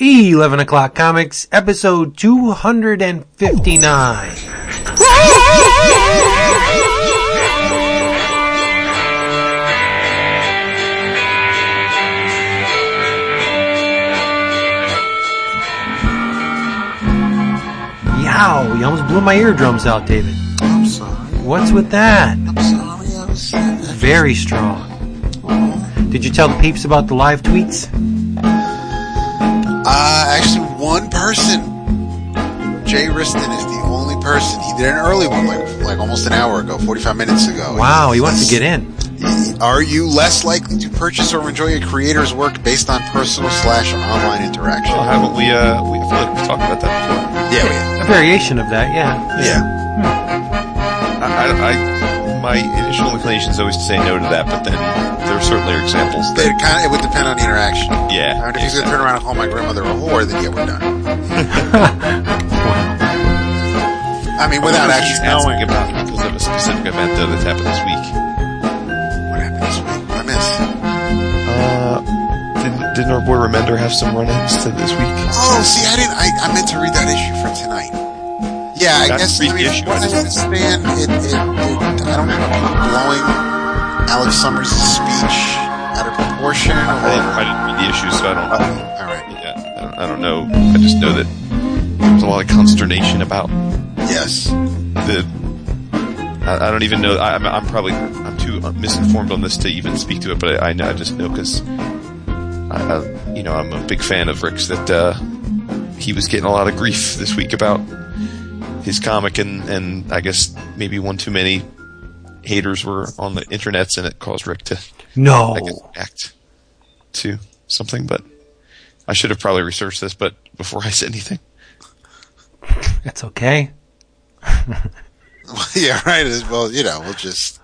11 o'clock comics, episode 259. Yow, you almost blew my eardrums out, David. I'm sorry. What's with that? I'm sorry. I was saying that. Very strong. Did you tell the peeps about the live tweets? Uh, actually, one person. Jay Riston is the only person. He did an early one, like like almost an hour ago, 45 minutes ago. Wow, he wants to get in. Are you less likely to purchase or enjoy a creator's work based on personal slash online interaction? Well, haven't we? Uh, we I feel like we've talked about that before. Yeah, we have. A variation of that, yeah. Yeah. I, I, I my initial inclination is always to say no to that, but then there certainly are examples It that kind of it would depend on the interaction. yeah. I mean, if he's gonna turn around and call my grandmother a whore, then yeah, we're done. I mean, without He's actually asking knowing about because of a specific event though that's happened this week. what happened this week. What I miss. Uh, didn't, didn't our boy Remender have some run-ins to this week? Oh, see, I didn't. I, I meant to read that issue for tonight. Yeah, I That's guess. read I the mean, issue. what I understand, it, it, it, I don't know, blowing Alex Summers' speech out of proportion, I didn't, I or didn't read the issue, so I don't. oh, all right, Yeah, I don't, I don't know. I just know that there was a lot of consternation about yes, the. I, I don't even know. I, I'm, I'm probably I'm too misinformed on this to even speak to it, but I, I know I just know because I, I, you know, I'm a big fan of Rick's that uh, he was getting a lot of grief this week about his comic, and and I guess maybe one too many haters were on the internets, and it caused Rick to No. I guess react to something. But I should have probably researched this, but before I said anything. That's okay. yeah, right. as Well, you know, we'll just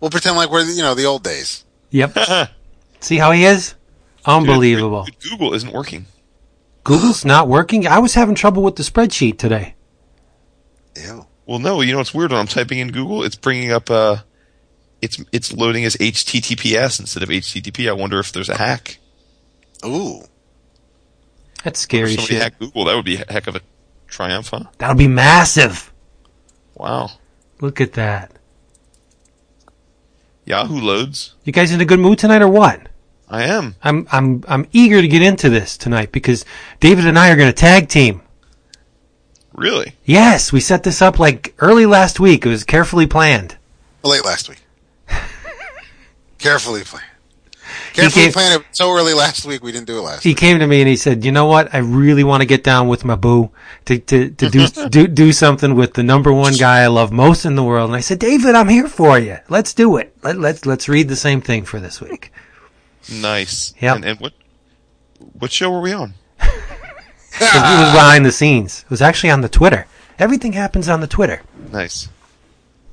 we'll pretend like we're you know the old days. Yep. See how he is? Unbelievable. Dude, Google isn't working. Google's not working. I was having trouble with the spreadsheet today. Ew. Well, no, you know what's weird when I'm typing in Google? It's bringing up, uh, it's, it's loading as HTTPS instead of HTTP. I wonder if there's a hack. Ooh, That's If scary somebody shit. hacked Google, that would be a heck of a triumph, huh? That would be massive. Wow. Look at that. Yahoo loads. You guys in a good mood tonight or what? I am. I'm I'm I'm eager to get into this tonight because David and I are going to tag team. Really? Yes, we set this up like early last week. It was carefully planned. late last week. Carefully planned. Carefully came- planned it so early last week. We didn't do it last. He came to me and he said, "You know what? I really want to get down with my boo to to, to do, do do something with the number one guy I love most in the world." And I said, "David, I'm here for you. Let's do it. Let, let's let's read the same thing for this week." Nice. Yep. And, and what, what show were we on? It was behind the scenes. It was actually on the Twitter. Everything happens on the Twitter. Nice.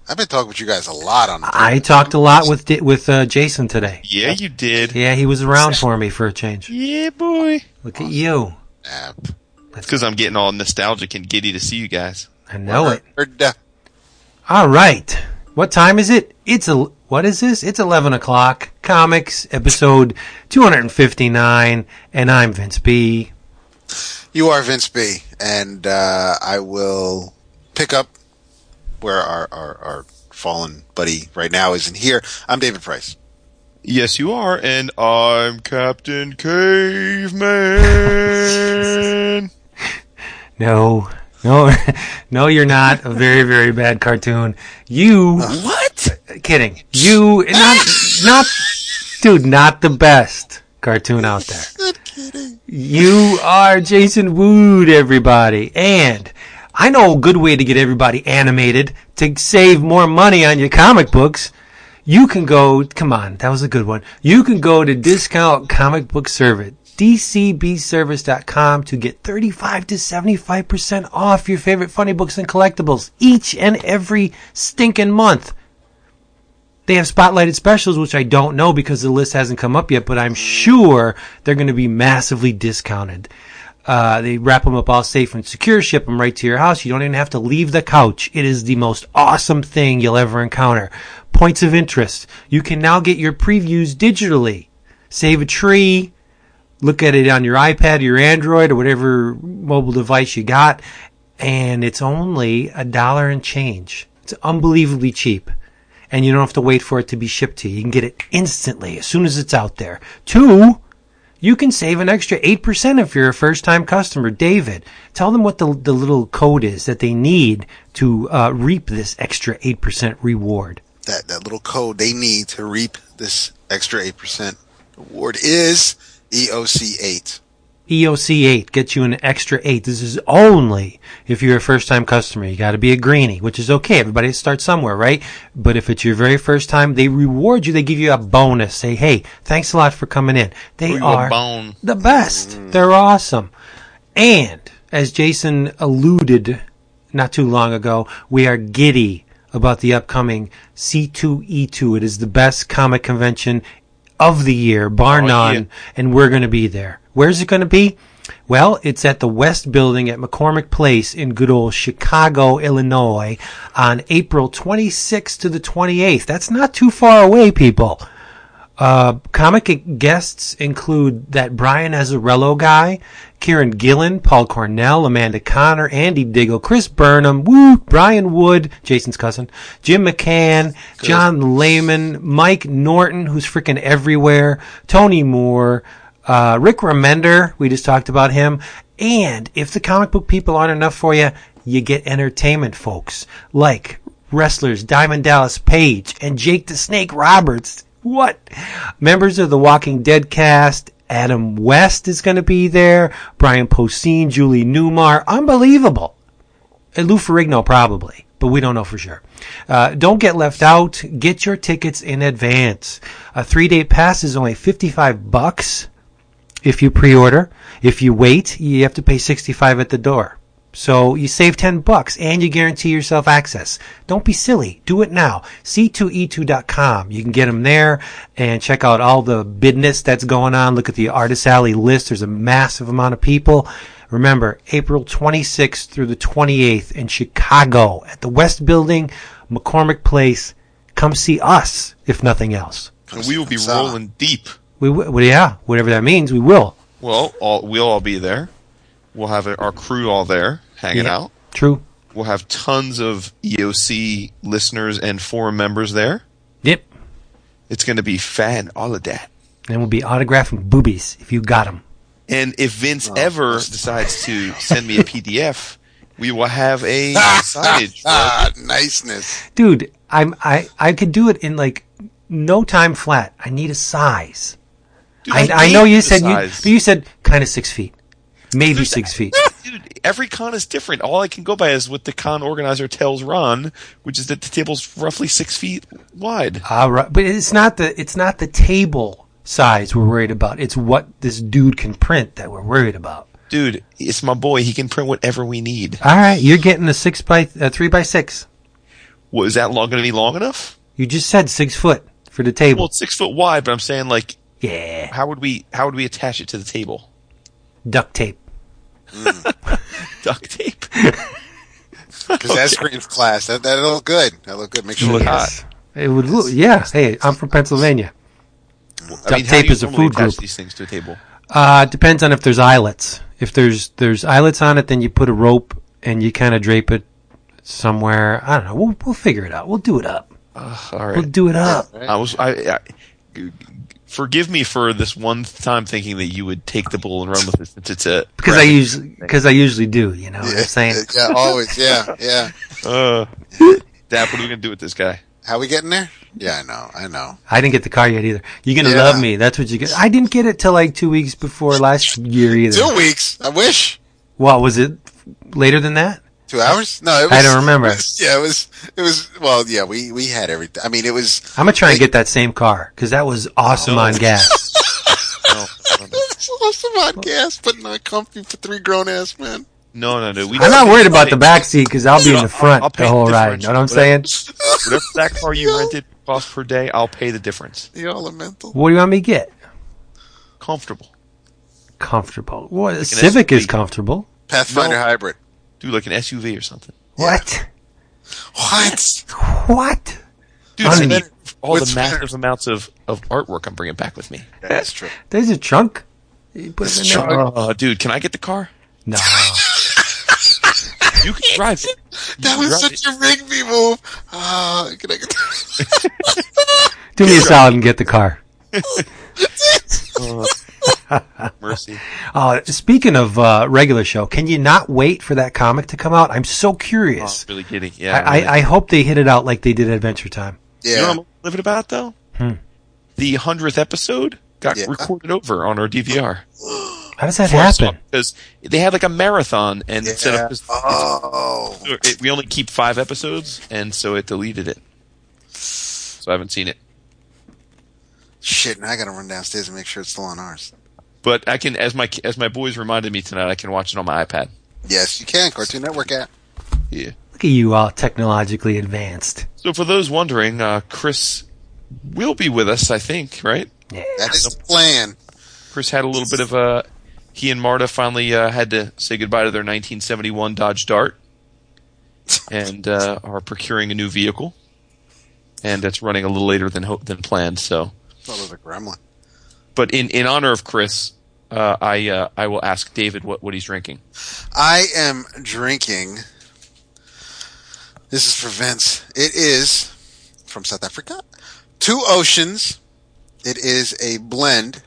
I've been talking with you guys a lot on. I talked a lot with with uh, Jason today. Yeah, you did. Yeah, he was around for me for a change. Yeah, boy. Look at you. app. It's because I'm getting all nostalgic and giddy to see you guys. I know it. Heard, uh, All right. What time is it? It's a what is this? It's eleven o'clock. Comics episode two hundred and fifty nine, and I'm Vince B. You are Vince B, and uh, I will pick up where our, our, our fallen buddy right now isn't here. I'm David Price. Yes, you are, and I'm Captain Caveman. No, no, no, you're not a very very bad cartoon. You what? Uh, kidding? You not not dude, not the best cartoon out there. You are Jason Wood, everybody. And I know a good way to get everybody animated to save more money on your comic books. You can go, come on, that was a good one. You can go to Discount Comic Book Service, dcbservice.com to get 35 to 75% off your favorite funny books and collectibles each and every stinking month. They have spotlighted specials, which I don't know because the list hasn't come up yet, but I'm sure they're going to be massively discounted. Uh, they wrap them up all safe and secure, ship them right to your house. You don't even have to leave the couch. It is the most awesome thing you'll ever encounter. Points of interest. You can now get your previews digitally. Save a tree, look at it on your iPad, your Android, or whatever mobile device you got, and it's only a dollar and change. It's unbelievably cheap. And you don't have to wait for it to be shipped to you. You can get it instantly as soon as it's out there. Two, you can save an extra 8% if you're a first time customer. David, tell them what the, the little code is that they need to uh, reap this extra 8% reward. That that little code they need to reap this extra eight percent reward is E EOC eight. Gets you an extra 8. This is only if you're a first time customer. You got to be a greenie, which is okay. Everybody starts somewhere, right? But if it's your very first time, they reward you. They give you a bonus. Say, hey, thanks a lot for coming in. They Threw you a are the best. Mm. They're awesome. And as Jason alluded not too long ago, we are giddy about the upcoming C2E2. It is the best comic convention of the year, bar Oh, none, yeah. and we're going to be there. Where's it going to be? Well, it's at the West Building at McCormick Place in good old Chicago, Illinois on April 26th to the 28th. That's not too far away, people. Uh, comic guests include that Brian Azzarello guy, Kieron Gillen, Paul Cornell, Amanda Conner, Andy Diggle, Chris Burnham, woo, Brian Wood, Jason's cousin, Jim McCann, John Layman, Mike Norton, who's freaking everywhere, Tony Moore, uh, Rick Remender, we just talked about him, and if the comic book people aren't enough for you, you get entertainment folks like wrestlers Diamond Dallas Page and Jake the Snake Roberts. What? Members of the Walking Dead cast. Adam West is going to be there. Brian Posehn, Julie Newmar. Unbelievable. And Lou Ferrigno probably, but we don't know for sure. Uh, don't get left out. Get your tickets in advance. A three day pass is only 55 bucks if you pre-order. If you wait, you have to pay 65 at the door. So you save 10 bucks and you guarantee yourself access. Don't be silly. Do it now. C2E2.com. You can get them there and check out all the bidness that's going on. Look at the Artist Alley list. There's a massive amount of people. Remember, April 26th through the 28th in Chicago at the West Building, McCormick Place. Come see us, if nothing else. And we will be rolling deep. We, w- well, yeah, whatever that means, we will. Well, all, we'll all be there. We'll have our crew all there hanging Yeah. out. True. We'll have tons of EOC listeners and forum members there. Yep. It's going to be fan, all of that. And we'll be autographing boobies if you got them. And if Vince ever decides to send me a PDF, we will have a signage. Ah, niceness. Dude, I'm I I could do it in like no time flat. I need a size. Dude, I, I gave know you the said you, but you said kind of six feet, maybe six feet. Dude, every con is different. All I can go by is what the con organizer tells Ron, which is that the table's roughly six feet wide. All right, but it's not the it's not the table size we're worried about. It's what this dude can print that we're worried about. Dude, it's my boy. He can print whatever we need. All right, you're getting a six by a three by six. Was that long going to be long enough? You just said six foot for the table. Well, it's six foot wide, but I'm saying like, yeah, how would we how would we attach it to the table? Duct tape. Duct tape. Because that screams class. That that'll look good. That'll look good. Make sure Look you hot. It would look. Yeah. Hey, I'm from Pennsylvania. I Duct mean, how tape do you is a normally food attach group. these things to a table? Uh, depends on if there's eyelets. If there's there's eyelets on it, then you put a rope and you kind of drape it somewhere. I don't know. We'll we'll figure it out. We'll do it up. All right. We'll do it up. I was I, I g- g- forgive me for this one time thinking that you would take the bull and run with it since it's a Because I usually because I usually do. You know what I'm saying? Yeah, always. Yeah, yeah. uh, Dad, what are we gonna do with this guy? How we getting there? Yeah, I know. I know. I didn't get the car yet either. You're gonna Yeah. love me. That's what you get. I didn't get it till like two weeks before last year either. Two weeks. I wish. What was it? Later than that? Two hours? No, it was. I don't remember. it was- yeah, it was. It was. Well, yeah, we we had everything. I mean, it was. I'm gonna try and get that same car because that was awesome No. on gas. No, no, no, It's awesome on gas, but not comfy for three grown ass men. no, no. no. We I'm not worried about the back seat because I'll be in the front I'll the pay whole the ride. Know what I'm saying? Whatever that car you rented cost per day, I'll pay the difference. The elemental. What do you want me to get? Comfortable, Comfortable. What? an Civic is comfortable. Pathfinder No. hybrid. Dude, like an SUV or something. What? What? What? Dude, With I need all with the massive amounts of, of artwork I'm bringing back with me. That's true. There's a trunk. You put it in It's there. true. Oh, dude, can I get the car? No. You can drive it. You That can was drive such a Rigby move. Ah, can I get Do me a solid and get the car. it. Mercy. Uh, speaking of uh, regular show, can you not wait for that comic to come out? I'm so Oh, curious. really kidding. Yeah. I, really. I, I hope they hit it out like they did Adventure Time. Yeah. You know what I'm living about though? The hundredth episode got Yeah. recorded over on our DVR. How does that happen? Because they had like a marathon, and it set Yeah. up. As, Oh. it, we only keep five episodes, and so it deleted it. So I haven't seen it. Shit, now I gotta run downstairs and make sure it's still on ours. But I can, as my as my boys reminded me tonight, I can watch it on my iPad. Yes, you can. Cartoon Network app. Yeah. Look at you all technologically advanced. So for those wondering, uh, Chris will be with us, I think, right? Yeah. That is the plan. Chris had a little bit of a. He and Marta finally uh, had to say goodbye to their 1971 Dodge Dart, and uh, are procuring a new vehicle, and it's running a little later than ho- than planned. So, Thought it was a gremlin. But in, in honor of Chris, uh, I uh, I will ask David what, what he's drinking. I am drinking. This is for Vince. It is from South Africa. Two Oceans. It is a blend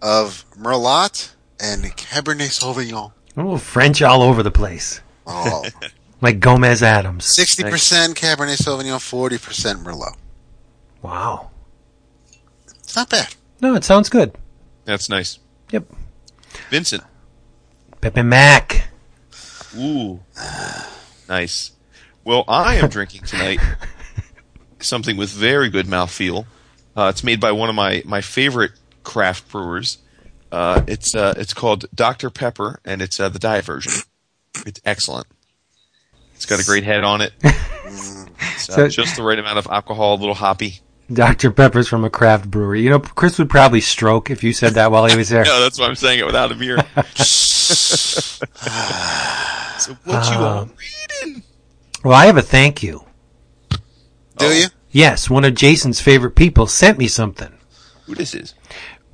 of Merlot and Cabernet Sauvignon. Oh, French all over the place. Oh, Like Gomez Addams. 60% Cabernet Sauvignon, 40% Merlot. Wow. It's not bad. No, it sounds good. That's nice, Yep. Vincent. Pepe Mac. Ooh, nice. Well, I am drinking tonight something with very good mouthfeel. Uh, it's made by one of my, my favorite craft brewers. Uh, it's uh, it's called Dr Pepper, and it's uh, the diet version. It's excellent. It's got a great head on it. It's, uh, So- just the right amount of alcohol, a little hoppy. Dr. Pepper's from a craft brewery. You know, Chris would probably stroke if you said that while he was there. No, that's why I'm saying it without a beer. so what you all reading? Well, I have a thank you. Do Oh. you? Yes, one of Jason's favorite people sent me something. Who this is?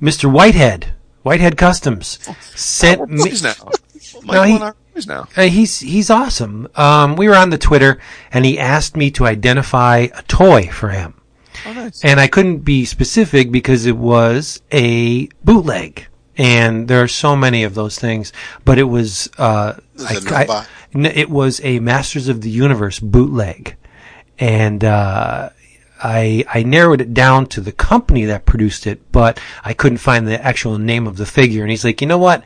Mr. Whitehead, Whitehead Customs, sent We're me. boys now. Michael he- and I are boys now. Uh, he's he's awesome. Um, we were on the Twitter, and he asked me to identify a toy for him, Oh, nice. and I couldn't be specific because it was a bootleg, and there are so many of those things. But it was uh, Is I- it I- it was a Masters of the Universe bootleg, and uh, I I narrowed it down to the company that produced it, but I couldn't find the actual name of the figure. And he's like, you know what?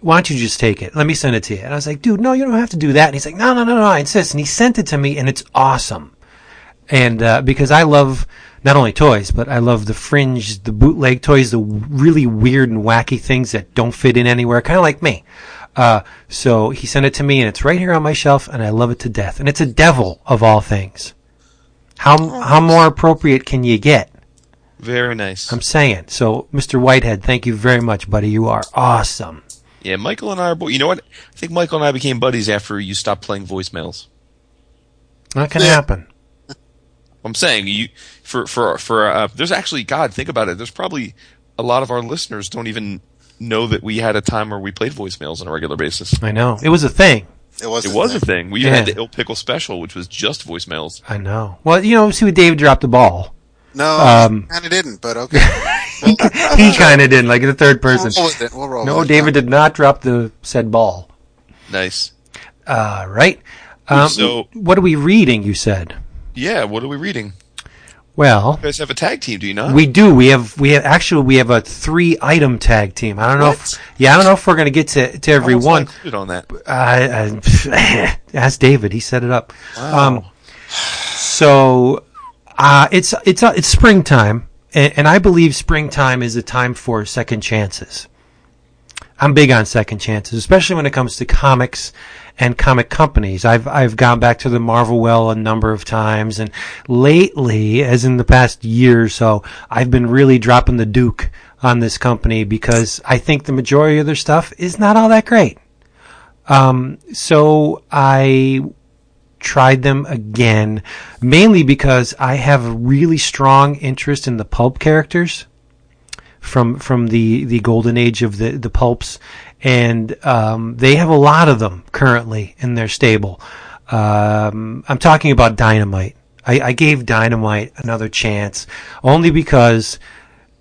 Why don't you just take it? Let me send it to you. And I was like, dude, no, you don't have to do that. And he's like, no, no, no, no, I insist. And he sent it to me, and it's awesome. And uh, because I love not only toys, but I love the fringe, the bootleg toys, the really weird and wacky things that don't fit in anywhere, kind of like me. Uh, so he sent it to me, and it's right here on my shelf, and I love it to death. And it's a devil of all things. How how more appropriate can you get? Very nice. I'm saying. So, Mr. Whitehead, thank you very much, buddy. You are awesome. yeah, Michael and I are. Bo- you know what? I think Michael and I became buddies after you stopped playing voicemails. That can Yeah. happen. I'm saying you for for for. Uh, there's actually God. Think about it. There's probably a lot of our listeners don't even know that we had a time where we played voicemails on a regular basis. I know. It was a thing. It was. It was a thing. We Yeah. had the Ill Pickle special, which was just voicemails. I know. Well, you know, see what David dropped the ball. No, Um, kind of didn't, but okay. He kind of didn't, like in the third person. We'll roll with it. We'll roll No, with it. David did not drop the said ball. Nice. Uh, right? Um, So- what are we reading? You said. Yeah. What are we reading? Well, You guys have a tag team, do you not? we do. We have. We have actually. We have a three-item tag team. I don't know. If, yeah, I don't know if we're going to get to to every one. on that. I, I ask David. He set it up. Um, so uh, it's it's uh, it's springtime, and, and I believe springtime is a time for second chances. I'm big on second chances, especially when it comes to comics and comic companies. I've I've gone back to the Marvel well a number of times, and lately, as in the past year or so, I've been really dropping the Duke on this company because I think the majority of their stuff is not all that great. Um, so I tried them again, mainly because I have a really strong interest in the pulp characters. from from the the golden age of the the pulps, and um, they have a lot of them currently in their stable. Um, I'm talking about Dynamite. I, I gave Dynamite another chance only because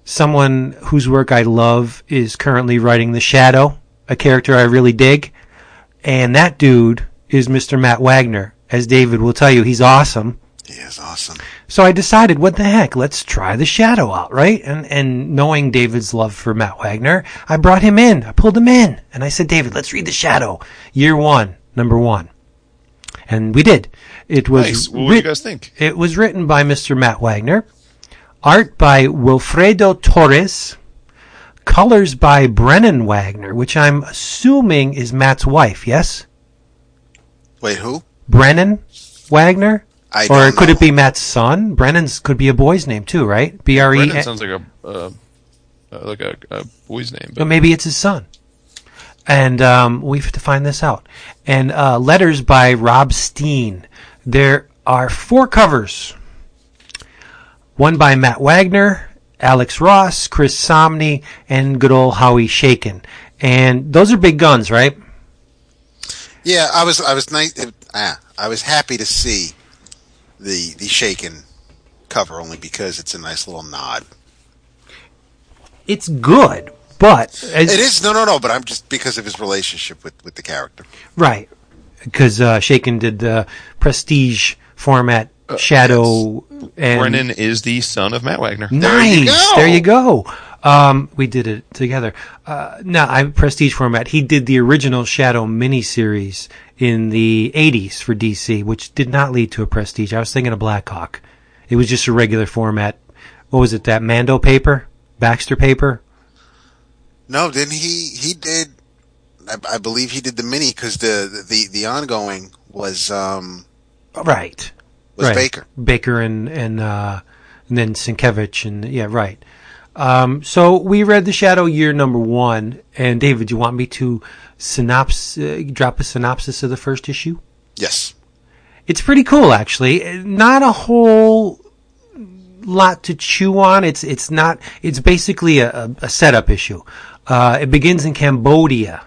someone whose work I love is currently writing The Shadow, a character I really dig, and that dude is Mr. Matt Wagner. As David will tell you, he's awesome. He is awesome. So I decided, what the heck, let's try the shadow out, right? And and knowing David's love for Matt Wagner, I brought him in. I pulled him in, and I said, David, let's read the shadow. Year one, number one, and we did. It was Nice. What do you guys think? it was written by Mr. Matt Wagner, art by Wilfredo Torres, colors by Brennan Wagner, which I'm assuming is Matt's wife. Yes, Wait, who? Brennan Wagner. I or don't could know. it be Matt's son? Brennan's could be a boy's name too, right? B R E. Brendan sounds like a uh, uh, like a, a boy's name, But but maybe it's his son. And um, we have to find this out. And uh, letters by Rob Steen. There are four covers. One by Matt Wagner, Alex Ross, Chris Samnee, and good old Howie Chaykin. And those are big guns, right? Yeah, I was I was nice. Ah, I was happy to see the the Chaykin cover only because it's a nice little nod. It's good, but as, It is no no no, but I'm just because of his relationship with with the character. right because uh, Chaykin did the Prestige format Shadow and Brennan is the son of Matt Wagner. Nice. you go. There you go. Um, we did it together. Uh, no, I Prestige format. He did the original Shadow miniseries in the '80s for DC, which did not lead to a Prestige. I was thinking of Blackhawk. It was just a regular format. What was it? That Mando paper, Baxter paper. No, didn't he? He did. I, I believe he did the mini because the, the the ongoing was um Right. was right. Baker. Baker and and uh, and then Sienkiewicz and yeah, right. Um, so we read the Shadow year number one, and David, do you want me to synopsis, uh, drop a synopsis of the first issue? Yes. It's pretty cool, actually. Not a whole lot to chew on. It's it's not. It's basically a, a, a setup issue. Uh, it begins in Cambodia,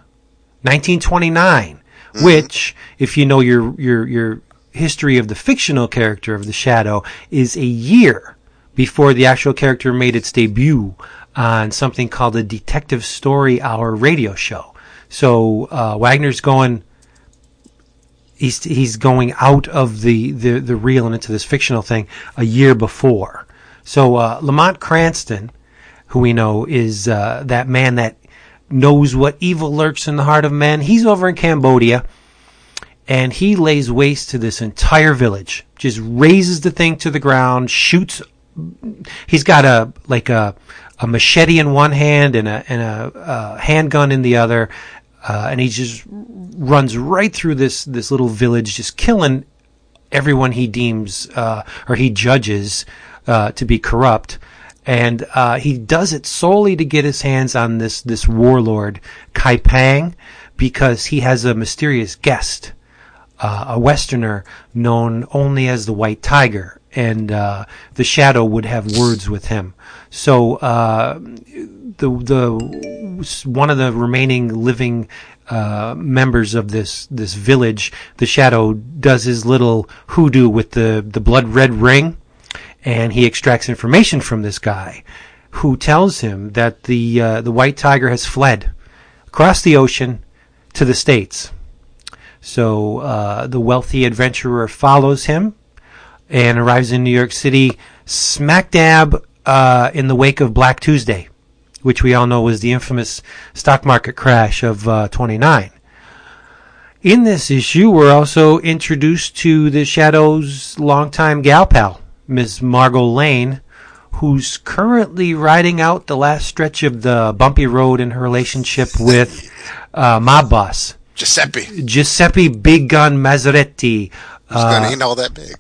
1929, which, if you know your your your history of the fictional character of the Shadow, is a year before the actual character made its debut on something called a Detective Story Hour radio show. So uh, Wagner's going he's he's going out of the, the, the real and into this fictional thing a year before. So uh, Lamont Cranston, who we know is uh, that man that knows what evil lurks in the heart of men, he's over in Cambodia, and he lays waste to this entire village. Just razes the thing to the ground, shoots. He's got a like a a machete in one hand and a and a, uh handgun in the other, uh, and he just runs right through this this little village, just killing everyone he deems uh, or he judges uh, to be corrupt, and uh, he does it solely to get his hands on this this warlord Kai Pang because he has a mysterious guest, uh, a Westerner known only as the White Tiger, and uh, the Shadow would have words with him. So uh, the the one of the remaining living uh, members of this this village, the Shadow, does his little hoodoo with the the blood red ring, and he extracts information from this guy, who tells him that the uh, the White Tiger has fled across the ocean to the states. So uh, the wealthy adventurer follows him and arrives in New York City smack dab uh, in the wake of Black Tuesday, which we all know was the infamous stock market crash of uh, 29. In this issue, we're also introduced to the Shadow's longtime gal pal, Miss Margot Lane, who's currently riding out the last stretch of the bumpy road in her relationship with uh, Mob Boss, Giuseppe. Giuseppe Big Gun Mazzaretti. His gun ain't all that big.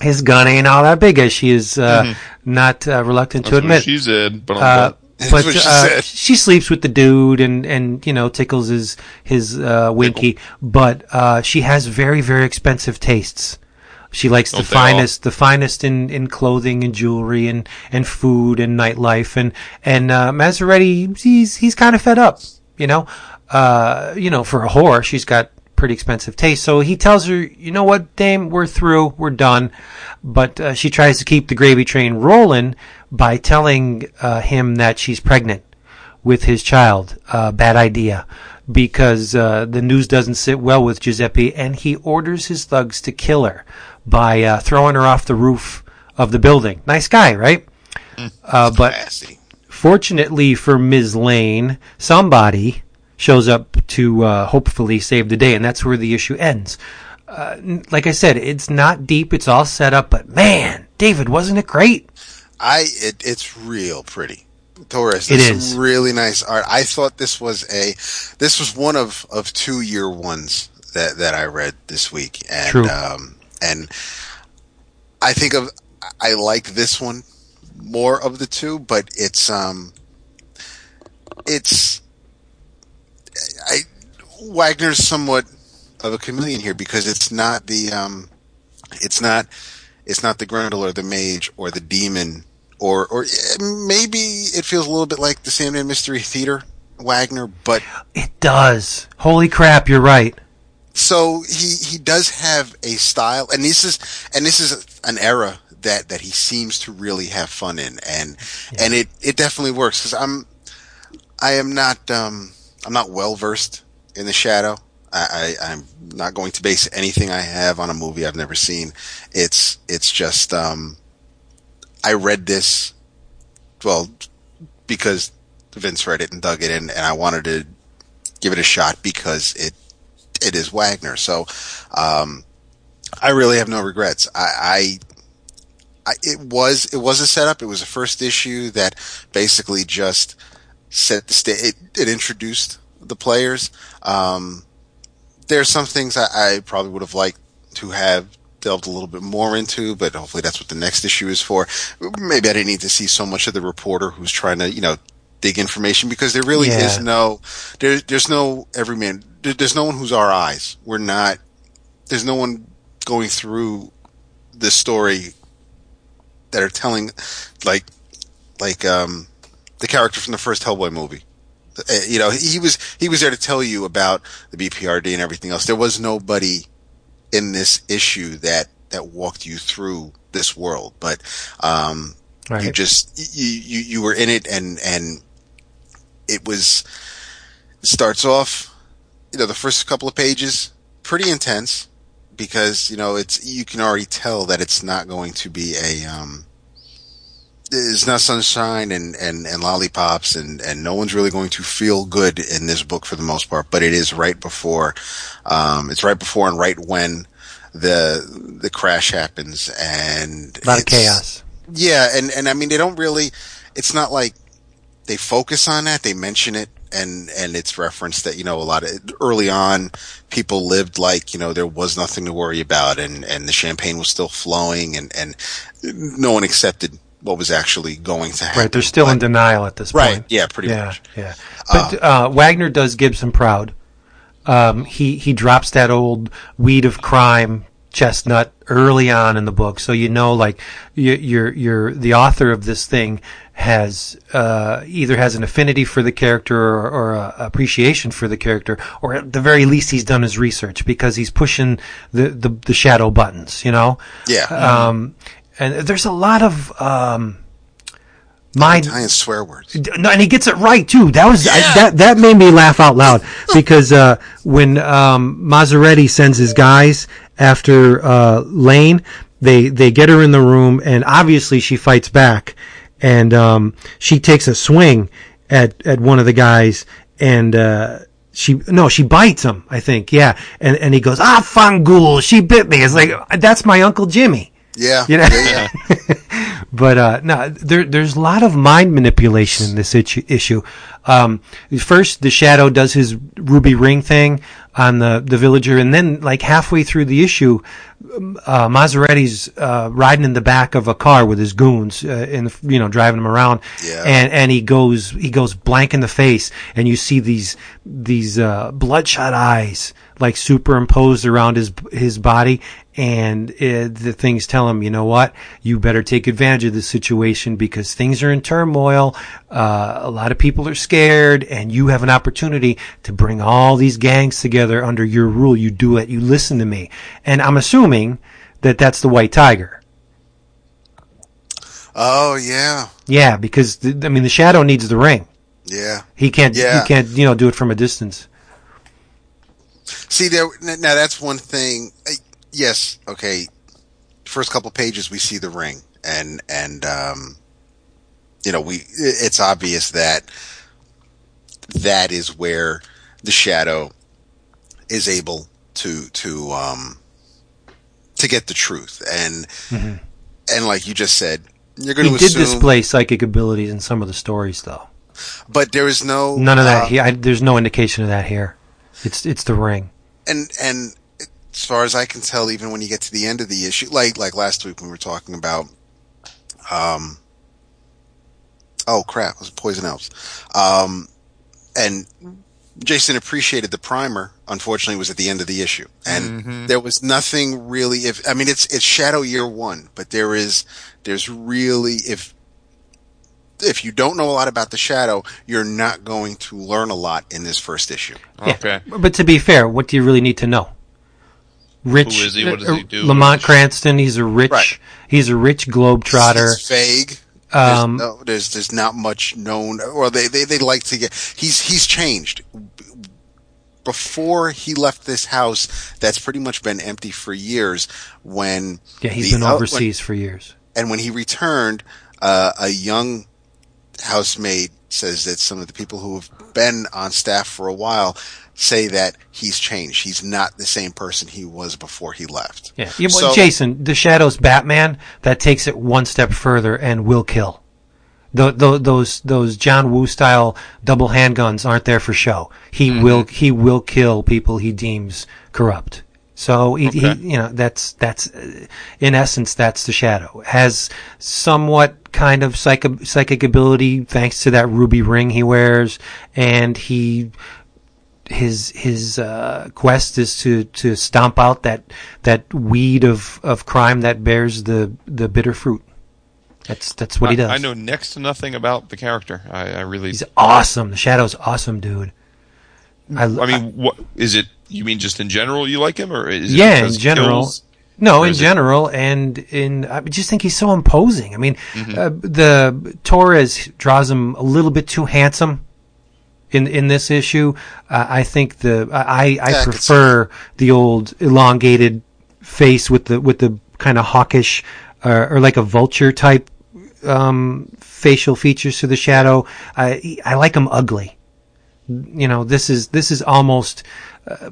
His gun ain't all that big, as she is uh, not uh, reluctant to That's what admit. she said, but Uh, but she uh, she sleeps with the dude and, and you know tickles his his uh, winky. But uh, she has very very expensive tastes. She likes the Don't all? finest, the finest in, in clothing and jewelry and, and food and nightlife. And, and, uh, Maseretti, he's, he's kind of fed up, you know, uh, you know, for a whore, she's got pretty expensive taste. So he tells her, you know what, dame, we're through, we're done. But, uh, she tries to keep the gravy train rolling by telling, uh, him that she's pregnant with his child. Uh, bad idea. Because uh, the news doesn't sit well with Giuseppe, and he orders his thugs to kill her by uh, throwing her off the roof of the building. Nice guy, right? Uh, but Classy. fortunately for Ms. Lane, somebody shows up to uh, hopefully save the day, and that's where the issue ends. Uh, like I said, it's not deep; it's all set up. But man, David, wasn't it great? I it, it's real pretty. Torres, It this is. really nice art. I thought this was a this was one of of two year ones that that I read this week, and True. um and I think of I like this one more of the two, but it's um it's Wagner's somewhat of a chameleon here because it's not the um it's not it's not the Grendel or the mage or the demon or or eh, maybe it feels a little bit like the Sandman Mystery Theater Wagner, but It does. Holy crap, you're right. so he he does have a style, and this is and this is an era that that he seems to really have fun in, and and it it definitely works because I'm I am not um I'm not well versed in the shadow. I, I I'm not going to base anything I have on a movie I've never seen. It's it's just um I read this well because Vince read it and dug it in, and I wanted to give it a shot because it it is Wagner. So, um, I really have no regrets. I, I, I, it was, it was a setup. It was a first issue that basically just set the stage. It, it introduced the players. Um, there's some things I, I probably would have liked to have delved a little bit more into, but hopefully that's what the next issue is for. Maybe I didn't need to see so much of the reporter who's trying to, you know, dig information because there really Yeah. is no, there, there's no everyman, there, there's no one who's our eyes. We're not, there's no one going through this story that are telling, like, like, um, the character from the first Hellboy movie. Uh, You know, he was, he was there to tell you about the BPRD and everything else. There was nobody in this issue that, that walked you through this world, but, um, you just you, you you were in it and and it was it starts off you know the first couple of pages pretty intense because you know it's you can already tell that it's not going to be a um it's not sunshine and, and, and lollipops and, and no one's really going to feel good in this book for the most part, but it is right before, um, it's right before and right when the, the crash happens and A lot of chaos. yeah, and and I mean they don't really. It's not like they focus on that. They mention it, and and it's referenced that you know a lot of early on people lived like you know there was nothing to worry about, and and the champagne was still flowing, and and no one accepted what was actually going to happen. Right, they're still in denial at this Right, point. Right, yeah, pretty yeah, much. Yeah, But uh, Wagner does Gibson proud. Um, he he drops that old weed of crime chestnut early on in the book, so you know, like you, you're you're the author of this thing has uh, either has an affinity for the character or, or a appreciation for the character, or at the very least he's done his research because he's pushing the the, the shadow buttons, you know. Yeah, Um, and there's a lot of um, mind Italian swear words. no, and he gets it right too. That was I, that that made me laugh out loud because uh, when um, Maseretti sends his guys after uh, Lane, they they get her in the room, and obviously she fights back, and um, she takes a swing at at one of the guys, and. Uh, she no, she bites him. I think, yeah, and and he goes, ah, fangul, she bit me. It's like that's my uncle Jimmy. Yeah, You know? yeah, yeah. But uh, no, there, there's a lot of mind manipulation in this issue. Um, first, the Shadow does his ruby ring thing on the the villager, and then like halfway through the issue, uh, Maseretti's uh, riding in the back of a car with his goons, uh, in the, you know driving him around, Yeah. and and he goes he goes blank in the face, and you see these these uh, bloodshot eyes like superimposed around his his body, and uh, the things tell him, you know what, you better take advantage of this situation because things are in turmoil. Uh, a lot of people are scared, and you have an opportunity to bring all these gangs together under your rule. You do it. You listen to me, and I'm assuming that that's the White Tiger. Oh yeah, Yeah, because the, I mean the Shadow needs the ring. yeah. He can't. Yeah. He can't. You know, do it from a distance. See there now that's one thing. Yes, okay. First couple pages we see the ring and and um you know, we it's obvious that that is where the shadow is able to to um to get the truth and and like you just said you're going Mm-hmm. He to did assume display psychic abilities in some of the stories, though. but there is no None of that. uh, he, I, there's no indication of that here. It's it's the ring. and and as far as I can tell, even when you get to the end of the issue, like like last week when we were talking about, um, oh crap, it was Poison Elves, um, and Jason appreciated the primer. Unfortunately, it was at the end of the issue, and there was nothing really. If I mean, it's it's Shadow Year One, but there is there's really if if you don't know a lot about the Shadow, you're not going to learn a lot in this first issue. Yeah. Okay. But to be fair, what do you really need to know? Rich. Who is he? What does he do? Lamont Cranston. He's a rich. Right. He's a rich globetrotter. It's vague. Um, there's, no, there's there's not much known, or they, they they like to get. He's he's changed. Before he left this house, that's pretty much been empty for years. When Yeah, he's the been out- overseas for years. and when he returned, uh, a young housemaid says that some of the people who have been on staff for a while say that he's changed. He's not the same person he was before he left. Yeah. yeah So- Jason, the Shadow's Batman that takes it one step further and will kill. Tho- tho- those those John Woo style double handguns aren't there for show. He Mm-hmm. will he will kill people he deems corrupt. So he, Okay. he you know that's that's in essence that's the Shadow has somewhat kind of psychic psychic ability thanks to that ruby ring he wears, and he his his uh, quest is to to stomp out that that weed of, of crime that bears the the bitter fruit. That's that's what he does. I know next to nothing about the character. I, I really. He's awesome. The Shadow's awesome, dude. I, I mean, what is it? You mean just in general you like him, or is it yeah, in general. kills? No, in general, and in I just think he's so imposing. I mean, Mm-hmm. uh, the Torres draws him a little bit too handsome in in this issue. Uh, I think the I I prefer the old elongated face with the with the kind of hawkish uh, or like a vulture type um, facial features to the shadow. I I like him ugly. You know, this is this is almost uh,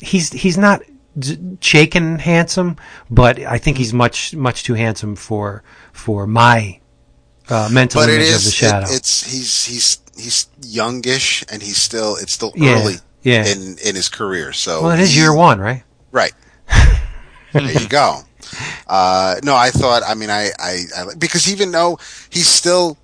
he's he's not Chaykin handsome, but I think he's much much too handsome for for my uh, mental But image is of the shadow. It, it's he's he's he's youngish and he's still it's still Yeah, early yeah. in in his career. So well, it is year one, right? Right. there you go. Uh, no, I thought. I mean, I, I, I because even though he's still,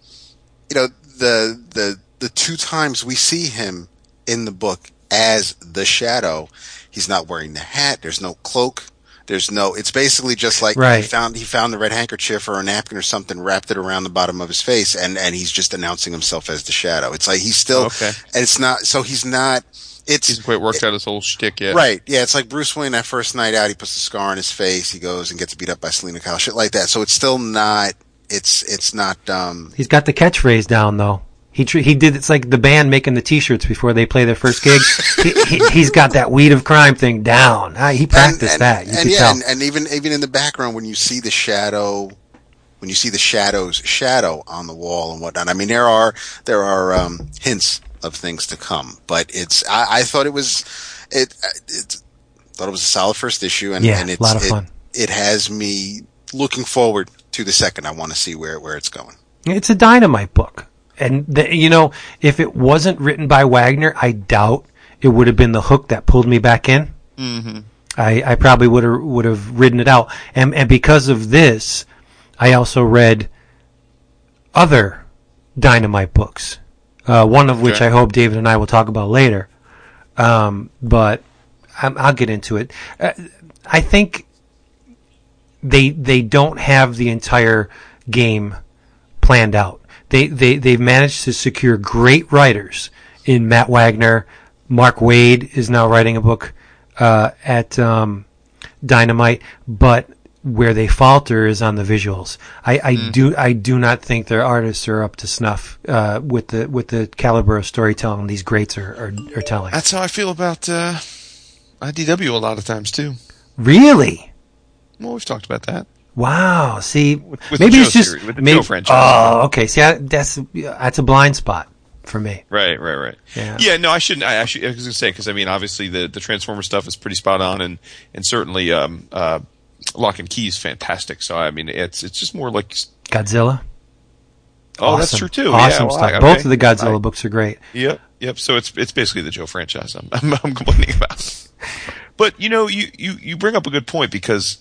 you know, the the the two times we see him in the book as the Shadow, he's not wearing the hat. There's no cloak. There's no. It's basically just like he Right. found he found the red handkerchief or a napkin or something, wrapped it around the bottom of his face, and and he's just announcing himself as the Shadow. It's like he's still. Okay. And it's not. So he's not. It's He's quite worked out his whole shtick yet. Right. Yeah. It's like Bruce Wayne that first night out, he puts a scar on his face. He goes and gets beat up by Selina Kyle, shit like that. So it's still not, it's, it's not, um, He's got the catchphrase down though. He tr- he did. It's like the band making the T-shirts before they play their first gig. he, he, he's got that weed of crime thing down. Ah, He practiced and, that. You and yeah, tell. and, and even, even in the background, when you see the shadow, when you see the shadow's shadow on the wall and whatnot, I mean, there are, there are, um, hints of things to come, but it's, I, I thought it was, it, it, thought it was a solid first issue and, Yeah, and it's, lot of it, fun. it has me looking forward to the second. I want to see where, where it's going. It's a dynamite book. And the, you know, if it wasn't written by Wagner, I doubt it would have been the hook that pulled me back in. Mm-hmm. I, I probably would have would have ridden it out, and and because of this, I also read other Dynamite books. Uh, one of which Okay. I hope David and I will talk about later. Um, but I'm, I'll get into it. Uh, I think they they don't have the entire game planned out. They they they've managed to secure great writers in Matt Wagner. Mark Waid is now writing a book uh, at um, Dynamite, but where they falter is on the visuals. I, I do I do not think their artists are up to snuff uh, with the with the caliber of storytelling these greats are are, are telling. That's how I feel about uh, IDW a lot of times too. Really? Well, we've talked about that. Wow. See, with the maybe it's just series, maybe, Joe franchise. Oh, okay. See, I, that's that's a blind spot for me. Right, right, right. Yeah. Yeah. No, I shouldn't. I actually, I was going to say because I mean, obviously the the Transformer stuff is pretty spot on, and and certainly um, uh, Locke and Key is fantastic. So I mean, it's it's just more like Godzilla. oh, that's true too. Awesome yeah, well, stuff. I- Both okay. of the Godzilla I- books are great. Yep, yep. So it's it's basically the Joe franchise. I'm I'm, I'm complaining about. But you know, you, you you bring up a good point because,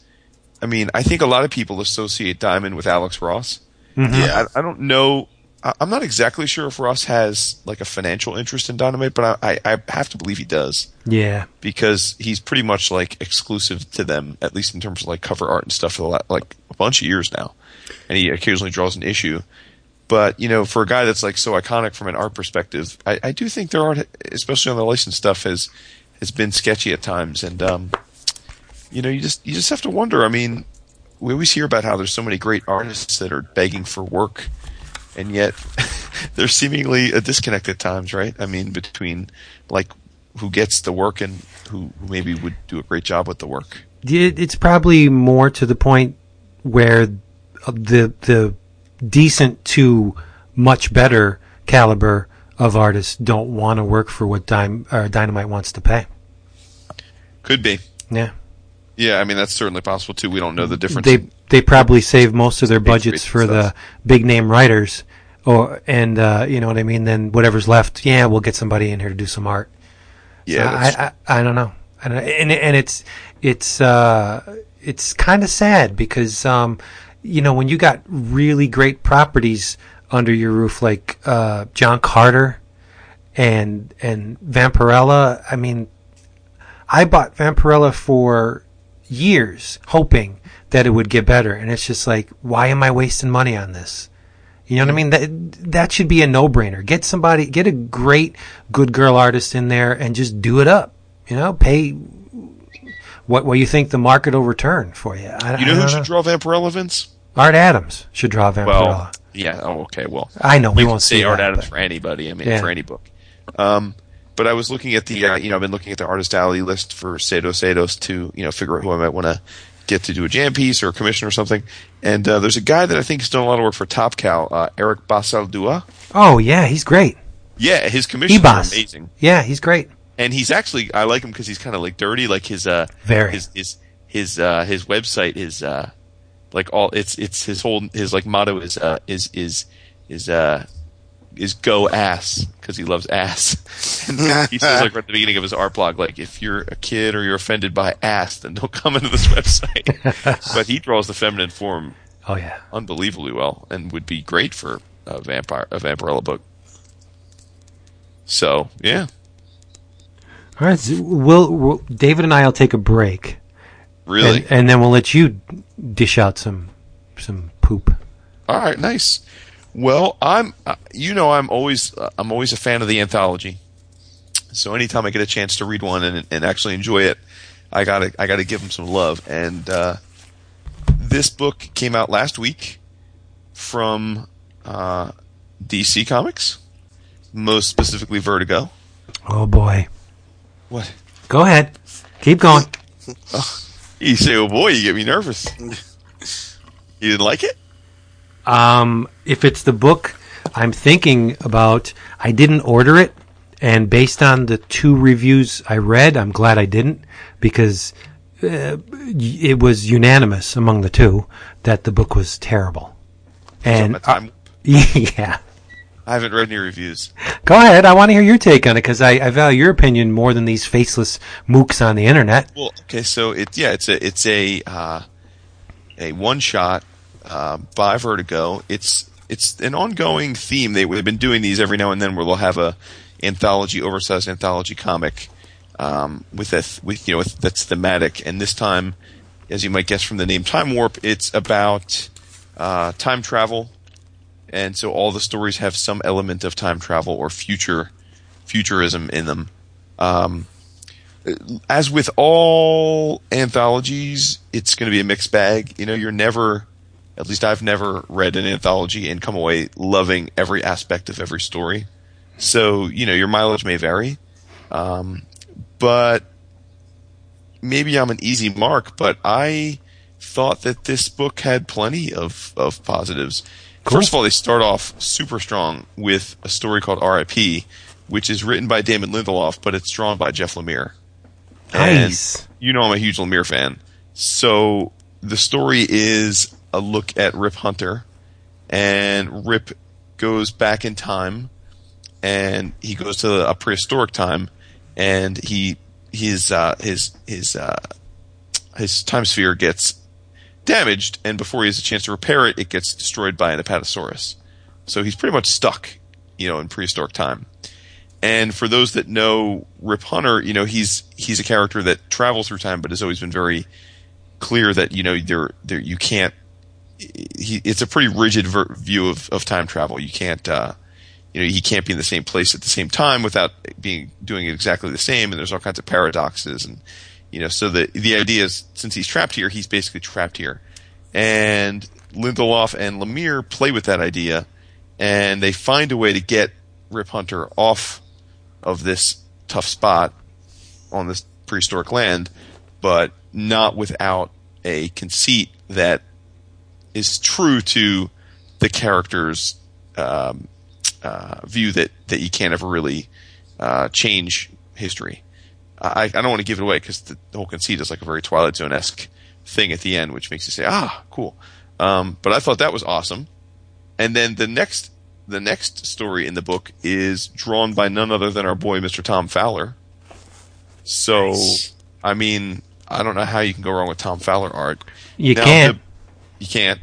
I mean, I think a lot of people associate Dynamite with Alex Ross. Yeah. I, I don't know. I, I'm not exactly sure if Ross has like a financial interest in Dynamite, but I, I, I have to believe he does Yeah. because he's pretty much like exclusive to them, at least in terms of like cover art and stuff for the la- like a bunch of years now, and he occasionally draws an issue. But you know, for a guy that's like so iconic from an art perspective, I, I do think their art, especially on the licensed stuff, has has been sketchy at times, and um, you know, you just you just have to wonder. I mean, we always hear about how there's so many great artists that are begging for work, and yet there's seemingly a disconnect at times, right? I mean, between like who gets the work and who, maybe would do a great job with the work. It's probably more to the point where the the decent to much better caliber of artists don't want to work for what Dym- uh, Dynamite wants to pay. Could be. Yeah. Yeah, I mean that's certainly possible too. We don't know the difference. they they probably save most of their budgets for the big name writers, or and uh, you know what I mean. Then whatever's left, yeah, we'll get somebody in here to do some art. yeah, I, that's- I, I don't know, I don't, and and it's it's uh, it's kind of sad because um, you know when you got really great properties under your roof like uh, John Carter and and Vampirella. I mean, I bought Vampirella for years, hoping that it would get better, and it's just like, why am I wasting money on this? You know what I mean? That that should be a no-brainer. Get somebody, get a great good girl artist in there, and just do it up. You know, pay what what you think the market will return for you. I, you know I who should draw Vampirella, Vince? Art Adams should draw Vampirella. Well, yeah. Oh, okay. Well, I know we won't say see Art that, Adams but- for anybody. I mean, Yeah. for any book. Um, but I was looking at the, uh, you know, I've been looking at the artist alley list for Sado Sados to, you know, figure out who I might want to get to do a jam piece or a commission or something. And uh, there's a guy that I think has done a lot of work for Top Cow, uh, Eric Basaldua. Oh yeah, he's great. Yeah, his commissions are amazing. Yeah, he's great. and he's actually I like him because he's kind of like dirty. Like his uh Very. his his his uh his website is uh like all it's it's his whole his like motto is uh is is is uh is go ass because he loves ass. and he says like right at the beginning of his art blog like if you're a kid or you're offended by ass then don't come into this website. but he draws the feminine form Oh yeah. unbelievably well and would be great for a vampire a Vampirella book. So yeah, All right, so we'll, we'll David and I will take a break, really. and, and then we'll let you dish out some some poop. All right, nice. Well, I'm uh, you know I'm always uh, I'm always a fan of the anthology. So anytime I get a chance to read one and, and actually enjoy it, I gotta I gotta give them some love. And uh, this book came out last week from uh, DC Comics, most specifically Vertigo. Oh boy, What? go ahead, keep going. You say, "Oh boy, you get me nervous." You didn't like it? Um, if it's the book I'm thinking about, I didn't order it, and based on the two reviews I read, I'm glad I didn't because uh, it was unanimous among the two that the book was terrible. And yeah, I haven't read any reviews. Go ahead. I want to hear your take on it because I, I value your opinion more than these faceless mooks on the internet. Well, okay, so it yeah, it's a it's a uh, a one shot uh, by Vertigo. It's it's an ongoing theme. They, they've been doing these every now and then, where they'll have a anthology, oversized anthology comic um, with a th- with you know that's thematic. And this time, as you might guess from the name Time Warp, it's about uh, time travel, and so all the stories have some element of time travel or future futurism in them. Um, as with all anthologies, it's going to be a mixed bag. You know, you're never, at least I've never read an anthology and come away loving every aspect of every story. So, you know, your mileage may vary. Um, but maybe I'm an easy mark, but I thought that this book had plenty of, of positives. Cool. First of all, they start off super strong with a story called R.I.P., which is written by Damon Lindelof, but it's drawn by Jeff Lemire. Nice. And you know I'm a huge Lemire fan. So the story is a look at Rip Hunter, and Rip goes back in time, and he goes to a prehistoric time, and he his uh, his his uh, his time sphere gets damaged, and before he has a chance to repair it, it gets destroyed by an Apatosaurus. So he's pretty much stuck, you know, in prehistoric time. And for those that know Rip Hunter, you know he's he's a character that travels through time, but has always been very clear that you know there there you can't. He, it's a pretty rigid ver- view of, of time travel. You can't, uh, you know, he can't be in the same place at the same time without being doing exactly the same. And there's all kinds of paradoxes, and you know, so the the idea is since he's trapped here, he's basically trapped here. And Lindelof and Lemire play with that idea, and they find a way to get Rip Hunter off of this tough spot on this prehistoric land, but not without a conceit that is true to the character's um, uh, view that, that you can't ever really uh, change history. I, I don't want to give it away because the, the whole conceit is like a very Twilight Zone esque thing at the end, which makes you say, "Ah, cool." Um, but I thought that was awesome. And then the next the next story in the book is drawn by none other than our boy Mr. Tom Fowler. So, Nice. I mean, I don't know how you can go wrong with Tom Fowler art. You Now, can't. the- you can't.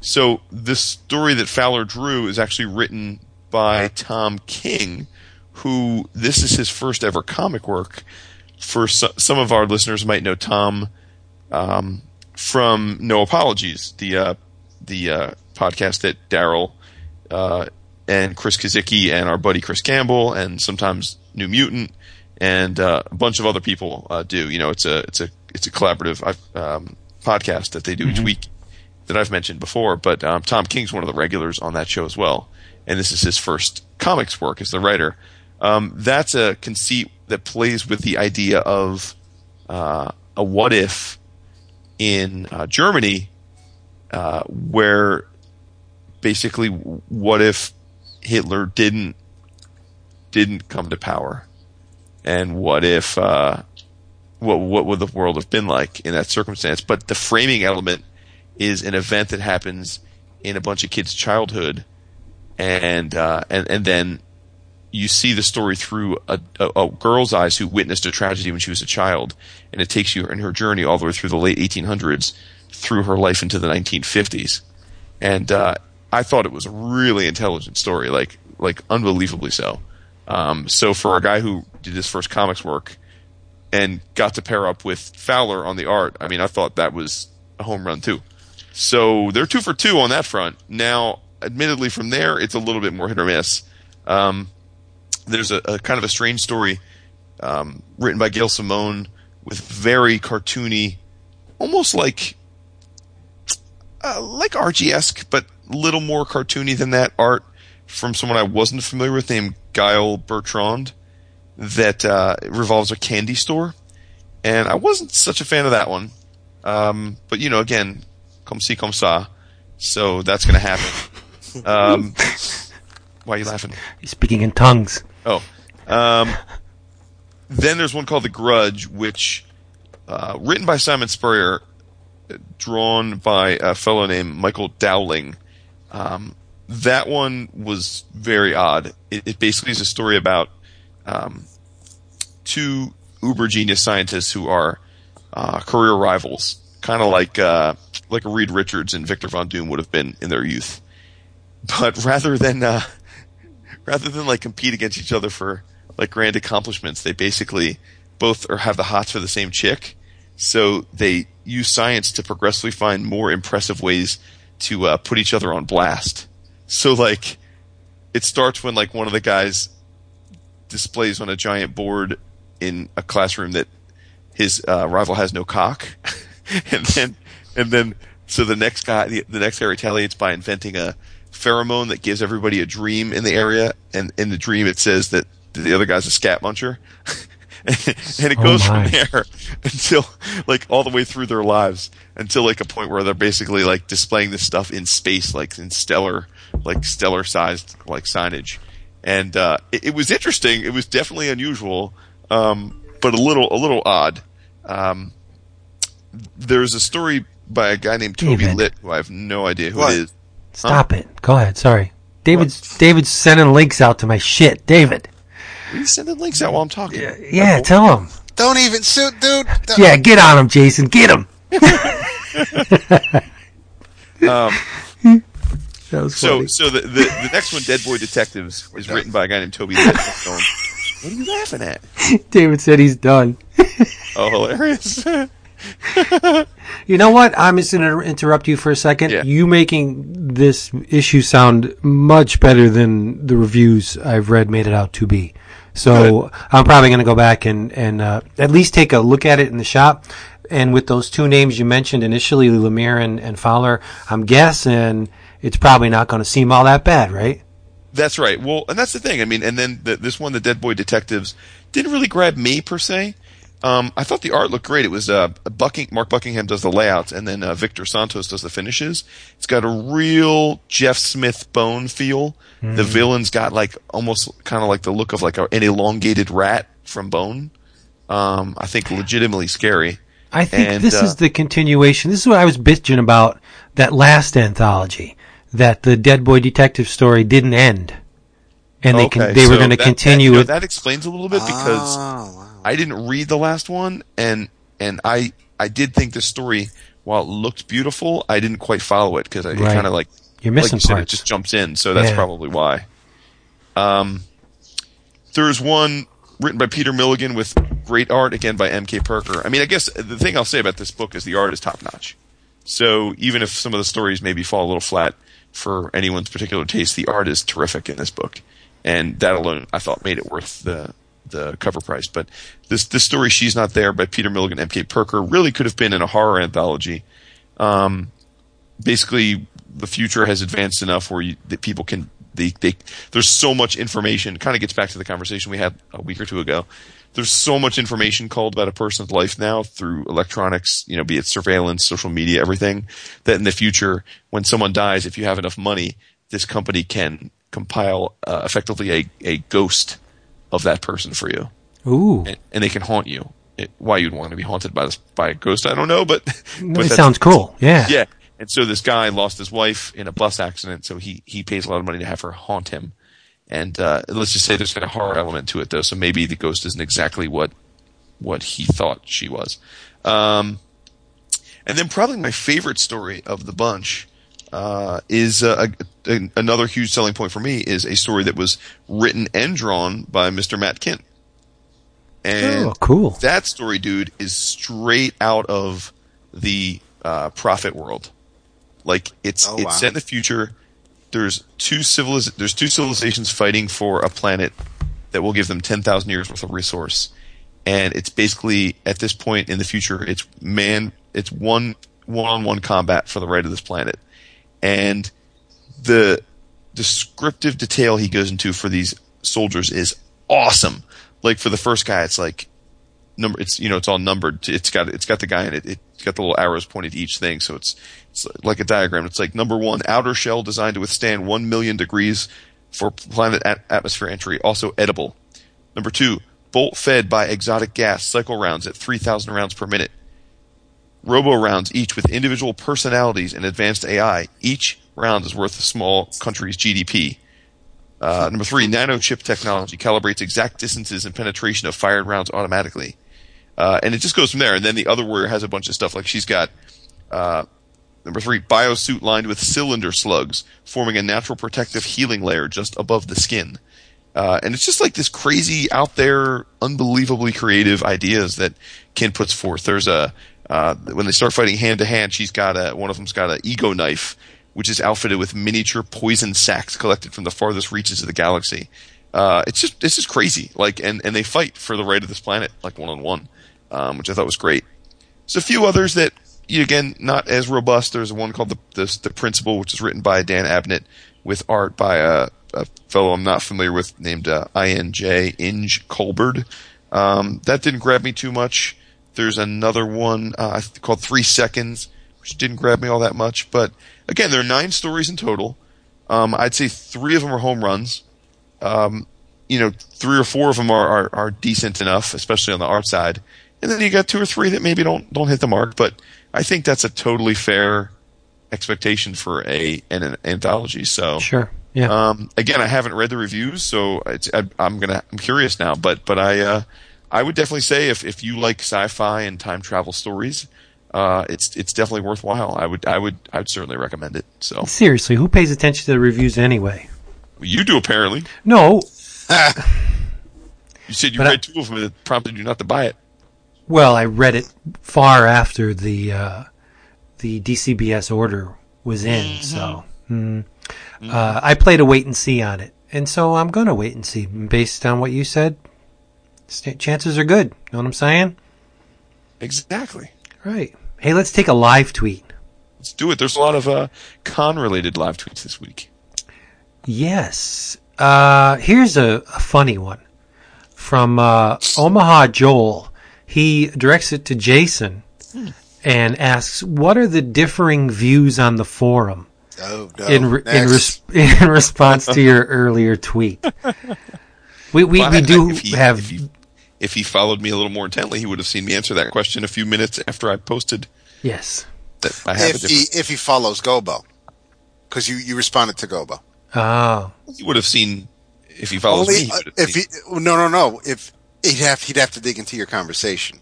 So the story that Fowler drew is actually written by Tom King, who this is his first ever comic work. For so, some of our listeners might know Tom um, from No Apologies, the uh, the uh, podcast that Daryl uh, and Chris Kazicki and our buddy Chris Campbell and sometimes New Mutant and uh, a bunch of other people uh, do. You know, it's a it's a it's a collaborative um, podcast that they do each week that I've mentioned before. But um, Tom King's one of the regulars on that show as well, and this is his first comics work as the writer. Um, that's a conceit that plays with the idea of uh, a what if in uh, Germany, uh, where basically what if Hitler didn't didn't come to power, and what if uh, what what would the world have been like in that circumstance? But the framing element is an event that happens in a bunch of kids' childhood, and uh, and and then you see the story through a, a, a girl's eyes who witnessed a tragedy when she was a child, and it takes you in her journey all the way through the late 1800s, through her life into the 1950s, and uh, I thought it was a really intelligent story, like like unbelievably so. Um, so for a guy who did his first comics work and got to pair up with Fowler on the art, I mean, I thought that was a home run too. So they're two for two on that front. Now, admittedly, from there it's a little bit more hit or miss. Um, there's a, a kind of a strange story um, written by Gail Simone with very cartoony, almost like uh, like Archie esque, but a little more cartoony than that art from someone I wasn't familiar with named Gael Bertrand that uh, revolves a candy store, and I wasn't such a fan of that one. Um, but you know, again, comme si comme ça, so that's going to happen. um, why are you laughing? He's speaking in tongues. Oh. Um, then there's one called The Grudge, which, uh, written by Simon Spurrier, drawn by a fellow named Michael Dowling. Um, that one was very odd. It, it basically is a story about um, two uber genius scientists who are uh, career rivals, kind of like uh, like Reed Richards and Victor Von Doom would have been in their youth. But rather than uh, rather than like compete against each other for like grand accomplishments, they basically both have the hots for the same chick. So they use science to progressively find more impressive ways to uh, put each other on blast. So like, it starts when like one of the guys displays on a giant board in a classroom that his uh, rival has no cock, and then and then so the next guy the, the next guy retaliates by inventing a pheromone that gives everybody a dream in the area, and in the dream it says that the other guy's a scat muncher. and it Oh goes my. from there until like all the way through their lives until like a point where they're basically like displaying this stuff in space like in stellar like stellar sized like signage and uh it, it was interesting it was definitely unusual um but a little a little odd um there's a story by a guy named Toby David. Litt who I have no idea who What? it is Stop it. Go ahead. Sorry. David's David's sending links out to my shit. David. Are you sending links out while I'm talking Yeah, tell him. Don't even suit, dude. Don't- Yeah, get on him, Jason. Get him. um That was So, funny. so the, the, the next one, Dead Boy Detectives, is written by a guy named Toby Litt. What are you laughing at? David said he's done. Oh, hilarious. You know what? I'm just going to interrupt you for a second. Yeah. You making this issue sound much better than the reviews I've read made it out to be. So I'm probably going to go back and and uh, at least take a look at it in the shop. And with those two names you mentioned initially, Lemire and, and Fowler, I'm guessing it's probably not going to seem all that bad, right? That's right. Well, and that's the thing. I mean, and then the, this one, the Dead Boy Detectives, didn't really grab me per se. Um, I thought the art looked great. It was uh, Bucking, Mark Buckingham does the layouts, and then uh, Victor Santos does the finishes. It's got a real Jeff Smith bone feel. The villain's got like almost kind of like the look of like a, an elongated rat from Bone. Um, I think legitimately scary. I think And, this uh, is the continuation. This is what I was bitching about that last anthology, that the Dead Boy Detective story didn't end, and they con- they were going to continue that, you know, it. That explains a little bit because Oh, wow. I didn't read the last one, and and I I did think the story, while it looked beautiful, I didn't quite follow it because it Right. kind of like You're like missing you said, it just jumps in. So that's Yeah. probably why. Um, there's one written by Peter Milligan with great art again by M.K. Perker. I mean, I guess the thing I'll say about this book is the art is top notch. So even if some of the stories maybe fall a little flat for anyone's particular taste, the art is terrific in this book, and that alone I thought made it worth the the cover price. But this this story, she's not there by Peter Milligan, M.K. Perker, really could have been in a horror anthology. Um, basically, the future has advanced enough where you, that people can they, they there's so much information. Kind of gets back to the conversation we had a week or two ago. There's so much information called about a person's life now through electronics, you know, be it surveillance, social media, everything. That in the future, when someone dies, if you have enough money, this company can compile uh, effectively a, a ghost of that person for you, Ooh, and, and they can haunt you. It, why you'd want to be haunted by this by a ghost, I don't know, but, but it sounds cool. Yeah. yeah. And so this guy lost his wife in a bus accident, so he, he pays a lot of money to have her haunt him. And uh, let's just say there's a horror element to it, though. So maybe the ghost isn't exactly what what he thought she was. Um, and then probably my favorite story of the bunch uh, is uh, a, another huge selling point for me is a story that was written and drawn by Mr. Matt Kindt. And Oh, cool. that story, dude, is straight out of the uh, Prophet world. Like it's Oh, it's wow. set in the future. There's two civiliz- There's two civilizations fighting for a planet that will give them ten thousand years worth of resource, and it's basically at this point in the future, it's man, it's one one-on-one combat for the right of this planet, and the descriptive detail he goes into for these soldiers is awesome. Like for the first guy, it's like number. It's you know it's all numbered. It's got it's got the guy in it. It's got the little arrows pointed to each thing, so it's it's like a diagram. It's like number one, outer shell designed to withstand one million degrees for planet at- atmosphere entry, also edible. Number two, bolt fed by exotic gas, cycle rounds at three thousand rounds per minute. Robo rounds, each with individual personalities and advanced AI. Each rounds is worth a small country's GDP. Uh, number three, nanochip technology calibrates exact distances and penetration of fired rounds automatically. Uh, and it just goes from there. And then the other warrior has a bunch of stuff like she's got uh, number three, biosuit lined with cylinder slugs, forming a natural protective healing layer just above the skin. Uh, and it's just like this crazy, out there, unbelievably creative ideas that Kindt puts forth. There's a uh, when they start fighting hand to hand, she's got a one of them's got an ego knife, which is outfitted with miniature poison sacs collected from the farthest reaches of the galaxy. Uh, it's just it's just crazy. Like and and they fight for the right of this planet, like one on one, which I thought was great. There's a few others that again not as robust. There's one called the the, the Principle, which is written by Dan Abnett with art by a, a fellow I'm not familiar with named uh, INJ Inge Culbard. Um, that didn't grab me too much. There's another one uh, called Three Seconds, which didn't grab me all that much. But again, there are nine stories in total. Um, I'd say three of them are home runs. Um, you know, three or four of them are, are, are decent enough, especially on the art side. And then you got two or three that maybe don't don't hit the mark. But I think that's a totally fair expectation for a an, an anthology. So Sure. Yeah. um, again, I haven't read the reviews, so it's, I, I'm gonna I'm curious now. But but I uh, I would definitely say if if you like sci-fi and time travel stories, uh, it's it's definitely worthwhile. I would I would I would certainly recommend it. So Seriously, who pays attention to the reviews anyway? you do apparently. No. You said you But I- read two of them that prompted you not to buy it. Well, I read it far after the uh, the DCBS order was in, so mm. Uh, I played a wait and see on it, and so I'm gonna wait and see based on what you said. st- Chances are good. You know what I'm saying? Exactly. Right. Hey, let's take a live tweet. Let's do it. There's a lot of uh, con related live tweets this week. Yes. Uh, here's a, a funny one from uh, Omaha Joel. He directs it to Jason and asks, "What are the differing views on the forum?" Oh no! in re- in, res- in response to your earlier tweet. We we, Well, we I- do if he, have If he, if he followed me a little more intently, he would have seen me answer that question a few minutes after I posted yes. that I have a if different. he if he follows Gobo, because you you responded to Gobo. Oh, He would have seen if he follows Only me. He uh, if he no no no if he'd have he'd have to dig into your conversation.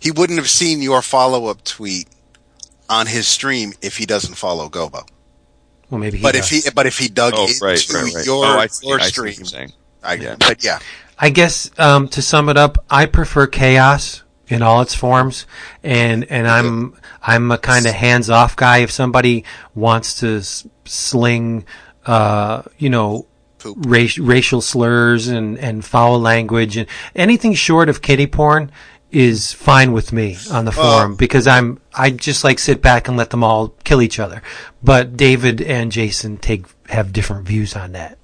He wouldn't have seen your follow up tweet on his stream if he doesn't follow Gobo. well maybe he But does. if he but if he dug oh, into right, right, right. your oh, I see, your I stream. I, Yeah. but yeah, I guess um, to sum it up, I prefer chaos in all its forms, and and I'm I'm a kind of hands off guy. If somebody wants to s- sling, uh, you know. Race, racial slurs and, and foul language and anything short of kitty porn is fine with me on the forum because I'm I just like sit back and let them all kill each other. But David and Jason take have different views on that.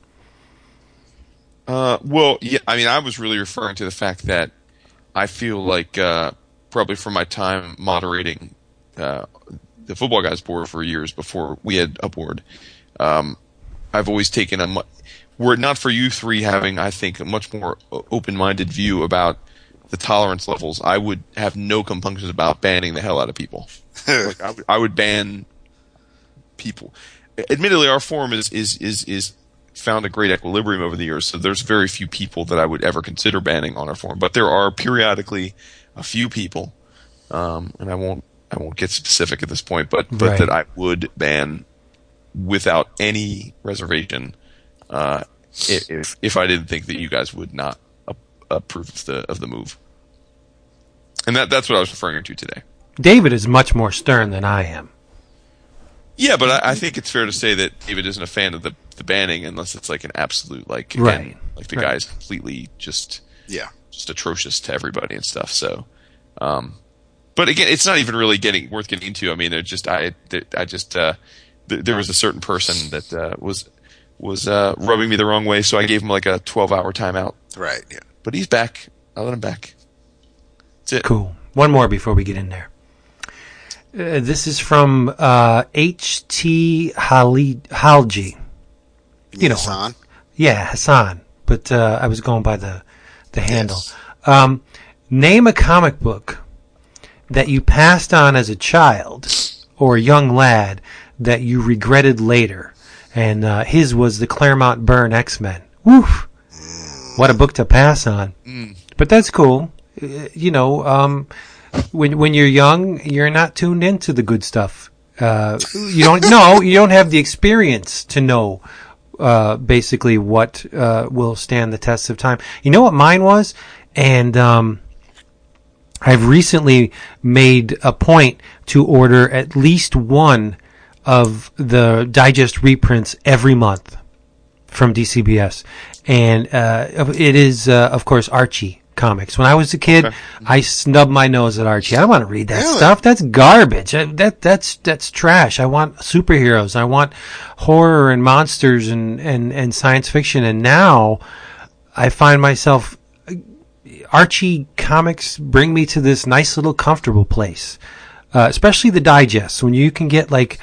Uh, well, yeah, I mean, I was really referring to the fact that I feel like uh, probably from my time moderating uh, the football guys board for years before we had a board, um, I've always taken a mu- were it not for you three having, I think, a much more open-minded view about the tolerance levels, I would have no compunctions about banning the hell out of people. like I would, I would ban people. Admittedly, our forum is is is is found a great equilibrium over the years. So there's very few people that I would ever consider banning on our forum, but there are periodically a few people, um, and I won't I won't get specific at this point, but but Right. that I would ban without any reservation uh, if if I didn't think that you guys would not approve of the of the move. And that that's what I was referring to today. David is much more stern than I am. Yeah, but I, I think it's fair to say that David isn't a fan of the, the banning unless it's like an absolute like again, Right. like the Right. guy's completely just yeah. just atrocious to everybody and stuff. So, um, but again, it's not even really getting worth getting into. I mean, they're just I I just uh, th- there was a certain person that uh, was was uh, rubbing me the wrong way, so I gave him like a twelve hour timeout. Right. Yeah. But he's back. I let him back. That's it. Cool. One more before we get in there. Uh, this is from uh, H.T. Halji. You know, Hassan. Yeah, Hassan. But uh, I was going by the the handle. Um, name a comic book that you passed on as a child or a young lad that you regretted later. And uh, his was the Claremont Byrne X Men. Woof! What a book to pass on. But that's cool. Uh, You know, um, when when you're young, you're not tuned into the good stuff. Uh, you don't know. You don't have the experience to know uh, basically what uh, will stand the test of time. You know what mine was, and um, I've recently made a point to order at least one of the digest reprints every month from DCBS, and uh, it is uh, of course Archie comics. When I was a kid, I snubbed my nose at Archie. I don't want to read that Really? stuff. That's garbage. I, that that's that's trash. I want superheroes. I want horror and monsters and and and science fiction. And now I find myself Archie comics bring me to this nice little comfortable place, uh, especially the digests when you can get like.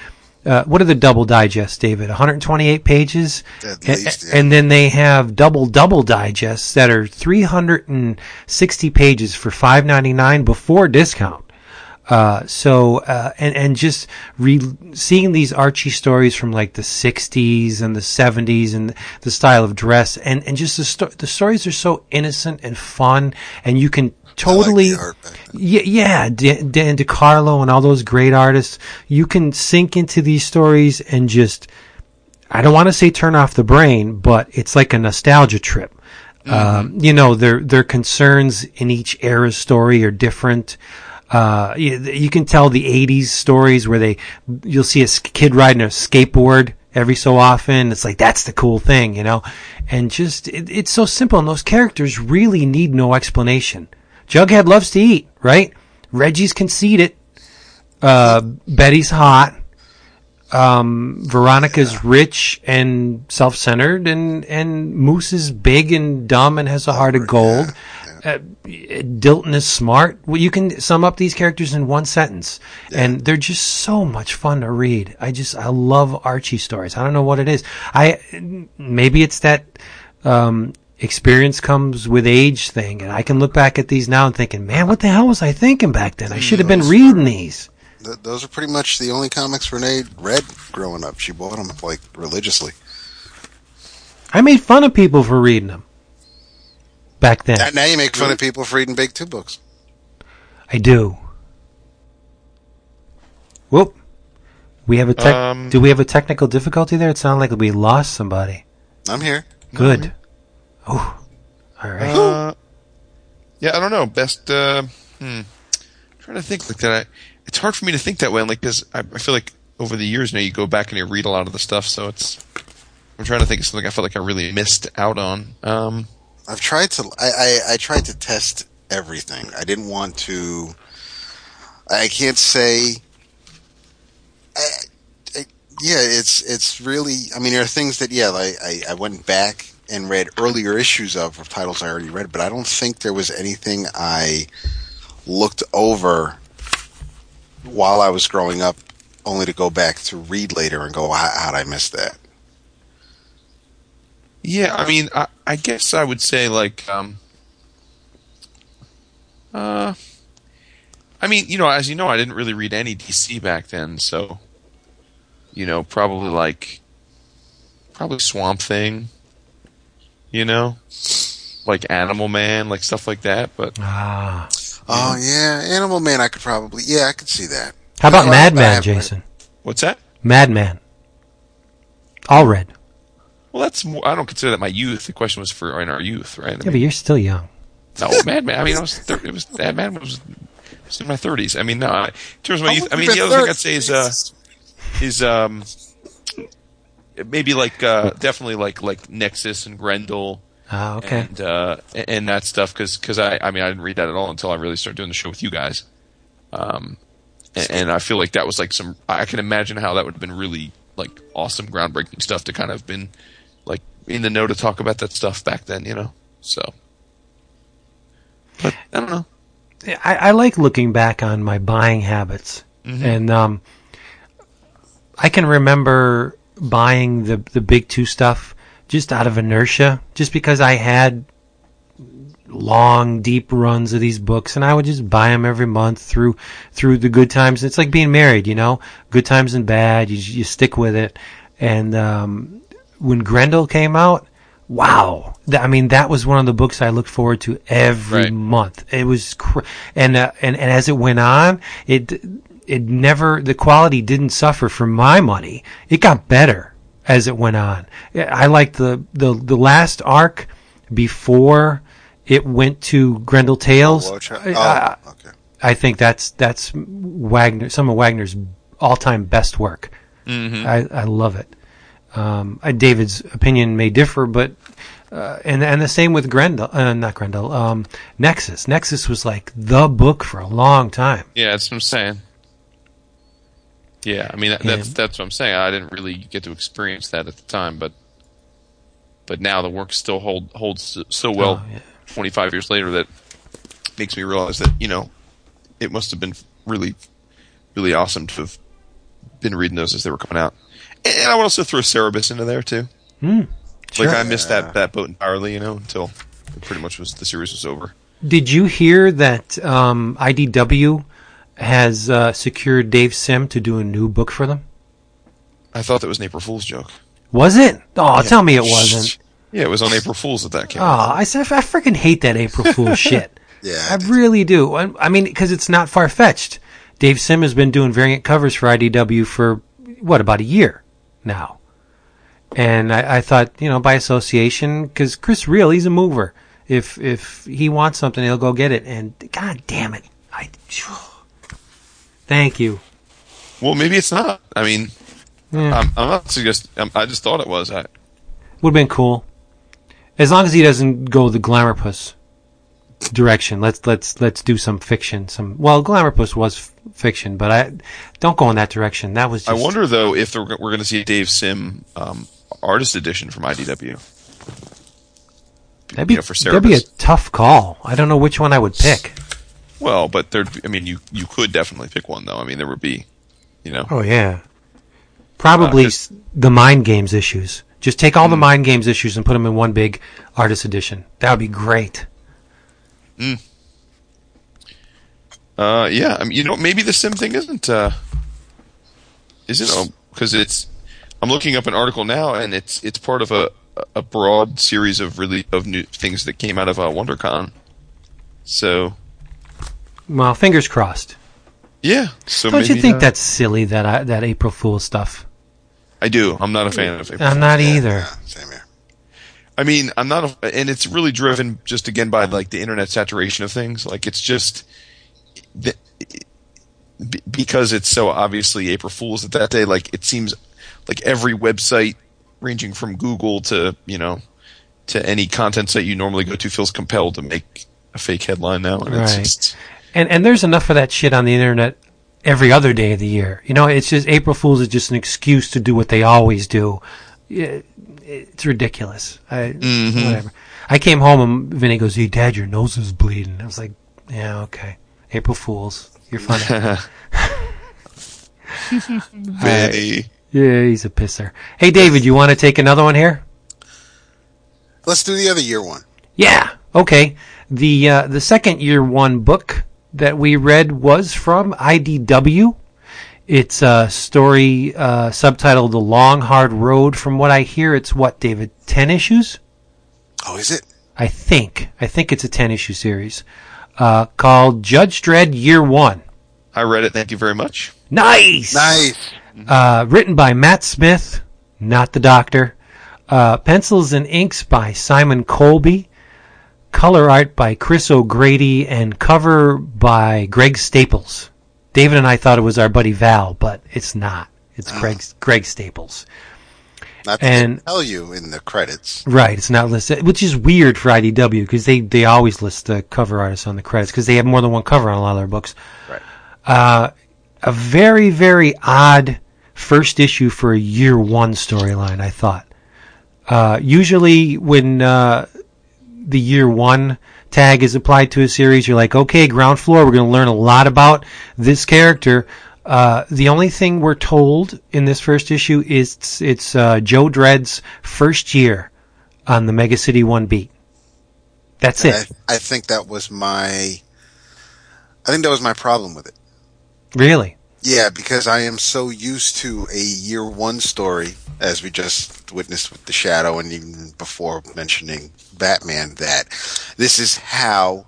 Uh, what are the double digests, David? 128 pages, At A- least, yeah. and then they have double double digests that are 360 pages for 5.99 before discount. Uh, so uh, and and just re- seeing these Archie stories from like the '60s and the '70s and the style of dress and and just the sto- the stories are so innocent and fun and you can totally the art back then. yeah yeah Dan, Dan DeCarlo and all those great artists you can sink into these stories and just I don't want to say turn off the brain but it's like a nostalgia trip. Um, you know, their their concerns in each era's story are different. Uh, you, you can tell the '80s stories where they you'll see a kid riding a skateboard every so often. It's like that's the cool thing, you know. And just it, it's so simple, and those characters really need no explanation. Jughead loves to eat, right? Reggie's conceited. Uh, Betty's hot. Um, Veronica's rich and self-centered, and and Moose is big and dumb and has a heart of gold. Uh, Dilton is smart. Well, you can sum up these characters in one sentence, and they're just so much fun to read. I just I love Archie stories. I don't know what it is. I maybe it's that um, experience comes with age thing, and I can look back at these now and thinking, man, what the hell was I thinking back then? I should have been reading these. Th- those are pretty much the only comics Renee read growing up. She bought them like religiously. I made fun of people for reading them back then. Now- Now you make fun of people for reading Big Two books. I do. Whoop. We have a tech. Um, do we have a technical difficulty there? It sounded like we lost somebody. I'm here. Good. Oh. All right. Uh, yeah, I don't know. Best. Uh, hmm. trying to think like that. I, it's hard for me to think that way, like because I, I feel like over the years now you go back and you read a lot of the stuff, so it's. I'm trying to think of something I felt like I really missed out on. Um, I've tried to. I, I, I tried to test everything. I didn't want to. I can't say. I, I, yeah, it's it's really. I mean, there are things that yeah, like I, I went back and read earlier issues of, of titles I already read, but I don't think there was anything I looked over while I was growing up, only to go back to read later and go, how how'd I miss that? Yeah, I mean, I, I guess I would say like, um, uh, I mean, you know, as you know, I didn't really read any DC back then, so, you know, probably like, probably Swamp Thing, you know, like Animal Man, like stuff like that. But Ah. Oh yeah, Animal Man. I could probably yeah, I could see that. How about Well, I Madman, Jason? what's that? Madman. All red. Well, that's more, I don't consider that my youth. The question was for in our youth, right? I Yeah, but you're still young. no, Madman. I mean, I was thir- it was Madman was, was in my thirties. I mean, no, I- in terms of my youth. I mean, the other thing I'd say is uh, is um maybe like uh definitely like like Nexus and Grendel Ah, okay. and uh and that stuff because because I I mean I didn't read that at all until I really started doing the show with you guys. Um, and, and I feel like that was like some I can imagine how that would have been really like awesome groundbreaking stuff to kind of been like in the know to talk about that stuff back then, you know. So, but I don't know. I, I like looking back on my buying habits, and um, I can remember buying the the big two stuff just out of inertia, just because I had long, deep runs of these books, and I would just buy them every month through through the good times. It's like being married, you know, good times and bad. You you stick with it. And um, when Grendel came out, wow! I mean, that was one of the books I looked forward to every Right. month. It was, cr- and uh, and and as it went on, it it never the quality didn't suffer for my money. It got better as it went on. I liked the the the last arc before it went to Grendel Tales. Watch out. I- I- Oh, okay. I think that's that's Wagner, some of Wagner's all-time best work. I, I love it. Um, I, David's opinion may differ, but uh, and and the same with Grendel, uh, not Grendel, um, Nexus. Nexus was like the book for a long time. Yeah, that's what I'm saying. Yeah, I mean that, that's that's what I'm saying. I didn't really get to experience that at the time, but but now the work still hold holds so well. Oh, yeah. 25 years later, that makes me realize that you know it must have been really really awesome to have been reading those as they were coming out. And I would also throw Cerebus into there too. Sure. Like I missed that that boat entirely, you know, until it pretty much was the series was over. Did you hear that um, IDW has uh, secured Dave Sim to do a new book for them? I thought that was an April Fool's joke. Was it? Oh, tell me it wasn't. Yeah, it was on April Fool's that that came. Oh, out. I said I freaking hate that April Fool shit. Yeah, I I really do. I, I mean, because it's not far fetched. Dave Sim has been doing variant covers for IDW for what about a year now, and I, I thought you know by association because Chris Ryall he's a mover. If if he wants something, he'll go get it. And God damn it, I. Thank you. Well, maybe it's not. I mean, Yeah. I'm, I'm not suggesting. I'm, I just thought it was. I, Would have been cool, as long as he doesn't go the Glamourpuss direction. Let's let's let's do some fiction. Some well, Glamourpuss was f- fiction, but I don't go in that direction. That was. I wonder though if we're, we're going to see a Dave Sim um, artist edition from IDW. That'd be you know, that'd be a tough call. I don't know which one I would pick. Well, but there. I mean, you you could definitely pick one though. I mean, there would be, you know. Oh yeah, probably Uh, the mind games issues. Just take Hmm. all the mind games issues and put them in one big artist edition. That would be great. Uh, yeah. I mean, you know, maybe the Sim thing isn't. Uh, isn't because it's. I'm looking up an article now, and it's it's part of a a broad series of really of new things that came out of uh, WonderCon. So Well, fingers crossed. yeah. So Don't you think uh, that's silly that I, that April Fool stuff? I do. I'm not a fan of it. I'm not either. Yeah, same here. I mean, I'm not, a, and it's really driven just again by like the internet saturation of things. Like it's just the, because it's so obviously April Fools at that day. Like it seems like every website, ranging from Google to you know to any content site you normally go to, feels compelled to make a fake headline now, and it's just And and there's enough of that shit on the internet every other day of the year. You know, it's just April Fools is just an excuse to do what they always do. Yeah, It's ridiculous. I, Mm-hmm. Whatever. I came home and Vinny goes, "Hey, Dad, your nose is bleeding." I was like, "Yeah, okay. April Fools, you're funny." Vinny. yeah, he's a pisser. Hey, David, you want to take another one here? Let's do the other year one. Yeah. Okay. The uh, the second year one book that we read was from IDW. It's a story uh, subtitled "The Long Hard Road." From what I hear, it's what David ten issues. Oh, is it? I think. I think it's a ten issue series uh, called Judge Dredd Year One. I read it. Thank you very much. Nice. Nice. Uh, written by Matt Smith, not the Doctor. Uh, pencils and inks by Simon Coleby. Color art by Chris O'Grady and cover by Greg Staples. David and I thought it was our buddy Val, but it's not. It's Greg Greg Staples. Not to And- tell you in the credits. Right, it's not listed, which is weird for IDW because they, they always list the cover artists on the credits because they have more than one cover on a lot of their books. Right. Uh, a very, very odd first issue for a year one storyline, I thought. Uh, usually when, uh, the year one tag is applied to a series, you're like, okay, ground floor, we're going to learn a lot about this character. Uh, the only thing we're told in this first issue is it's, it's uh, Joe Dredd's first year on the Mega City One beat. That's And it. I, I think that was my, I think that was my problem with it. Really? Yeah, because I am so used to a year one story, as we just witnessed with The Shadow and even before mentioning Batman, that this is how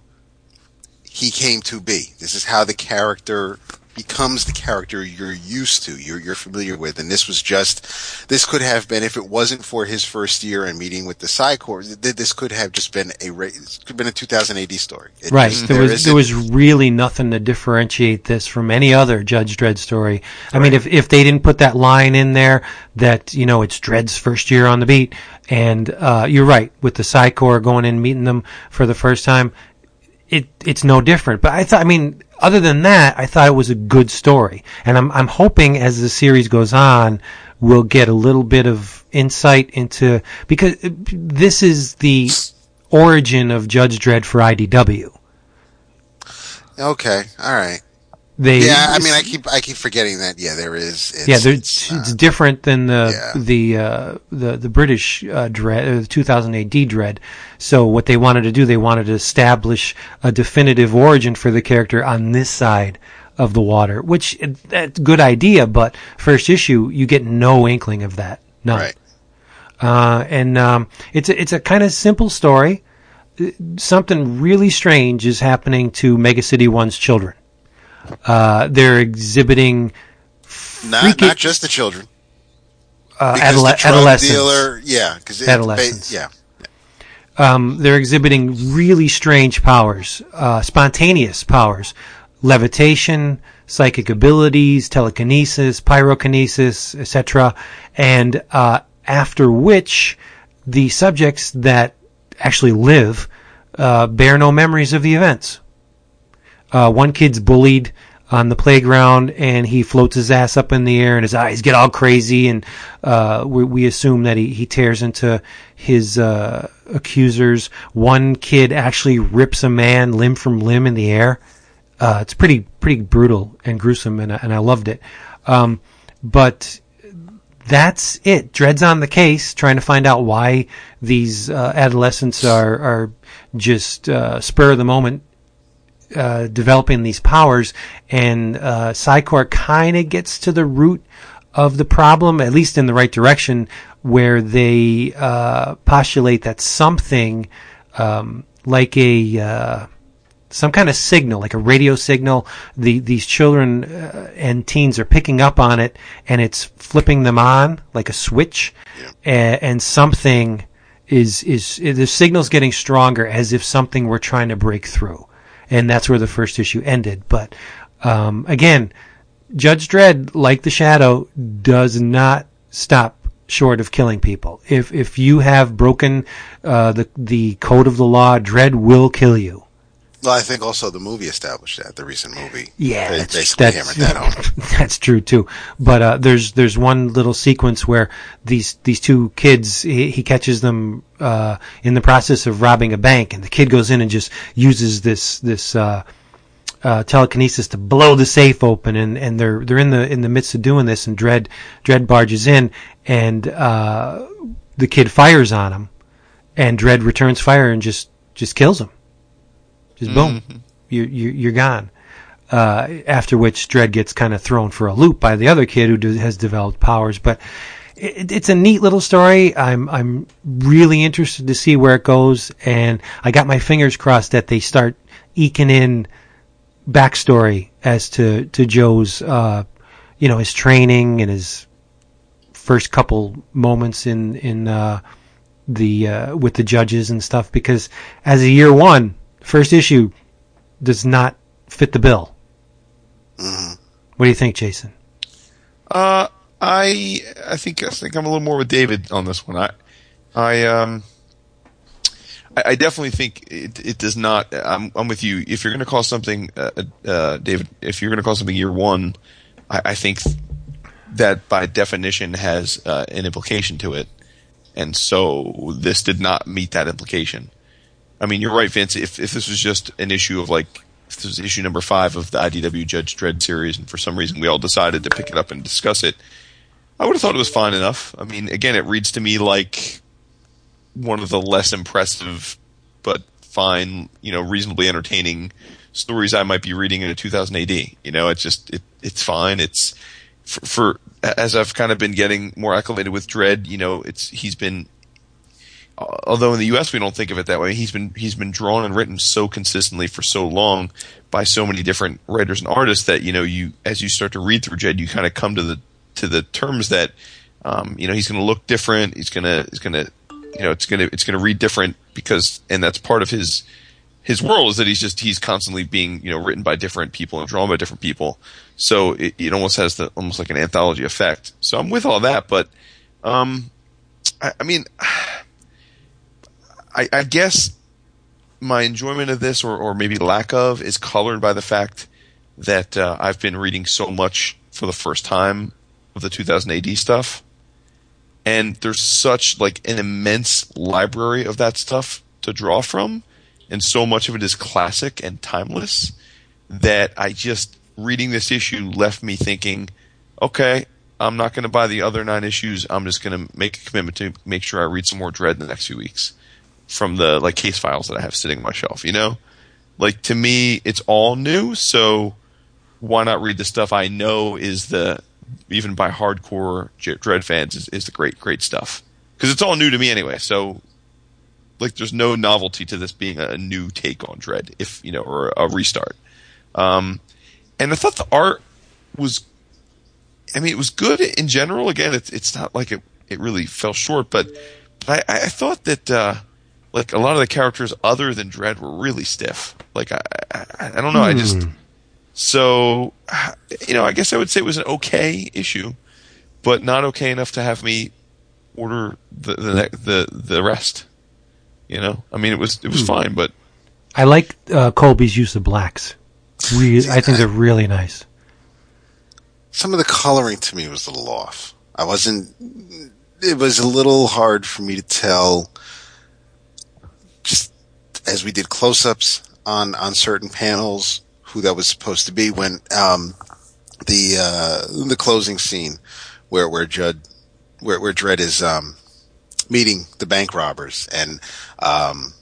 he came to be. This is how the character becomes the character you're used to, you're, you're familiar with. And this was just, this could have been, if it wasn't for his first year and meeting with the Psychor, th- this could have just been a, could have been a 2000 AD story. It Right. just- there was there was really nothing to differentiate this from any other Judge Dredd story. I mean, if if they didn't put that line in there that you know it's Dredd's first year on the beat, and uh, you're right with the Psychor going in meeting them for the first time, it it's no different. But I thought, I mean, other than that, I thought it was a good story, and I'm I'm hoping as the series goes on, we'll get a little bit of insight into because this is the origin of Judge Dredd for IDW. Okay, all right. They Yeah, I mean, I keep I keep forgetting that. Yeah, there is. It's, yeah, it's, it's, uh, different than the Yeah. the uh, the the British uh, Dredd, uh, the 2000 AD Dredd. So what they wanted to do, they wanted to establish a definitive origin for the character on this side of the water, which uh, that's a good idea. But first issue, you get no inkling of that. None. right. Uh, and um, it's a, it's a kind of simple story. Uh, Something really strange is happening to Mega City One's children. Uh, they're exhibiting Not not just the children. uh, adole- adolescents. dealer, yeah, because Adolescents. yeah, um, they're exhibiting really strange powers, uh, spontaneous powers, levitation, psychic abilities, telekinesis, pyrokinesis, etc. And uh, after which, the subjects that actually live uh, bear no memories of the events. Uh, one kid's bullied on the playground and he floats his ass up in the air and his eyes get all crazy and uh, we, we assume that he, he tears into his uh, accusers. One kid actually rips a man limb from limb in the air. Uh, it's pretty pretty brutal and gruesome and, and I loved it. Um, but that's it. Dredd's on the case, trying to find out why these uh, adolescents are are just uh, spur of the moment uh, developing these powers, and uh, Psychor kind of gets to the root of the problem, at least in the right direction, where they uh, postulate that something um, like a uh, some kind of signal, like a radio signal. The these children uh, and teens are picking up on it, and it's flipping them on like a switch, a- and something is is the signal's getting stronger, as if something were trying to break through, and that's where the first issue ended. But um, again, Judge Dredd, like the Shadow, does not stop short of killing people. If if you have broken uh, the the code of the law, Dredd will kill you. Well, I think also the movie established that. The recent movie, Yeah, they that's, basically that's, hammered that home. that's true too. But uh, there's there's one little sequence where these these two kids he, he catches them uh, in the process of robbing a bank, and the kid goes in and just uses this this uh, uh, telekinesis to blow the safe open, and, and they're they're in the in the midst of doing this, and Dredd Dredd barges in, and uh, the kid fires on him, and Dredd returns fire and just just kills him. Just boom, you you you're gone uh, after which Dredd gets kind of thrown for a loop by the other kid who do, has developed powers. But it, it's a neat little story. I'm I'm really interested to see where it goes, and I got my fingers crossed that they start eking in backstory as to to Joe's, uh, you know, his training and his first couple moments in in uh, the uh, with the judges and stuff. Because as a year one, first issue does not fit the bill. What do you think, Jason? Uh, I I think I think I'm a little more with David on this one. I I um I, I definitely think it, it does not. I'm I'm with you. If you're going to call something, uh, uh, David, if you're going to call something year one, I, I think that by definition has uh, an implication to it, and so this did not meet that implication. I mean, you're right, Vince. If if this was just an issue of like this was issue number five of the IDW Judge Dredd series, and for some reason we all decided to pick it up and discuss it, I would have thought it was fine enough. I mean, again, it reads to me like one of the less impressive but fine, you know, reasonably entertaining stories I might be reading in a 2000 AD. You know, it's just it it's fine. It's for, for as I've kind of been getting more acclimated with Dredd. You know, it's he's been although in the U.S. we don't think of it that way, he's been he's been drawn and written so consistently for so long by so many different writers and artists that you know you as you start to read through Jed, you kind of come to the to the terms that um, you know he's going to look different. He's gonna he's gonna you know it's gonna it's gonna read different because and that's part of his his world is that he's just he's constantly being you know written by different people and drawn by different people. So it, it almost has the almost like an anthology effect. So I'm with all that, but um, I, I mean. I, I guess my enjoyment of this, or, or maybe lack of, is colored by the fact that uh, I've been reading so much for the first time of the 2000 AD stuff, and there's such like an immense library of that stuff to draw from, and so much of it is classic and timeless that I just reading this issue left me thinking, okay, I'm not going to buy the other nine issues. I'm just going to make a commitment to make sure I read some more Dredd in the next few weeks from the like case files that I have sitting on my shelf, you know? Like to me, it's all new, so why not read the stuff I know is the even by hardcore Dredd fans is, is the great great stuff because it's all new to me anyway. So like, there's no novelty to this being a new take on Dredd if you know, or a restart. Um, and I thought the art was, I mean, it was good in general. Again, it's it's not like it it really fell short, but but I, I thought that. Uh, like a lot of the characters other than Dredd were really stiff. Like I, I, I don't know. I just Hmm. so you know I guess I would say it was an okay issue, but not okay enough to have me order the the ne- the, the rest. You know, I mean it was it was Hmm. fine, but I like uh, Coleby's use of blacks. Really, I think they're really nice. Some of the coloring to me was a little off. I wasn't. It was a little hard for me to tell. As we did close-ups on on certain panels, who that was supposed to be. When um, the uh, the closing scene, where where Judd, where where Dredd is um, meeting the bank robbers and um,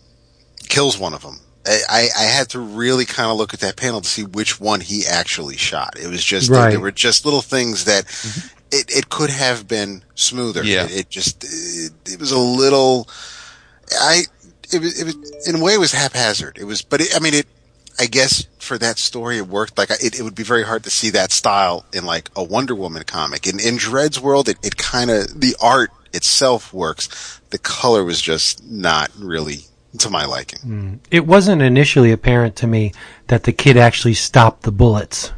kills one of them. I, I I had to really kind of look at that panel to see which one he actually shot. It was just Right. there were just little things that it, it could have been smoother. Yeah. It, it just it, it was a little. I it was it was in a way it was haphazard. It was, but it, I mean it. I guess for that story it worked. Like it, it would be very hard to see that style in like a Wonder Woman comic. In in Dredd's world, it, it kind of the art itself works. The color was just not really to my liking. Mm. It wasn't initially apparent to me that the kid actually stopped the bullets.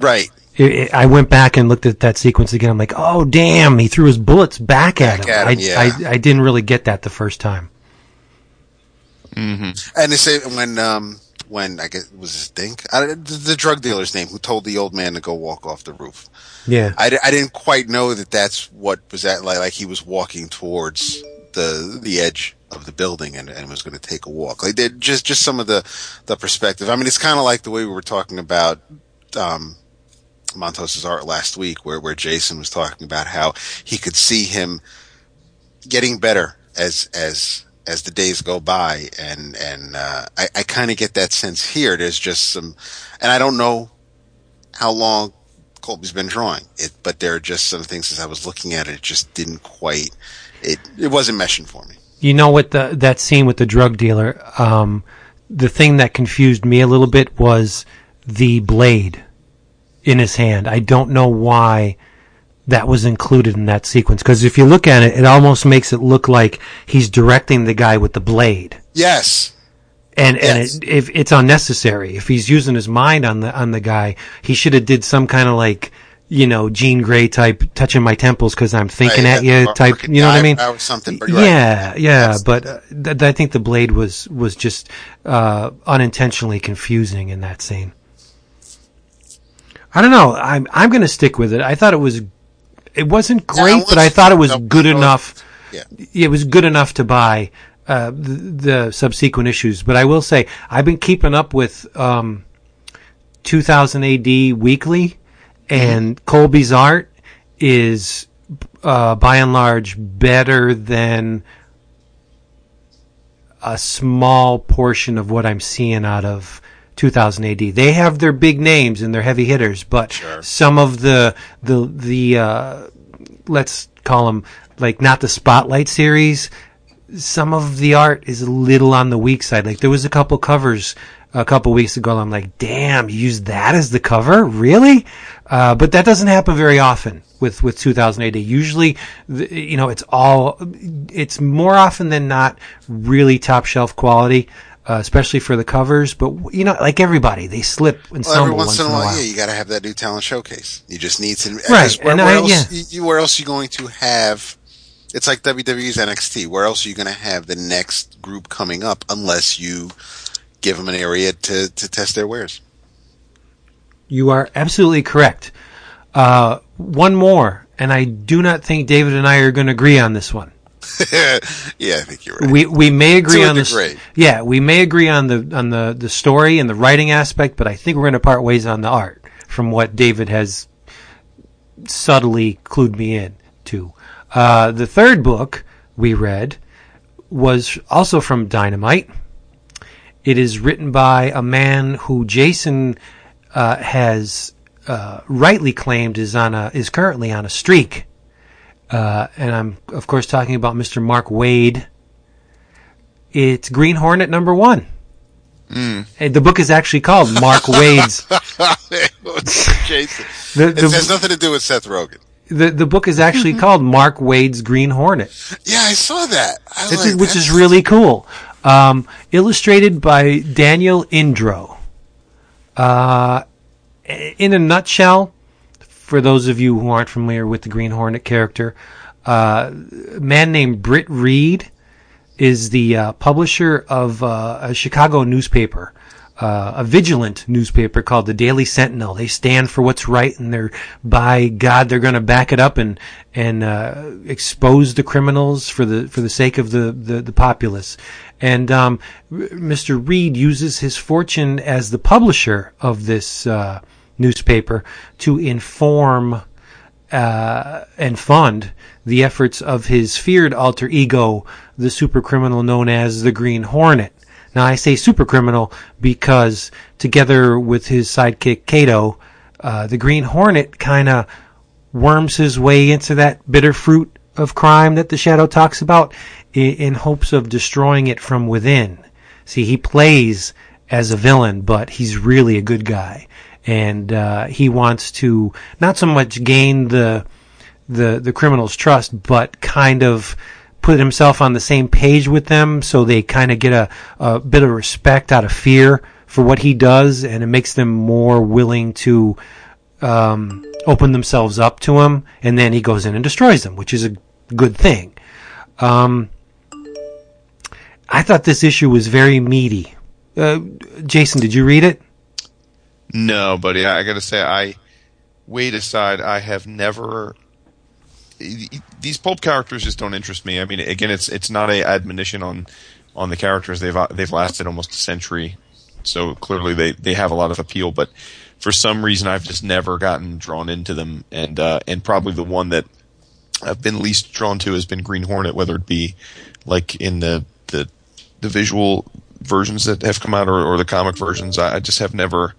Right. It, it, I went back and looked at that sequence again. I'm like, oh damn, he threw his bullets back at Back him. at him, I, yeah. I, I didn't really get that the first time. And they say when um when I guess was this Dink I, the, the drug dealer's name who told the old man to go walk off the roof. Yeah. I, I didn't quite know that that's what was that like like he was walking towards the the edge of the building and, and was going to take a walk. Like they, just just some of the the perspective. I mean, it's kind of like the way we were talking about um Montos's art last week, where where Jason was talking about how he could see him getting better as as as the days go by, and and uh, I, I kind of get that sense here. There's just some, and I don't know how long Coleby's been drawing it, but there are just some things as I was looking at it, it just didn't quite. It it wasn't meshing for me. You know what? The, that scene with the drug dealer, um, the thing that confused me a little bit was the blade in his hand. I don't know why that was included in that sequence. Because if you look at it, it almost makes it look like he's directing the guy with the blade. Yes, And Yes. and it, if it's unnecessary, if he's using his mind on the on the guy, he should have did some kind of like you know Jean Grey type touching my temples because I'm thinking Right, at you type. You know what I mean? something, right. Yeah, yeah. That's- But uh, th- I think the blade was was just uh, unintentionally confusing in that scene. I don't know. I'm I'm going to stick with it. I thought it was it wasn't great, but I thought it was good no, enough. Yeah. It was good enough to buy uh, the, the subsequent issues. But I will say I've been keeping up with um, 2000 AD weekly, and Coleby's art is uh, by and large better than a small portion of what I'm seeing out of 2000 AD. They have their big names and their heavy hitters, but Sure. some of the the the uh, let's call them like not the spotlight series. Some of the art is a little on the weak side. Like there was a couple covers a couple weeks ago. I'm like, damn, you used that as the cover, really? Uh, but that doesn't happen very often with with 2000 AD. Usually, you know, it's all it's more often than not really top shelf quality. Uh, especially for the covers, but you know, like everybody, they slip and Well, stumble every once, in a while, yeah, you got to have that new talent showcase. You just need to. Right, Where, and where I- else? yeah. You- where else are you going to have? It's like WWE's NXT. Where else are you going to have the next group coming up unless you give them an area to to test their wares? You are absolutely correct. Uh, one more, and I do not think David and I are going to agree on this one. yeah, I think you're right. We we may agree on degree. Yeah, we may agree on the on the the story and the writing aspect, but I think we're going to part ways on the art. From what David has subtly clued me in to. Uh, the third book we read was also from Dynamite. It is written by a man who Jason uh, has uh, rightly claimed is on a is currently on a streak, uh, and I'm of course talking about Mr. Mark Waid. It's Green Hornet number one. And the book is actually called Mark Waid's. Jason. The, It has nothing to do with Seth Rogen. the, the book is actually called Mark Waid's Green Hornet. Yeah, I saw that. I like which that. is really cool. Um, illustrated by Daniel Indro. Uh, in a nutshell, for those of you who aren't familiar with the Green Hornet character, uh, a man named Britt Reed is the uh, publisher of uh, a Chicago newspaper, uh, a vigilant newspaper called the Daily Sentinel. They stand for what's right, and they're by God, they're going to back it up and and uh, expose the criminals for the for the sake of the the, the populace. And um, Mr. Reed uses his fortune as the publisher of this uh, newspaper to inform uh, and fund the efforts of his feared alter ego, the super criminal known as the Green Hornet. Now I say super criminal because together with his sidekick Kato, uh, the Green Hornet kind of worms his way into that bitter fruit of crime that the Shadow talks about in, in hopes of destroying it from within. See, he plays as a villain, but he's really a good guy, and uh, he wants to not so much gain the the the criminal's trust, but kind of put himself on the same page with them, so they kind of get a, a bit of respect out of fear for what he does, and it makes them more willing to um, open themselves up to him, and then he goes in and destroys them, which is a good thing. Um, I thought this issue was very meaty. Uh, Jason, did you read it? No, buddy. I, got to say, I Waid aside, I have never. These pulp characters just don't interest me. I mean, again, it's it's not a admonition on on the characters. They've they've lasted almost a century, so clearly they they have a lot of appeal. But for some reason, I've just never gotten drawn into them, and uh, and probably the one that I've been least drawn to has been Green Hornet, whether it be like in the the the visual versions that have come out or, or the comic versions. I, I just have never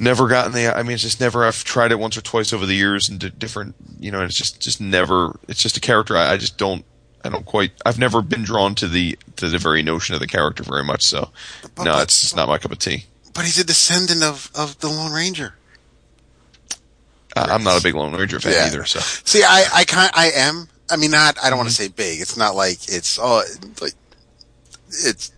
never gotten the i mean it's just never i've tried it once or twice over the years and di- different you know and it's just just never it's just a character I, I just don't i don't quite i've never been drawn to the to the very notion of the character very much so But- no but- it's just not my cup of tea But he's a descendant of, of the Lone Ranger. I, i'm not a big lone ranger fan Yeah. either so See, I, I kind, I am. I mean, not. I don't want to Mm-hmm. say big. It's not like it's oh, like it's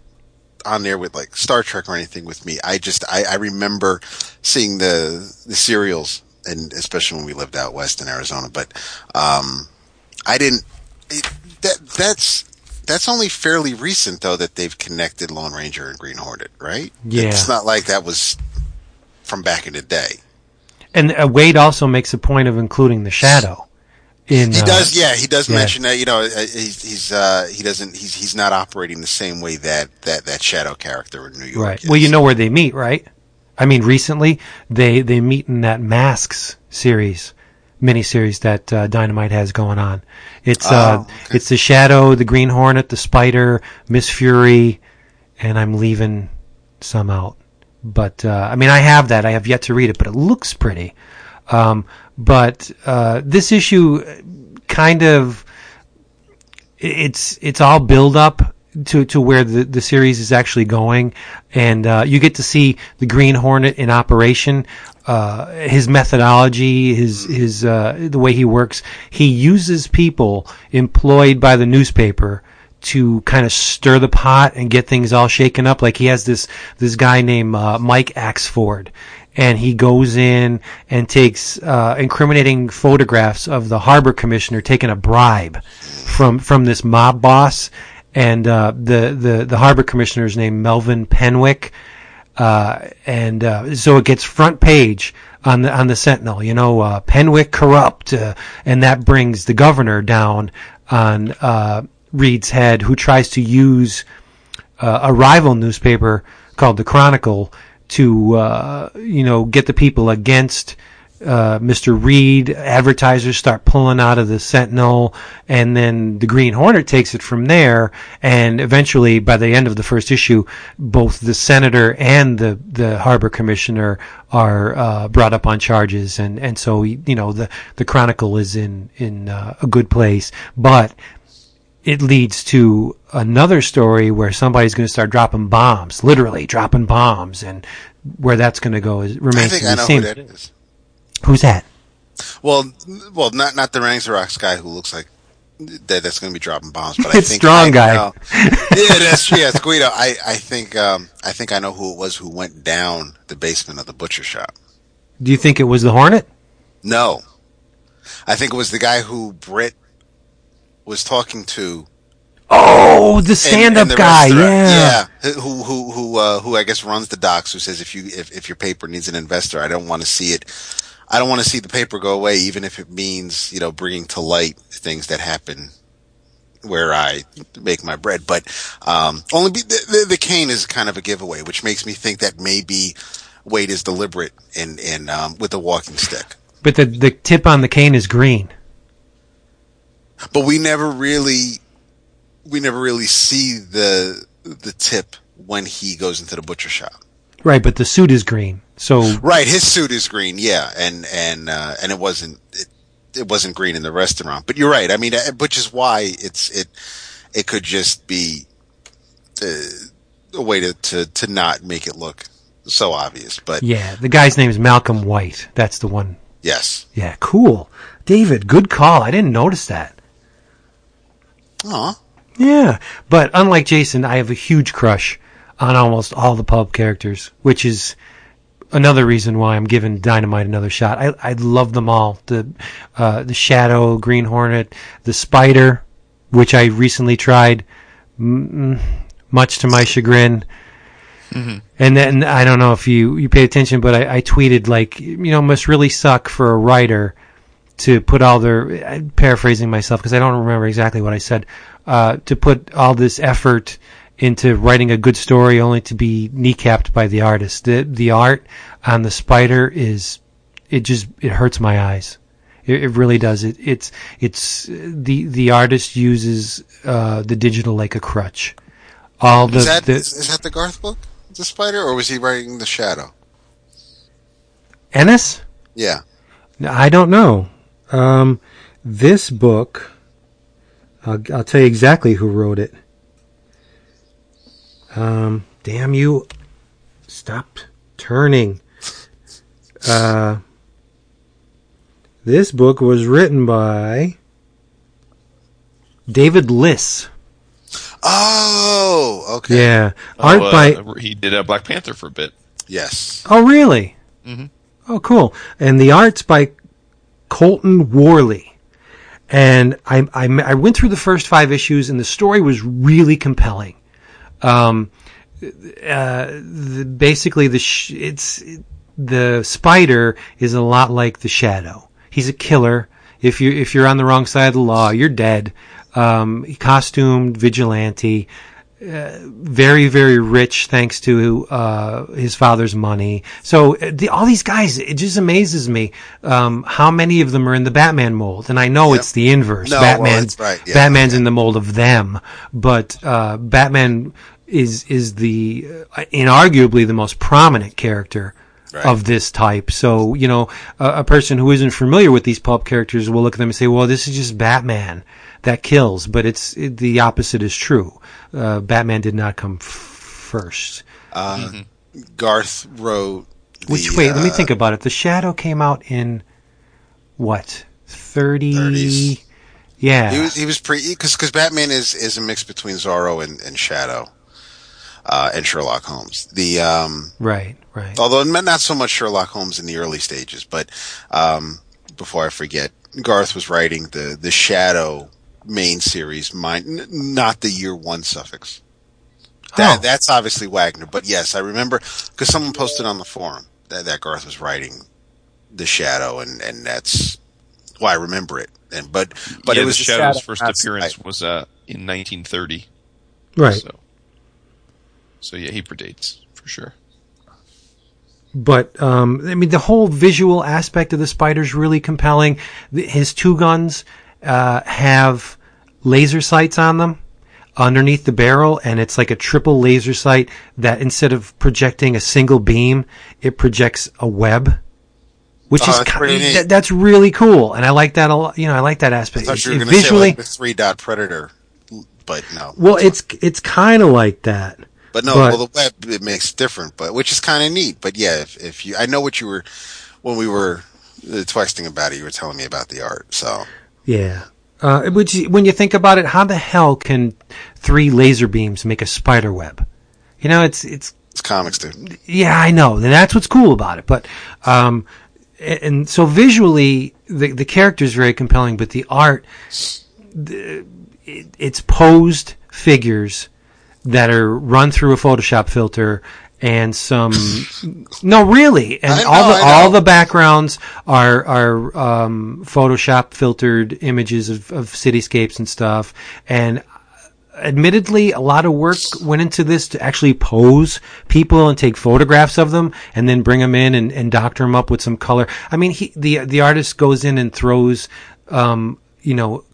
on there with like Star Trek or anything with me. I just, I, I remember seeing the the serials, and especially when we lived out west in Arizona. But um, I didn't. It, that that's that's only fairly recent though that they've connected Lone Ranger and Green Hornet, right? Yeah. It's not like that was from back in the day. And uh, Waid also makes a point of including the shadow. In He uh, does, yeah. He does yeah. mention that. You know, uh, he's he's uh, he doesn't he's he's not operating the same way that that that shadow character in New York. Right. Is. Well, you know where they meet, right? I mean, recently they they meet in that Masks series miniseries that uh, Dynamite has going on. It's Oh, uh, okay. it's the Shadow, the Green Hornet, the Spider, Miss Fury, and I'm leaving some out. But uh, I mean, I have that. I have yet to read it, but it looks pretty. Um, but uh, this issue kind of it's it's all build up to to where the the series is actually going, and uh, you get to see the Green Hornet in operation. Uh, his methodology, his his uh, the way he works. He uses people employed by the newspaper to kind of stir the pot and get things all shaken up. Like he has this this guy named uh, Mike Axford, and he goes in and takes uh, incriminating photographs of the harbor commissioner taking a bribe from from this mob boss, and uh, the the the harbor commissioner is named Melvin Penwick, uh, and uh, so it gets front page on the on the Sentinel. You know, uh, Penwick corrupt, uh, and that brings the governor down on Reed's head, who tries to use a rival newspaper called the Chronicle to uh, you know get the people against uh, Mr. Reed. Advertisers start pulling out of the Sentinel, and then the Green Hornet takes it from there. And eventually, by the end of the first issue, both the senator and the the harbor commissioner are uh, brought up on charges, and and so you know the the Chronicle is in in uh, a good place, but it leads to another story where somebody's going to start dropping bombs, literally dropping bombs, and where that's going to go is I remains think to I be know seen. who that is. Who's that? Well, well, not not the Rings Rocks guy who looks like that. That's going to be dropping bombs. But I It's think Strong I Guy. know- yeah, that's true. Yeah, it's Guido. I I think um I think I know who it was who went down the basement of the butcher shop. Do you think it was the Hornet? No, I think it was the guy who Britt was talking to. Oh, the stand-up in the guy. Yeah. yeah. Who who who uh, who I guess runs the docks. Who says if you if, if your paper needs an investor, I don't want to see it. I don't want to see the paper go away, even if it means you know bringing to light things that happen where I make my bread. But um, only be, the, the the cane is kind of a giveaway, which makes me think that maybe Waid is deliberate in in um, with the walking stick. But the the tip on the cane is green. But we never really we never really see the the tip when he goes into the butcher shop. Right, but the suit is green. So Right, his suit is green, yeah, and and uh, and it wasn't it, it wasn't green in the restaurant. But you're right. I mean, uh, which is why it's it it could just be uh, a way to, to to not make it look so obvious. But yeah, the guy's name is Malcolm White. That's the one. yes, Yeah, cool. David, good call. I didn't notice that. Aw. Yeah, but unlike Jason, I have a huge crush on almost all the pub characters, which is another reason why I'm giving Dynamite another shot. I I love them all. The uh, the Shadow, Green Hornet, the Spider, which I recently tried, mm, much to my chagrin. And then I don't know if you you paid attention, but I, I tweeted like you know must really suck for a writer to put all their I'm paraphrasing myself because I don't remember exactly what I said uh, to put all this effort into writing a good story only to be kneecapped by the artist. The the art on the spider is it just it hurts my eyes. It, it really does. It it's it's the the artist uses uh, the digital like a crutch. All the, is that the is, is that the Garth book, the Spider, or was he writing the Shadow? Ennis. Yeah. I don't know. Um, this book, I'll, I'll tell you exactly who wrote it. Um, damn you! Stop turning. Uh, this book was written by David Liss. Oh, okay. Yeah, art Oh, uh, by he did a Black Panther for a bit. Yes. Oh, really? Mm-hmm. Oh, cool. And the art's by Colton Worley. And I, I, I went through the first five issues, and the story was really compelling. Um, uh, the, basically, the sh- it's the spider is a lot like the shadow. He's a killer. If you if you're on the wrong side of the law, you're dead. Um, costumed vigilante very very rich thanks to uh, his father's money. So the, all these guys, it just amazes me um, how many of them are in the Batman mold. And I know Yep. it's the inverse. No, Batman's that's right, yeah. Batman's in the mold of them, but uh, Batman is is the uh, inarguably the most prominent character. Right. Of this type, so you know, a, a person who isn't familiar with these pulp characters will look at them and say, "Well, this is just Batman that kills," but it's it, the opposite is true. Uh, Batman did not come f- first. Garth wrote. The, Which wait, let me uh, think about it. The Shadow came out in what thirty? 30s. Yeah, He was he was pre because because Batman is is a mix between Zorro and, and Shadow, uh, and Sherlock Holmes. The um, right, right. although not not so much Sherlock Holmes in the early stages, but um, before I forget, Garth was writing the the Shadow main series, mine n- not the year one suffix. That Oh. that's obviously Wagner, but yes, I remember because someone posted on the forum that, that Garth was writing the Shadow, and and that's why I remember it. And but but yeah, it was the the Shadow's Shadow, first not- appearance I- was uh, in 1930. right. So, so yeah, he predates for sure. but um, I mean, the whole visual aspect of the spider's really compelling. The- His two guns uh, have laser sights on them underneath the barrel, and it's like a triple laser sight that instead of projecting a single beam, it projects a web. Which Oh, is that's ki- pretty that, that's really cool, and I like that a lot. You know, I like that I aspect. thought you were going to say visually, like the three dot predator, but no. well, it's it's kind of like that. But no, but- well, the web it makes different, but which is kind of neat. But yeah, if, if you, I know what you were when we were texting about it, you were telling me about the art. So Yeah. Uh, which, when you think about it, how the hell can three laser beams make a spider web? You know, it's it's it's comics, dude. yeah, I know, and that's what's cool about it. But um, a- and so visually, the the character is very compelling, but the art, the, it, it's posed figures that are run through a Photoshop filter and some no really and know, all the all the backgrounds are are um, Photoshop filtered images of, of cityscapes and stuff. And admittedly a lot of work went into this to actually pose people and take photographs of them and then bring them in and, and doctor them up with some color. I mean he the the artist goes in and throws um you know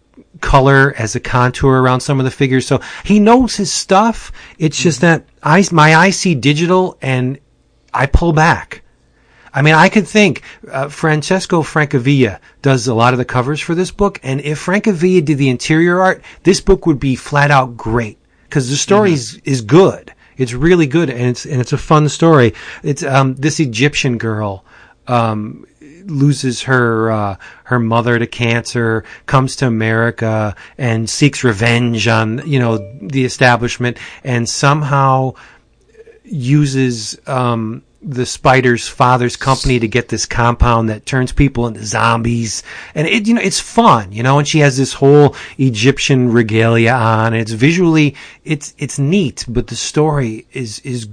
color as a contour around some of the figures. So he knows his stuff. It's just that i my eyes see digital and i pull back. I mean, I could think uh, Francesco Francavilla does a lot of the covers for this book, and if Francavilla did the interior art, this book would be flat out great because the story is, is good. It's really good, and it's and it's a fun story. It's um, this Egyptian girl um, loses her uh, her mother to cancer, comes to America, and seeks revenge on you know the establishment, and somehow uses um, the spider's father's company to get this compound that turns people into zombies, and it you know it's fun, you know. And she has this whole Egyptian regalia on. It's visually it's it's neat, but the story is is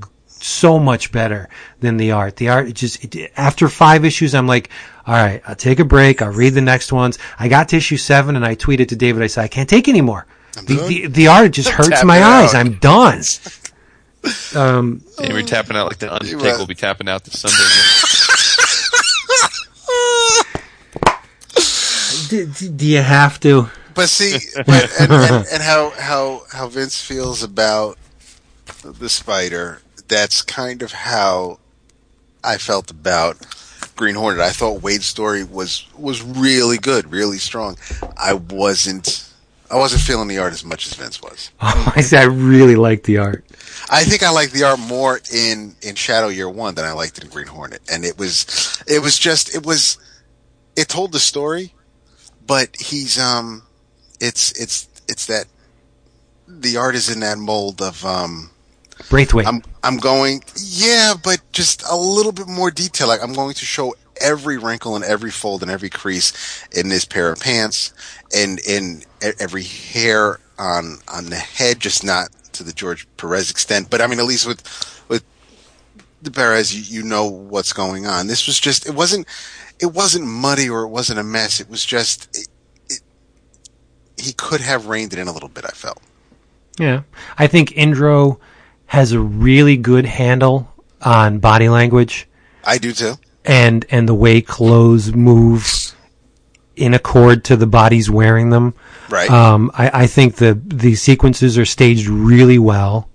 so much better than the art. The art it just it, after five issues, I'm like. All right, I'll take a break. I'll read the next ones. I got to issue seven, and I tweeted to David. I said, "I can't take anymore. The, the the art just hurts Tap my it eyes. out. I'm done." Um, and we're tapping out like the Undertaker will be tapping out this Sunday. do, do you have to? But see, but, and, and, and how how how Vince feels about the spider. That's kind of how I felt about Green Hornet. I thought Waid's story was was really good, really strong. I wasn't. I wasn't feeling the art as much as Vince was. Oh, I I really like the art. I think I like the art more in in Shadow Year One than I liked it in Green Hornet, and it was it was just it was it told the story, but he's um it's it's it's that the art is in that mold of um Braithwaite. I'm I'm going yeah, but just a little bit more detail. Like I'm going to show every wrinkle and every fold and every crease in this pair of pants and in every hair on on the head, just not to the George Perez extent. But I mean, at least with with the Perez, you, you know what's going on. This was just it wasn't it wasn't muddy or it wasn't a mess. It was just it, it, he could have reined it in a little bit. I felt. Yeah. I think Indro has a really good handle on body language I do too. and and the way clothes move in accord to the bodies wearing them. Right. Um, I, I think the the sequences are staged really well.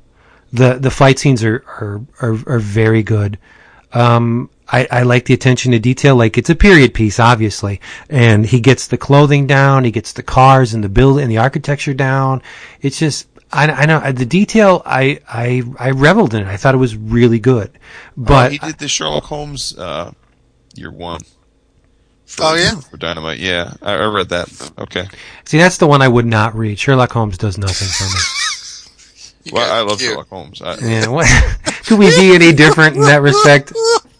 the The fight scenes are are are, are very good. Um, I, I like the attention to detail. Like it's a period piece, obviously, and he gets the clothing down, he gets the cars and the build and the architecture down. It's just I, I know the detail. I I I reveled in it. I thought it was really good, but Oh, he did the Sherlock Holmes uh, year one. For, Oh, yeah? for Dynamite. Yeah, I, I read that. Okay. see that's the one I would not read. Sherlock Holmes does nothing for me. Well, I love cute. Sherlock Holmes. I, Yeah, what? Could we be any different in that respect?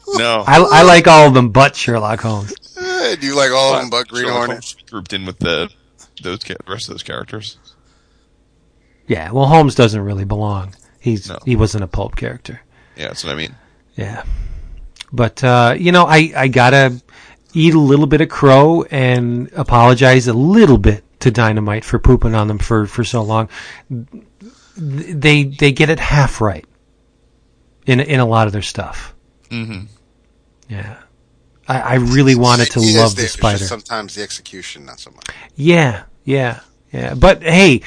no, I, I like all of them, but Sherlock Holmes. Eh, do you like all of them but Green Sherlock Hornet? Holmes grouped in with the those the rest of those characters. Yeah, well, Holmes doesn't really belong. He's No. he wasn't a pulp character. Yeah, that's what I mean. Yeah, but uh, you know, I I gotta eat a little bit of crow and apologize a little bit to Dynamite for pooping on them for for so long. They they get it half right in in a lot of their stuff. Mm-hmm. Yeah. I, I really wanted to love the spider. Sometimes the execution, not so much. Yeah, yeah, yeah. But hey,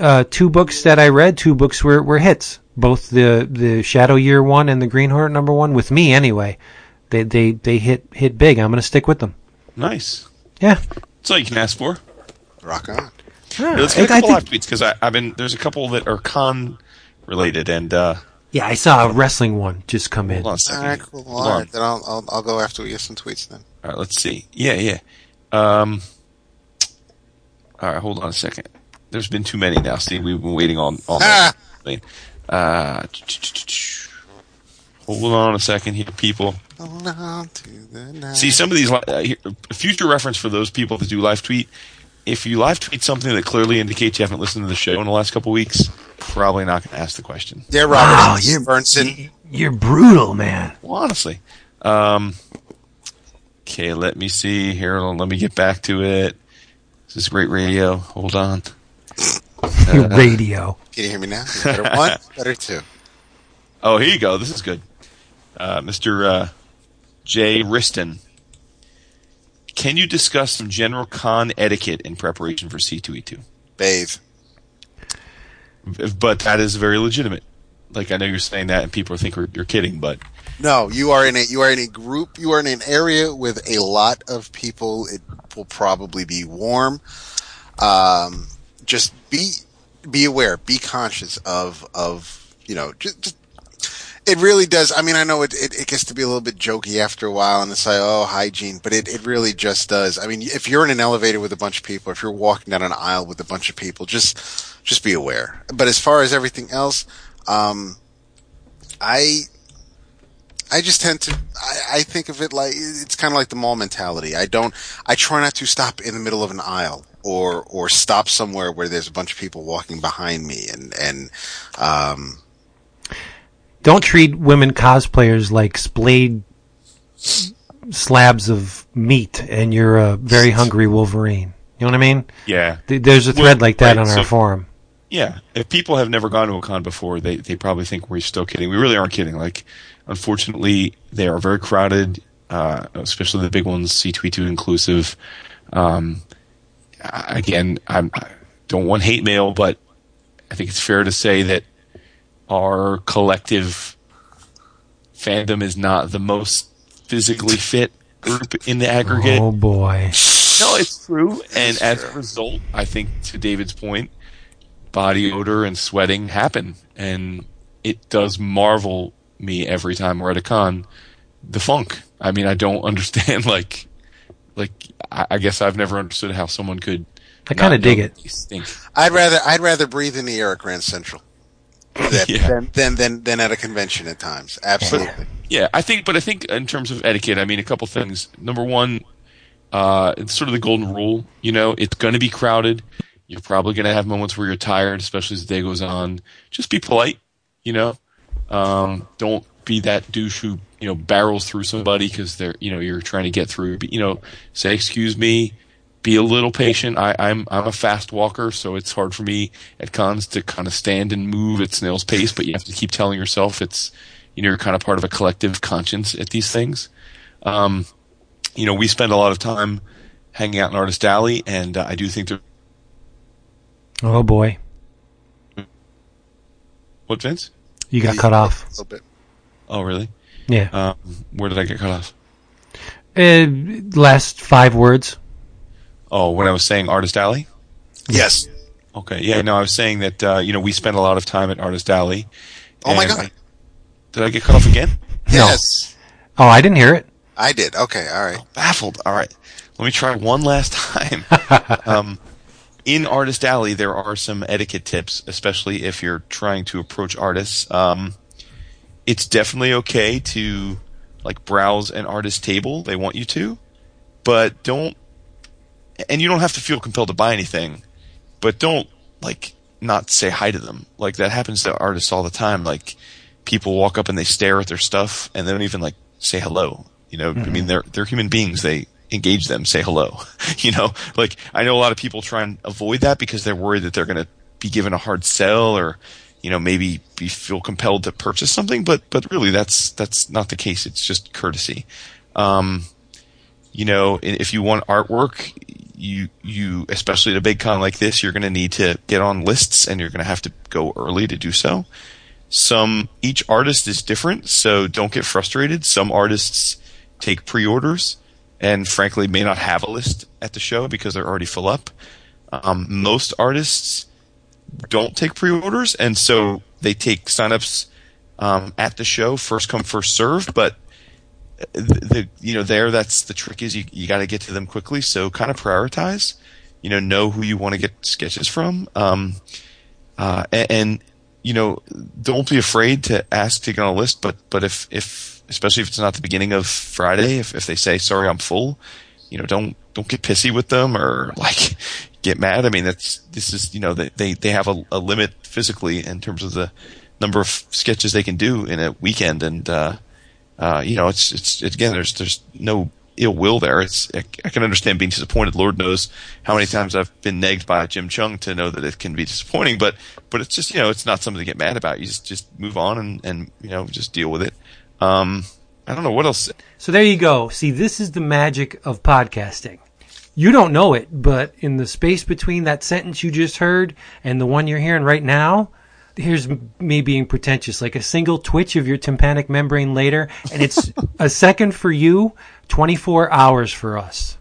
uh, two books that I read, two books were, were hits. Both the the Shadow Year one and the Green Hornet number one with me anyway. They they they hit hit big. I'm gonna stick with them. Nice. Yeah. That's all you can ask for. Rock on. Yeah, Let's get a I- I couple think- live tweets because I've been there's a couple that are con related and uh, yeah, I saw a wrestling one just come in. hold on a second. All right, cool. Hold All on. then I'll, I'll I'll go after we get some tweets then. All right, let's see. Yeah, yeah. Um, all right, hold on a second. There's been too many now, See, We've been waiting on all Ah. night. Uh, hold on a second here, people. Hold on to the night. See, some of these, uh, here, future reference for those people that do live tweet. If you live tweet something that clearly indicates you haven't listened to the show in the last couple weeks, probably not going to ask the question. yeah, Robert Wow, you're Burnson. you're brutal, man. Well, honestly. Um, okay, let me see here. Let me get back to it. This is great radio. Hold on. Your radio. Can you hear me now? Better one, better two. Oh, here you go. This is good. Uh, Mr. Uh, Jay Riston. Can you discuss some general con etiquette in preparation for C2E2? Bathe. But that is very legitimate. Like, I know you're saying that and people think you're, you're kidding, but No, you are in a you are in a group. You are in an area with a lot of people. It will probably be warm. Um, just be be aware. Be conscious of of you know. Just, just it really does. I mean, I know it, it it gets to be a little bit jokey after a while, and it's like oh hygiene, but it it really just does. I mean, if you're in an elevator with a bunch of people, if you're walking down an aisle with a bunch of people, just just be aware. But as far as everything else, um, I I just tend to, I, I think of it like, it's kind of like the mall mentality. I don't, I try not to stop in the middle of an aisle or, or stop somewhere where there's a bunch of people walking behind me and, and, um, Don't treat women cosplayers like splayed slabs of meat, and you're a very hungry Wolverine. You know what I mean? yeah. There's a Well, thread like that right, on our so- forum. Yeah, if people have never gone to a con before, they they probably think we're still kidding. We really aren't kidding. Like, unfortunately, they are very crowded, uh, especially the big ones, C2E2 inclusive. Um, again, I'm, I don't want hate mail, but I think it's fair to say that our collective fandom is not the most physically fit group in the aggregate. Oh boy. No, it's true. And as a result, I think to David's point, body odor and sweating happen. And it does marvel me every time we're at a con. The funk. I mean, I don't understand, like, like, I, I guess I've never understood how someone could. I kinda dig it. they Stink. I'd rather, I'd rather breathe in the air at Grand Central than, Yeah. than, than, than, than at a convention at times. Absolutely. Yeah, I think, but I think in terms of etiquette, I mean, a couple things. Number one, uh, it's sort of the golden rule. You know, it's going to be crowded. You're probably going to have moments where you're tired, especially as the day goes on. Just be polite. You know, um, don't be that douche who you know barrels through somebody because they're you know you're trying to get through. But, you know, say excuse me. be a little patient. I, I'm I'm a fast walker, so it's hard for me at cons to kind of stand and move at snail's pace. But you have to keep telling yourself it's you know you're kind of part of a collective conscience at these things. Um, you know, we spend a lot of time hanging out in Artist Alley, and uh, I do think there. Oh boy, What Vince? You got cut off. A little bit. Oh, really? Yeah. Um, where did I get cut off? Uh, last five words. Oh, when I was saying Artist Alley. Yes. Okay, yeah, no, I was saying that uh, you know we spend a lot of time at Artist Alley. Oh my God. I- did I get cut off again? Yes. Oh, I didn't hear it. I did. Okay. All right. Baffled. All right, let me try one last time. um, in Artist Alley, there are some etiquette tips, especially if you're trying to approach artists. Um, it's definitely okay to like browse an artist table. They want you to, but don't. And you don't have to feel compelled to buy anything, but don't like not say hi to them. Like that happens to artists all the time. Like people walk up and they stare at their stuff and they don't even like say hello. You know, I mean, they're they're human beings. They engage them, say hello. you know, like I know a lot of people try and avoid that because they're worried that they're going to be given a hard sell or you know maybe be feel compelled to purchase something. But but really, that's that's not the case. It's just courtesy. Um, you know, if you want artwork, you you especially at a big con like this, you're going to need to get on lists and you're going to have to go early to do so. Some each artist is different, so don't get frustrated. Some artists take pre-orders and frankly may not have a list at the show because they're already full up. Um, most artists don't take pre-orders, and so they take signups um, at the show, first come first serve. But the, the you know there that's the trick is you you got to get to them quickly. So kind of prioritize. You know, know who you want to get sketches from. Um, uh, and, and you know, don't be afraid to ask to get on a list. But but if if especially if it's not the beginning of Friday, if if they say sorry, I'm full, you know, don't don't get pissy with them or like get mad. I mean, that's this is you know they they, have a, a limit physically in terms of the number of sketches they can do in a weekend, and uh, uh, you know, it's, it's again, there's there's no ill will there. It's I, I can understand being disappointed. Lord knows how many times I've been nagged by Jim Cheung to know that it can be disappointing. But but it's just you know, it's not something to get mad about. You just just move on and and you know just deal with it. Um, I don't know what else. So there you go. See, this is the magic of podcasting. You don't know it, but in the space between that sentence you just heard and the one you're hearing right now, here's me being pretentious. Like a single twitch of your tympanic membrane later, and it's a second for you, 24 hours for us.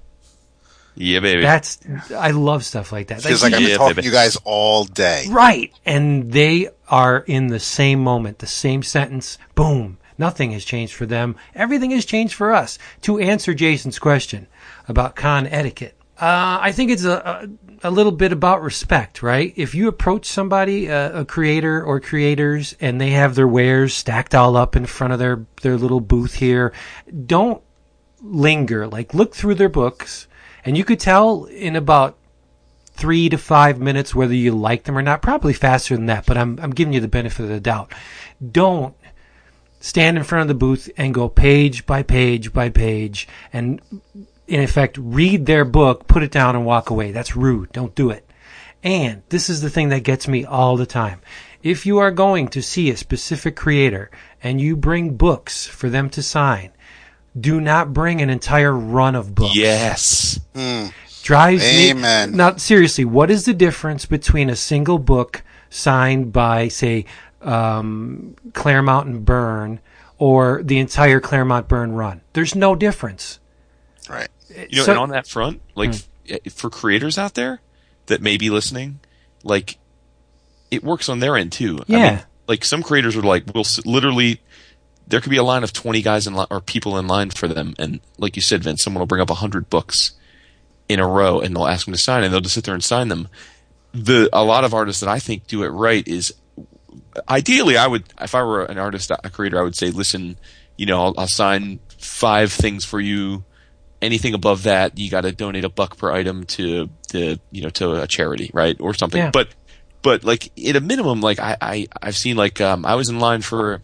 Yeah, baby. That's I love stuff like that. Feels Like, like I've Yeah, talking baby. to you guys all day. Right. And they are in the same moment, the same sentence. Boom. Nothing has changed for them. Everything has changed for us. To answer Jason's question about con etiquette, uh, I think it's a, a, a little bit about respect, right? If you approach somebody, uh, a creator or creators, and they have their wares stacked all up in front of their, their little booth here, don't linger. Like, look through their books, and you could tell in about three to five minutes whether you like them or not. Probably faster than that, but I'm I'm giving you the benefit of the doubt. Don't stand in front of the booth and go page by page by page and in effect read their book, put it down and walk away. That's rude. Don't do it. And this is the thing that gets me all the time. If you are going to see a specific creator and you bring books for them to sign, do not bring an entire run of books yes. Hmm. drives me. Amen. Now, seriously, what is the difference between a single book signed by, say, um, Claremont and Byrne or the entire Claremont Byrne run? There's no difference. Right. You know, So- and on that front, like f- for creators out there that may be listening, like it works on their end too. I Yeah. mean, like some creators are like, we'll literally, there could be a line of 20 guys in line or people in line for them. And like you said, Vince, someone will bring up a hundred books in a row and they'll ask them to sign and they'll just sit there and sign them. The, a lot of artists that I think do it right is ideally I would, if I were an artist, a creator, I would say, listen, you know, I'll, I'll sign five things for you anything above that, you got to donate a buck per item to the you know to a charity, right, or something. Yeah. But but like at a minimum, like I, I I've seen like um I was in line for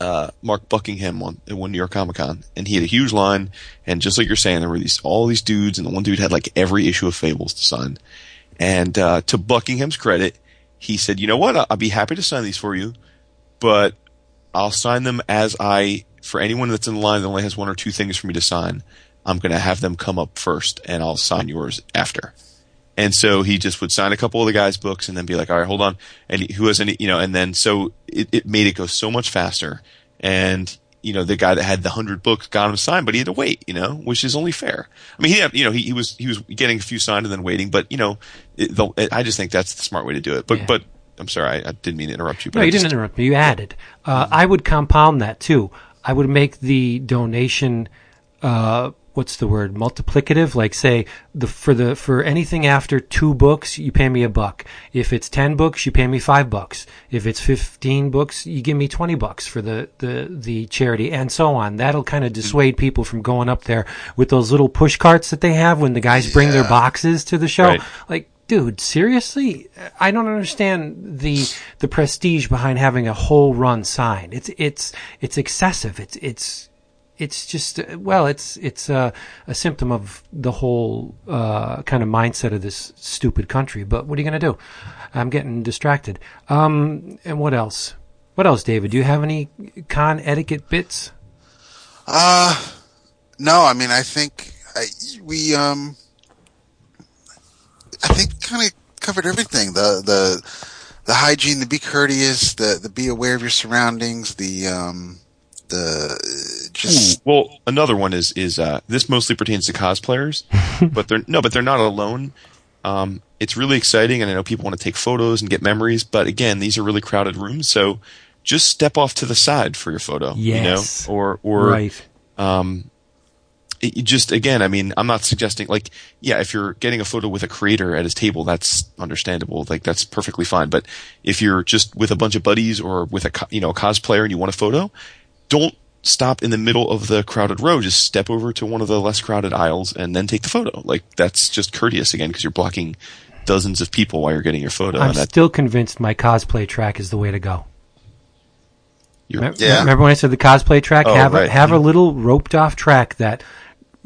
uh, Mark Buckingham on at one New York Comic Con, and he had a huge line. And just like you're saying, there were these all these dudes, and the one dude had like every issue of Fables to sign. And uh, to Buckingham's credit, he said, "You know what? I'll be happy to sign these for you, but I'll sign them as I for anyone that's in line that only has one or two things for me to sign. I'm going to have them come up first, and I'll sign yours after." And so he just would sign a couple of the guys' books and then be like, all right, hold on. And who has any, you know, and then so it, it made it go so much faster. And, you know, the guy that had the hundred books got him signed, but he had to wait, you know, which is only fair. I mean, he had, you know, he, he was, he was getting a few signed and then waiting, but, you know, it, the, it, I just think that's the smart way to do it. But, Yeah. but I'm sorry, I, I didn't mean to interrupt you. But No, I you just- didn't interrupt me. You added. Uh, I would compound that too. I would make the donation. Uh, what's the word? Multiplicative. Like say the for the for anything after two books, you pay me a buck. If it's ten books, you pay me five bucks. If it's fifteen books, you give me twenty bucks for the the the charity, and so on. That'll kind of dissuade people from going up there with those little push carts that they have when the guys bring their boxes to the show. Right. Like dude, seriously? I don't understand the the prestige behind having a whole run sign. It's it's it's excessive. It's it's it's just well, it's it's uh, a symptom of the whole uh, kind of mindset of this stupid country. But what are you going to do? I'm getting distracted. Um, and what else? What else, David? Do you have any con etiquette bits? Uh, no, I mean, I think I, we, um, I think kind of covered everything. The, the, the hygiene, the be courteous, the, the be aware of your surroundings, the, um, the, uh, just, Well, another one is is uh, this mostly pertains to cosplayers, but they're no, but they're not alone. Um, it's really exciting, and I know people want to take photos and get memories. But again, these are really crowded rooms, so just step off to the side for your photo. Yes. you know, or or right. um, it, just again, I mean, I'm not suggesting like, yeah, if you're getting a photo with a creator at his table, that's understandable. Like that's perfectly fine. But if you're just with a bunch of buddies or with a you know a cosplayer and you want a photo, don't stop in the middle of the crowded row. Just step over to one of the less crowded aisles and then take the photo. Like that's just courteous again because you're blocking dozens of people while you're getting your photo. I'm and that still convinced my cosplay track is the way to go. you're, Remember, Yeah. remember when I said the cosplay track? Oh, have a, right. have a little roped off track that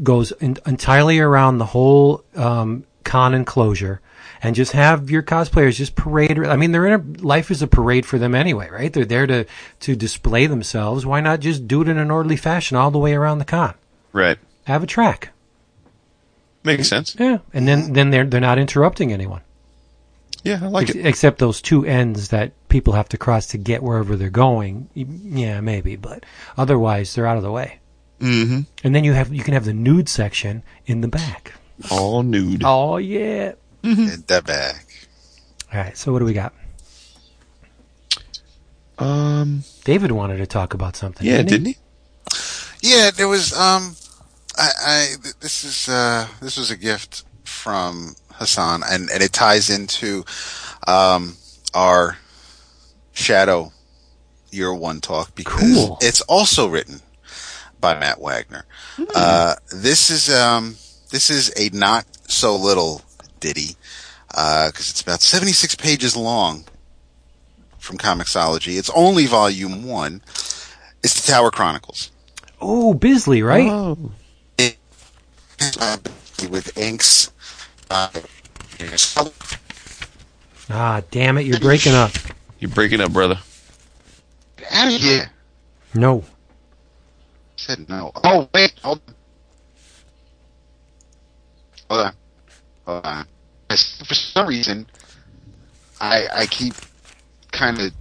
goes in, entirely around the whole um, con enclosure, and just have your cosplayers just parade. I mean, they're in a life is a parade for them anyway, right? They're there to to display themselves. Why not just do it in an orderly fashion all the way around the con? right. Have a track, Makes sense. yeah, and then then they're they're not interrupting anyone. Yeah, I like Ex- it. except those two ends that people have to cross to get wherever they're going. Yeah, maybe, but otherwise they're out of the way. Mm-hmm. And then you have you can have the nude section in the back. All nude. Oh yeah. in the back. All right. So what do we got? Um. David wanted to talk about something. Yeah, didn't he? didn't he? Yeah, there was. Um, I, I this is uh, this was a gift from Hassan, and and it ties into um our Shadow Year One talk because Cool. it's also written by Matt Wagner. Uh, this is um this is a not so little ditty because it's about seventy six pages long from Comixology. It's only volume one. It's the Tower Chronicles. Oh, Bisley, right? Oh. uh, with inks. Uh, Ah, damn it! You're breaking up. You're breaking up, brother. out of here. No. Said no. Oh wait, hold on. Hold on. Hold on. For some reason, I I keep kind of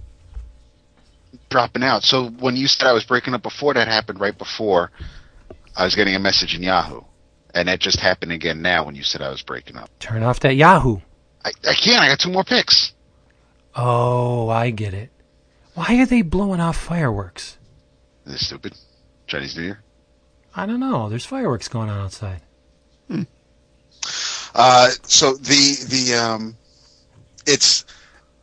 dropping out. So when you said I was breaking up before, that happened right before I was getting a message in Yahoo, and that just happened again now when you said I was breaking up. Turn off that Yahoo. I, I can't. I got two more picks. Oh, I get it. Why are they blowing off fireworks? Is this stupid? Chinese New Year. I don't know. There's fireworks going on outside. Uh, so the the um, it's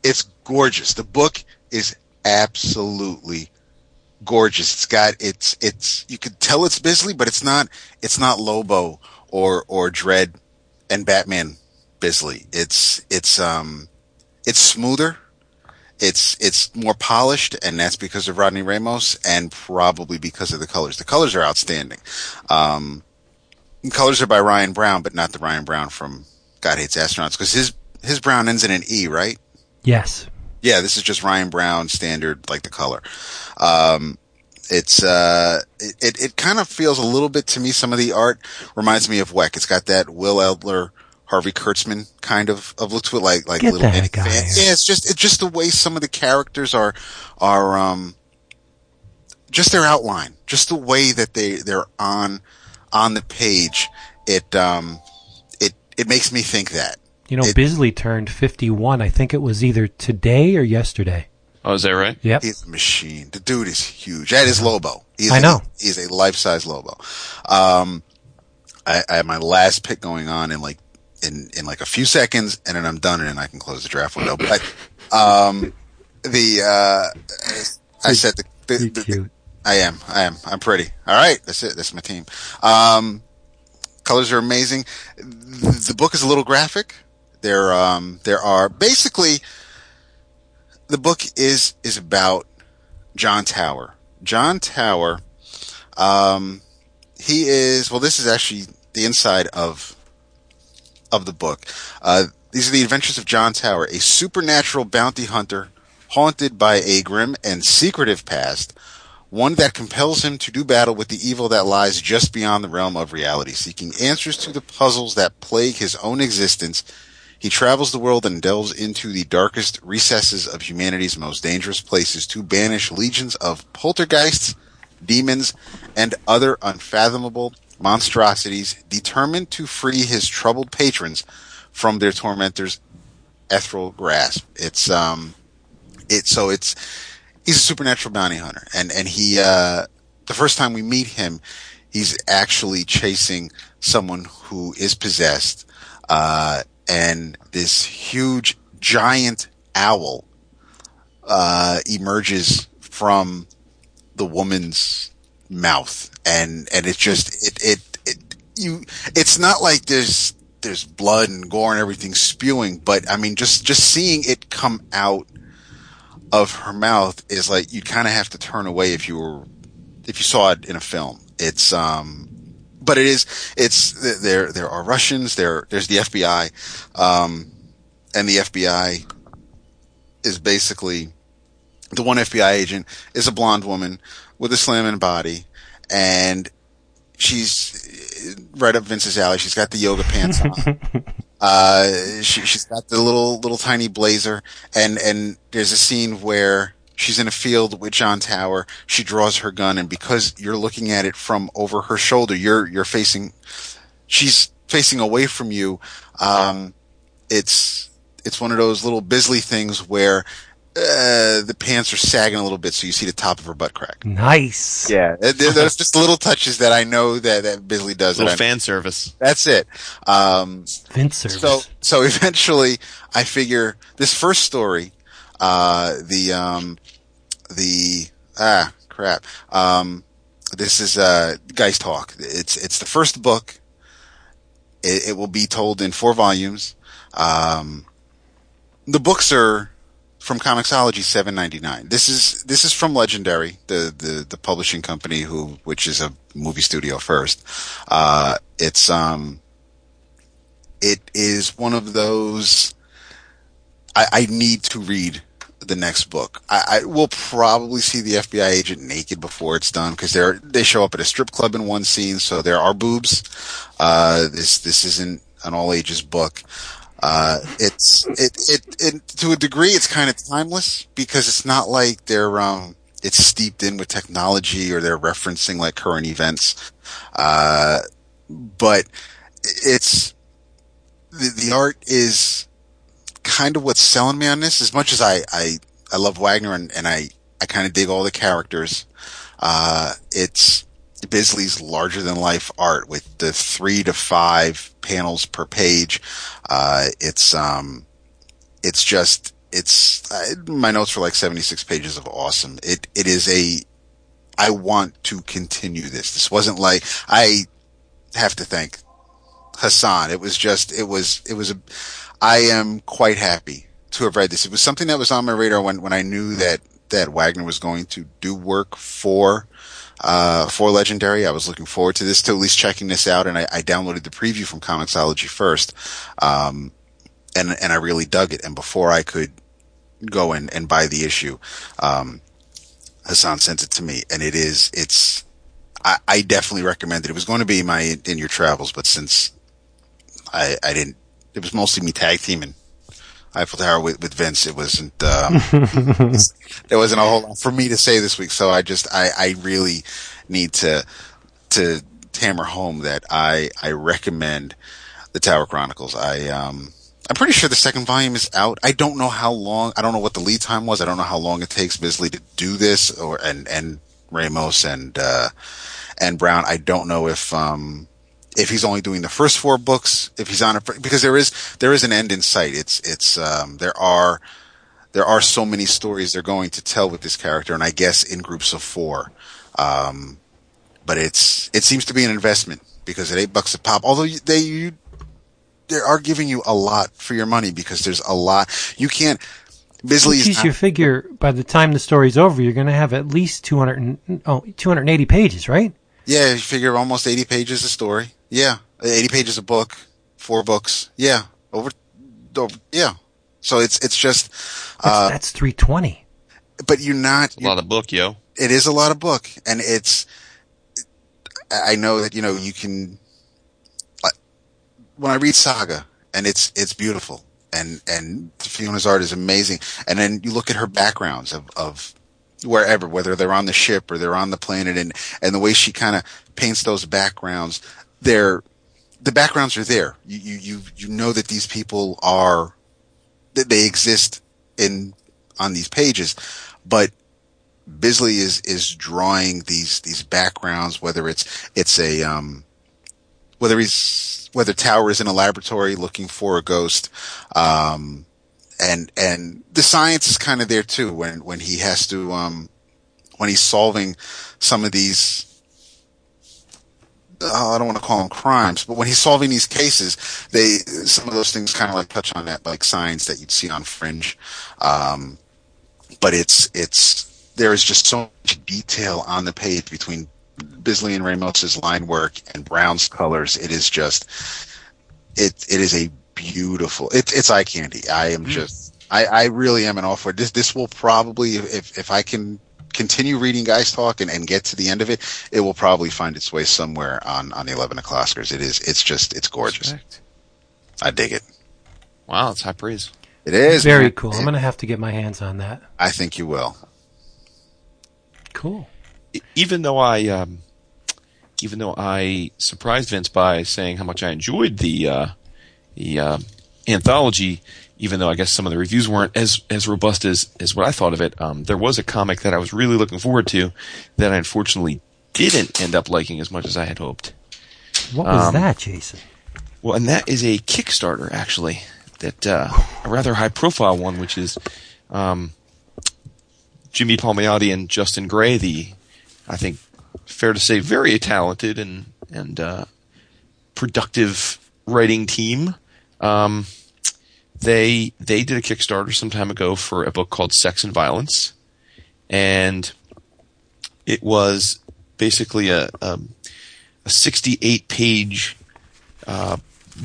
it's gorgeous. The book is absolutely gorgeous. It's got it's it's you could tell it's Bisley, but it's not it's not Lobo or or Dredd and Batman Bisley. It's it's um it's smoother. It's it's more polished, and that's because of Rodney Ramos, and probably because of the colors. The colors are outstanding. Um, colors are by Ryan Brown, but not the Ryan Brown from God Hates Astronauts, because his his brown ends in an E, right? Yes. Yeah, this is just Ryan Brown standard, like the color. Um, it's uh, it it kind of feels a little bit to me. Some of the art reminds me of Weck. It's got that Will Elder, Harvey Kurtzman kind of of look to it, like like Get little that Eddie guy. Fan- Yeah, it's just it's just the way some of the characters are are um, just their outline, just the way that they they're on on the page. It um, it it makes me think that. You know, It- Bisley turned 51. I think it was either today or yesterday. Oh, is that right? Yep. He's a machine. The dude is huge. That is Lobo. He's I a- know. he's a life size Lobo. Um, I, I have my last pick going on in like in in like a few seconds, and then I'm done, and then I can close the draft window. But um, the uh, I said the, the, Pretty the- I am. I am. I'm pretty. All right. That's it. That's my team. Um, colors are amazing. The book is a little graphic. There, um, there are basically the book is is about John Tower. John Tower. Um, he is. Well, this is actually the inside of of the book. Uh, these are the adventures of John Tower, a supernatural bounty hunter haunted by a grim and secretive past one that compels him to do battle with the evil that lies just beyond the realm of reality. Seeking answers to the puzzles that plague his own existence, he travels the world and delves into the darkest recesses of humanity's most dangerous places to banish legions of poltergeists, demons, and other unfathomable monstrosities, determined to free his troubled patrons from their tormentors' ethereal grasp. It's um, it so it's he's a supernatural bounty hunter, and and he uh, the first time we meet him, he's actually chasing someone who is possessed, uh, and this huge giant owl uh, emerges from the woman's mouth, and and it just it it it you it's not like there's there's blood and gore and everything spewing, but I mean just just seeing it come out of her mouth is like you kind of have to turn away if you were if you saw it in a film. It's um, but it is it's there there are Russians there there's the FBI, um, and the FBI is basically the one FBI agent is a blonde woman with a slamming body, and she's right up Vince's alley. She's got the yoga pants on. Uh, she, she's got the little, little tiny blazer and, and there's a scene where she's in a field with John Tower. She draws her gun and because you're looking at it from over her shoulder, you're, you're facing, she's facing away from you. Um, it's, it's one of those little Bisley things where, uh, the pants are sagging a little bit so you see the top of her butt crack. Nice. Yeah. there- There's just little touches that I know that, that Bisley does. that Little fan service. That's it. Um, Vince service. so so eventually, I figure this first story, uh, the um, the ah crap, um, this is uh, GeistHawk. It's it's the first book. It, it will be told in four volumes. Um, the books are from Comixology, seven ninety nine. This is this is from Legendary, the, the the publishing company who which is a movie studio first. Uh, it's um it is one of those I, I need to read the next book. I, I will probably see the FBI agent naked before it's done because they're they show up at a strip club in one scene, so there are boobs. Uh, this this isn't an all ages book. Uh, it's it, it it to a degree it's kind of timeless because it's not like they're um it's steeped in with technology or they're referencing like current events. Uh, but it's the, the art is kind of what's selling me on this. As much as I, I, I love Wagner and, and I, I kind of dig all the characters. Uh, it's Bisley's larger than life art with the three to five panels per page. Uh, it's, um, it's just, it's, uh, my notes were like 76 pages of awesome. It, it is a, I want to continue this. This wasn't like, I have to thank Hassan. It was just, it was, it was a, I am quite happy to have read this. It was something that was on my radar when when I knew that that Wagner was going to do work for uh, for Legendary. I was looking forward to this, to at least checking this out, and I, I downloaded the preview from Comixology first, um, and and I really dug it. And before I could go and, and buy the issue, um, Hassan sent it to me, and it is it's. I, I definitely recommend it. It was going to be my in your travels, but since I I didn't, it was mostly me tag teaming Eiffel Tower with, with Vince. It wasn't, um, there wasn't a whole lot for me to say this week. So I just, I, I really need to, to hammer home that I, I recommend the Tower Chronicles. I, um, I'm pretty sure the second volume is out. I don't know how long, I don't know what the lead time was. I don't know how long it takes Bisley to do this or, and, and Ramos and, uh, and Brown. I don't know if, um, if he's only doing the first four books, if he's on it, because there is, there is an end in sight. It's, it's, um, there are, there are so many stories they're going to tell with this character, and I guess in groups of four. Um, but it's, it seems to be an investment because at eight bucks a pop, although they, you, they are giving you a lot for your money because there's a lot, you can't, Bisley is. You figure by the time the story's over, you're going to have at least 200, and, oh, 280 pages, right? Yeah, you figure almost 80 pages a story. Yeah, 80 pages a book, four books. Yeah, over, over yeah. So it's it's just uh, that's, that's 320. But you're not a lot of book, yo. It is a lot of book, and it's. I know that you know you can. When I read Saga, and it's it's beautiful, and and Fiona's art is amazing, and then you look at her backgrounds of of wherever, whether they're on the ship or they're on the planet, and and the way she kind of paints those backgrounds, they're the backgrounds are there. You you you you know that these people are that they exist in on these pages, but Bisley is is drawing these these backgrounds, whether it's it's a um, whether he's whether Tower is in a laboratory looking for a ghost, um, and and the science is kind of there too when when he has to um when he's solving some of these uh, I don't want to call them crimes, but when he's solving these cases, they some of those things kind of like touch on that like signs that you'd see on Fringe. Um, but it's it's there is just so much detail on the page between Bisley and Ramos's line work and Brown's colors. It is just it it is a beautiful. It's it's eye candy. I am mm. just. I, I really am an all for this. This will probably, if if I can continue reading GeistHawk and, and get to the end of it, it will probably find its way somewhere on on the eleven o'clockers. It is. It's just. It's gorgeous. Respect. I dig it. Wow, it's high praise. It is very man. cool. I'm gonna have to get my hands on that. I think you will. Cool. Even though I, um, even though I surprised Vince by saying how much I enjoyed the uh, the uh, anthology, even though I guess some of the reviews weren't as as robust as as what I thought of it. Um, there was a comic that I was really looking forward to that I unfortunately didn't end up liking as much as I had hoped. What was um, that, Jason? Well, and that is a Kickstarter actually. That uh, a rather high profile one, which is um, Jimmy Palmiotti and Justin Gray, the I think fair to say very talented and and uh, productive writing team um, they they did a Kickstarter some time ago for a book called Sex and Violence, and it was basically a a, a 68 page uh,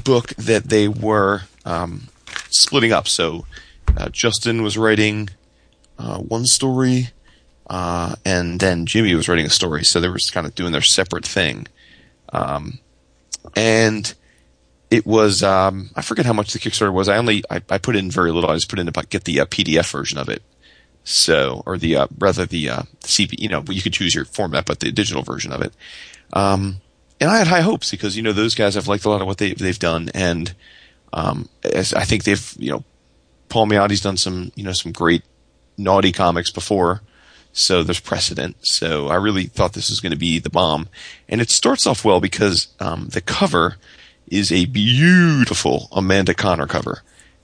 book that they were um, splitting up. So uh, Justin was writing uh, one story, uh, and then Jimmy was writing a story. So they were just kind of doing their separate thing. Um, and it was um, I forget how much the Kickstarter was. I only I, I put in very little. I just put in about get the uh, PDF version of it. So or the uh, rather the uh, CP. You know, you could choose your format, but the digital version of it. Um, and I had high hopes because you know those guys have liked a lot of what they they've done, and um, as I think they've you know Palmiotti's done some you know some great naughty comics before. So there's precedent. So I really thought this was going to be the bomb, and it starts off well because um, the cover is a beautiful Amanda Conner cover.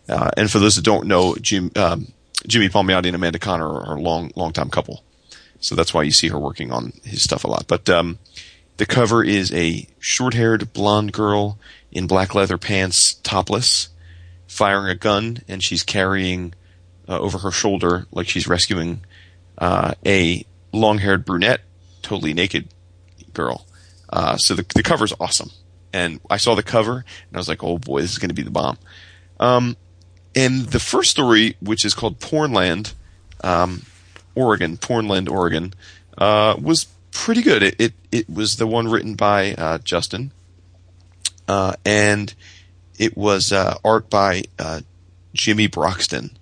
Uh, and for those that don't know, Jim, um, Jimmy Palmiotti and Amanda Conner are a long, long time couple. So that's why you see her working on his stuff a lot. But um, the cover is a short haired blonde girl in black leather pants, topless. firing a gun and she's carrying uh, over her shoulder like she's rescuing uh, a long-haired brunette, totally naked girl. Uh, so the the cover's awesome, and I saw the cover and I was like, oh boy, this is going to be the bomb. Um, and the first story, which is called Pornland, um, Oregon, Pornland, Oregon, uh, was pretty good. It, it, it was the one written by uh, Justin, uh, and it was uh, art by uh, Jimmy Broxton,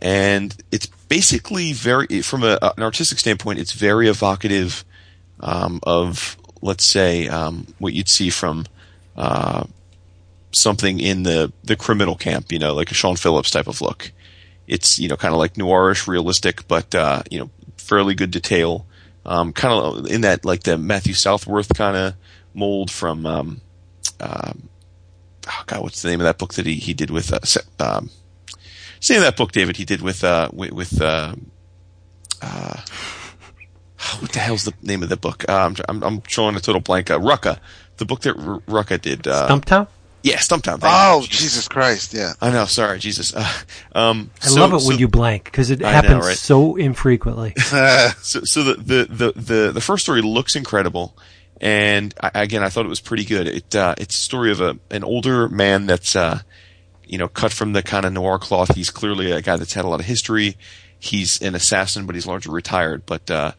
and it's basically very, from a, an artistic standpoint, it's very evocative um, of, let's say, um, what you'd see from uh, something in the the criminal camp, you know, like a Sean Phillips type of look. It's you know kind of like noirish, realistic, but uh, you know fairly good detail. Um, kind of in that like the Matthew Southworth kind of mold from um, um, oh God, what's the name of that book that he he did with uh, um, say that book, David, he did with uh with uh, uh what the hell's the name of the book? Uh, I'm, I'm showing a total blank. Uh, Rucka, the book that R- Rucka did. Uh, Stumptown. Yeah, Stumptown. Oh, you. Jesus Christ! Yeah, I know. Sorry, Jesus. Uh, um, I so, love it when you blank because it I happens know, right? so infrequently. so, so the, the, the the the first story looks incredible, and I, again, I thought it was pretty good. It uh, it's a story of a an older man that's uh, you know cut from the kind of noir cloth. He's clearly a guy that's had a lot of history. He's an assassin, but he's largely retired. But uh,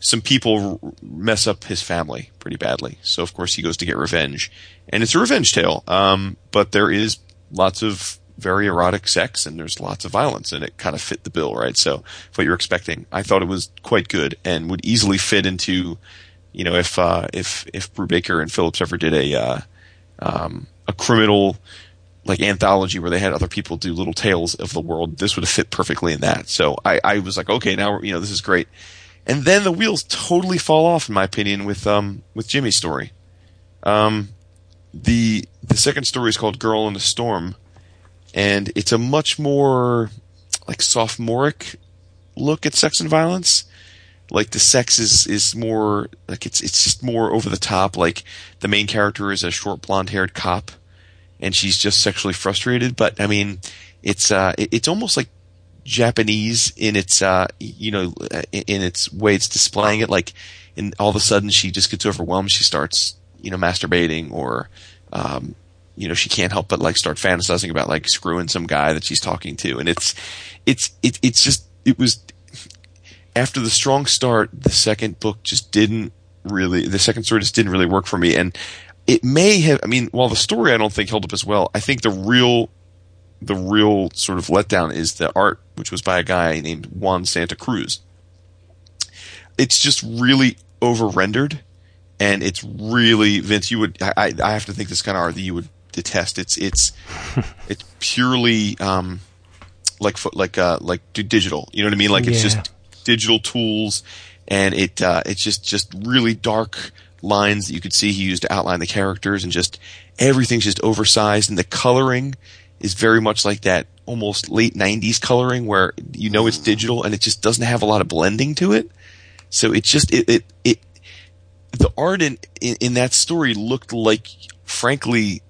some people mess up his family pretty badly. So of course he goes to get revenge, and it's a revenge tale. Um, but there is lots of very erotic sex and there's lots of violence, and it kind of fit the bill, right? So what you're expecting, I thought it was quite good and would easily fit into, you know, if uh, if if Brubaker and Phillips ever did a uh, um, a criminal like anthology where they had other people do little tales of the world, this would have fit perfectly in that. So I, I was like, okay, now you know this is great and then the wheels totally fall off, in my opinion, with um with Jimmy's story. Um, the the second story is called "Girl in the Storm," and it's a much more like sophomoric look at sex and violence. Like the sex is is more like it's it's just more over the top. Like the main character is a short blonde haired cop, and she's just sexually frustrated. But I mean, it's uh, it, it's almost like Japanese in its uh, you know in its way it's displaying it. Like, and all of a sudden she just gets overwhelmed. She starts you know masturbating or um, you know she can't help but like start fantasizing about like screwing some guy that she's talking to, and it's it's it, it's just it was after the strong start. The second book just didn't really the second story just didn't really work for me, and it may have. I mean, while the story I don't think held up as well, I think the real the real sort of letdown is the art, which was by a guy named Juan Santa Cruz. It's just really over rendered, and it's really Vince. You would I, I have to think this kind of art that you would detest. It's it's it's purely um like like uh like digital. You know what I mean? Like it's Yeah. just digital tools, and it uh, it's just just really dark lines that you could see he used to outline the characters, and just everything's just oversized, and the coloring is very much like that almost late 90s coloring where you know it's digital and it just doesn't have a lot of blending to it so it just it it, it the art in, in in that story looked like frankly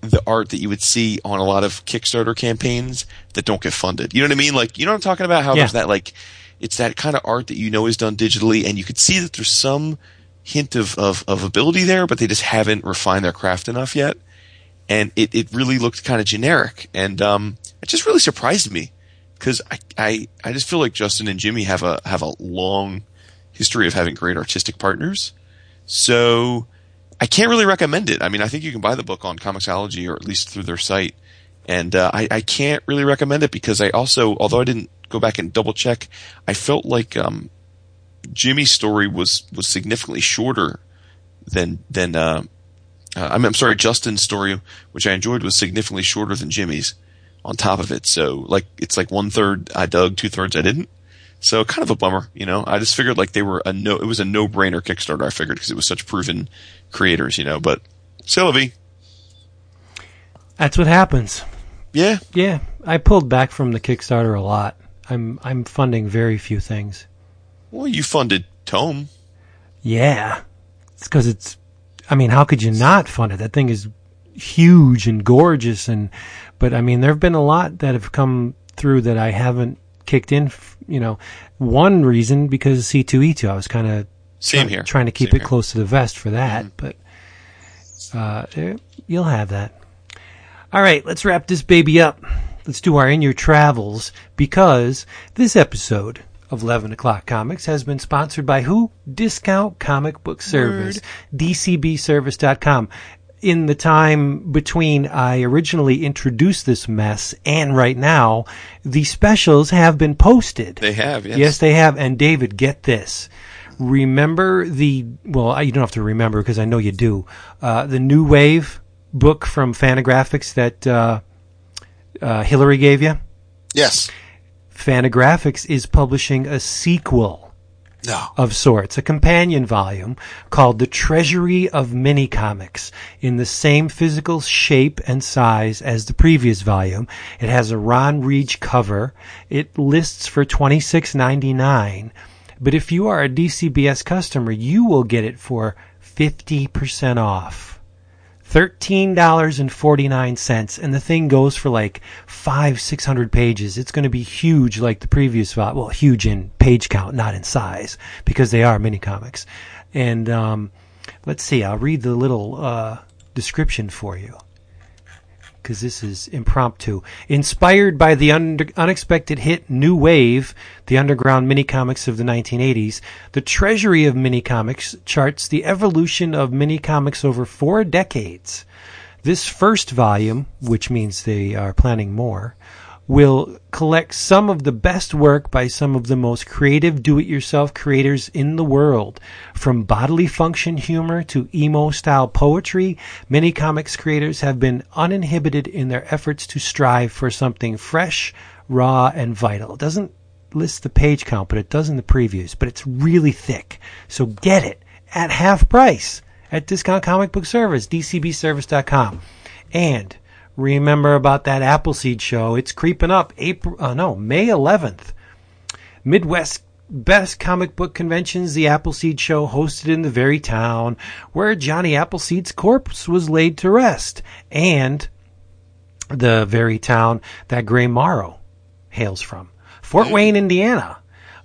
the art that you would see on a lot of Kickstarter campaigns that don't get funded. You know what I mean? Like, you know what I'm talking about? How Yeah. there's that like, it's that kind of art that you know is done digitally, and you could see that there's some hint of, of, of ability there, but they just haven't refined their craft enough yet. And it, it really looked kind of generic, and um, it just really surprised me because I, I I just feel like Justin and Jimmy have a have a long history of having great artistic partners. So I can't really recommend it. I mean, I think you can buy the book on Comixology or at least through their site. And uh, I, I can't really recommend it because I also, although I didn't go back and double check, I felt like um, Jimmy's story was was significantly shorter than than uh, uh, I'm, I'm sorry, Justin's story, which I enjoyed, was significantly shorter than Jimmy's. On top of it, so like it's like one third I dug, two thirds I didn't. So kind of a bummer, you know. I just figured like they were a no, it was a no brainer Kickstarter. I figured because it was such proven creators, you know. But Sylvie, That's what happens. yeah, Yeah, I pulled back from the Kickstarter a lot. I'm I'm funding very few things. well, you funded Tome. Yeah, it's because it's. I mean, how could you not fund it? That thing is huge and gorgeous and but I mean there've been a lot that have come through that I haven't kicked in, you know. One reason because C2E2 I was kind of Same here. trying to keep Same it here. close to the vest for that, but uh, eh, you'll have that. All right, let's wrap this baby up. Let's do our in your travels because this episode of 11 o'clock comics has been sponsored by who? Discount Comic Book Service, dcbservice.com. In the time between I originally introduced this mess and right now, the specials have been posted. They have, yes. Yes, they have. And David, get this. Remember the well, you don't have to remember because I know you do. Uh, the New Wave book from Fantagraphics that uh, uh, Hillary gave you. Yes. Fantagraphics is publishing a sequel No. of sorts, a companion volume called The Treasury of Mini Comics in the same physical shape and size as the previous volume. It has a Ron Reach cover. It lists for twenty six ninety nine, but if you are a DCBS customer, you will get it for fifty percent off. Thirteen dollars and the thing goes for like five, six hundred pages. It's going to be huge, like the previous. Well, huge in page count, not in size, because they are mini comics. And um, let's see, I'll read the little uh, description for you because this is impromptu. Inspired by the unexpected hit New Wave, the underground mini comics of the 1980s, the treasury of mini comics charts the evolution of mini comics over four decades. This first volume, which means they are planning more, will collect some of the best work by some of the most creative do-it-yourself creators in the world. From bodily function humor to emo style poetry, many comics creators have been uninhibited in their efforts to strive for something fresh, raw, and vital. It doesn't list the page count, but it does in the previews, but it's really thick. So get it at half price at Discount Comic Book Service, dcbservice.com. And remember about that Appleseed show. It's creeping up. April, uh, no, May 11th. Midwest Best Comic Book Conventions, the Appleseed Show, hosted in the very town where Johnny Appleseed's corpse was laid to rest, and the very town that Gray Morrow hails from. Fort Wayne, Indiana,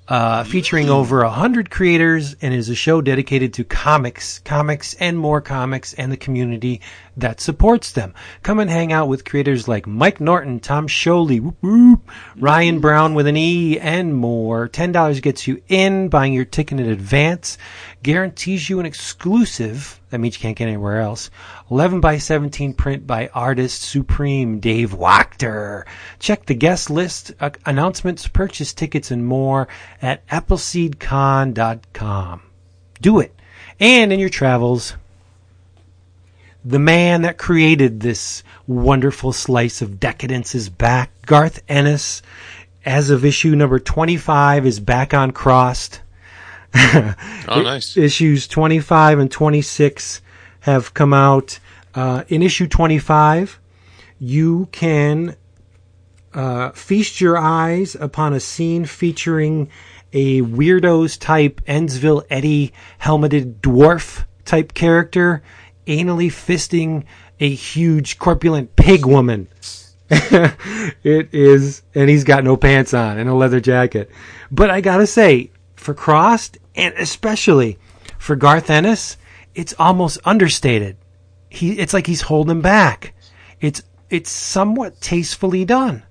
uh, featuring over a hundred creators and is a show dedicated to comics, comics and more comics and the community that supports them. Come and hang out with creators like Mike Norton, Tom Scioli, whoop, whoop, Ryan Brown with an E, and more. $10 gets you in. Buying your ticket in advance guarantees you an exclusive, that means you can't get anywhere else, 11 by 17 print by artist supreme Dave Wachter. Check the guest list, uh, announcements, purchase tickets, and more at appleseedcon.com. Do it. And in your travels, the man that created this wonderful slice of decadence is back. Garth Ennis, as of issue number 25, is back on Crossed. Oh, nice. Issues 25 and 26 have come out. Uh, in issue 25, you can uh, feast your eyes upon a scene featuring a weirdos type Ensville Eddie helmeted dwarf type character anally fisting a huge corpulent pig woman. it is, and he's got no pants on and a leather jacket. But I gotta say, for Crossed, and especially for Garth Ennis, it's almost understated. He, it's like he's holding back. It's, it's somewhat tastefully done.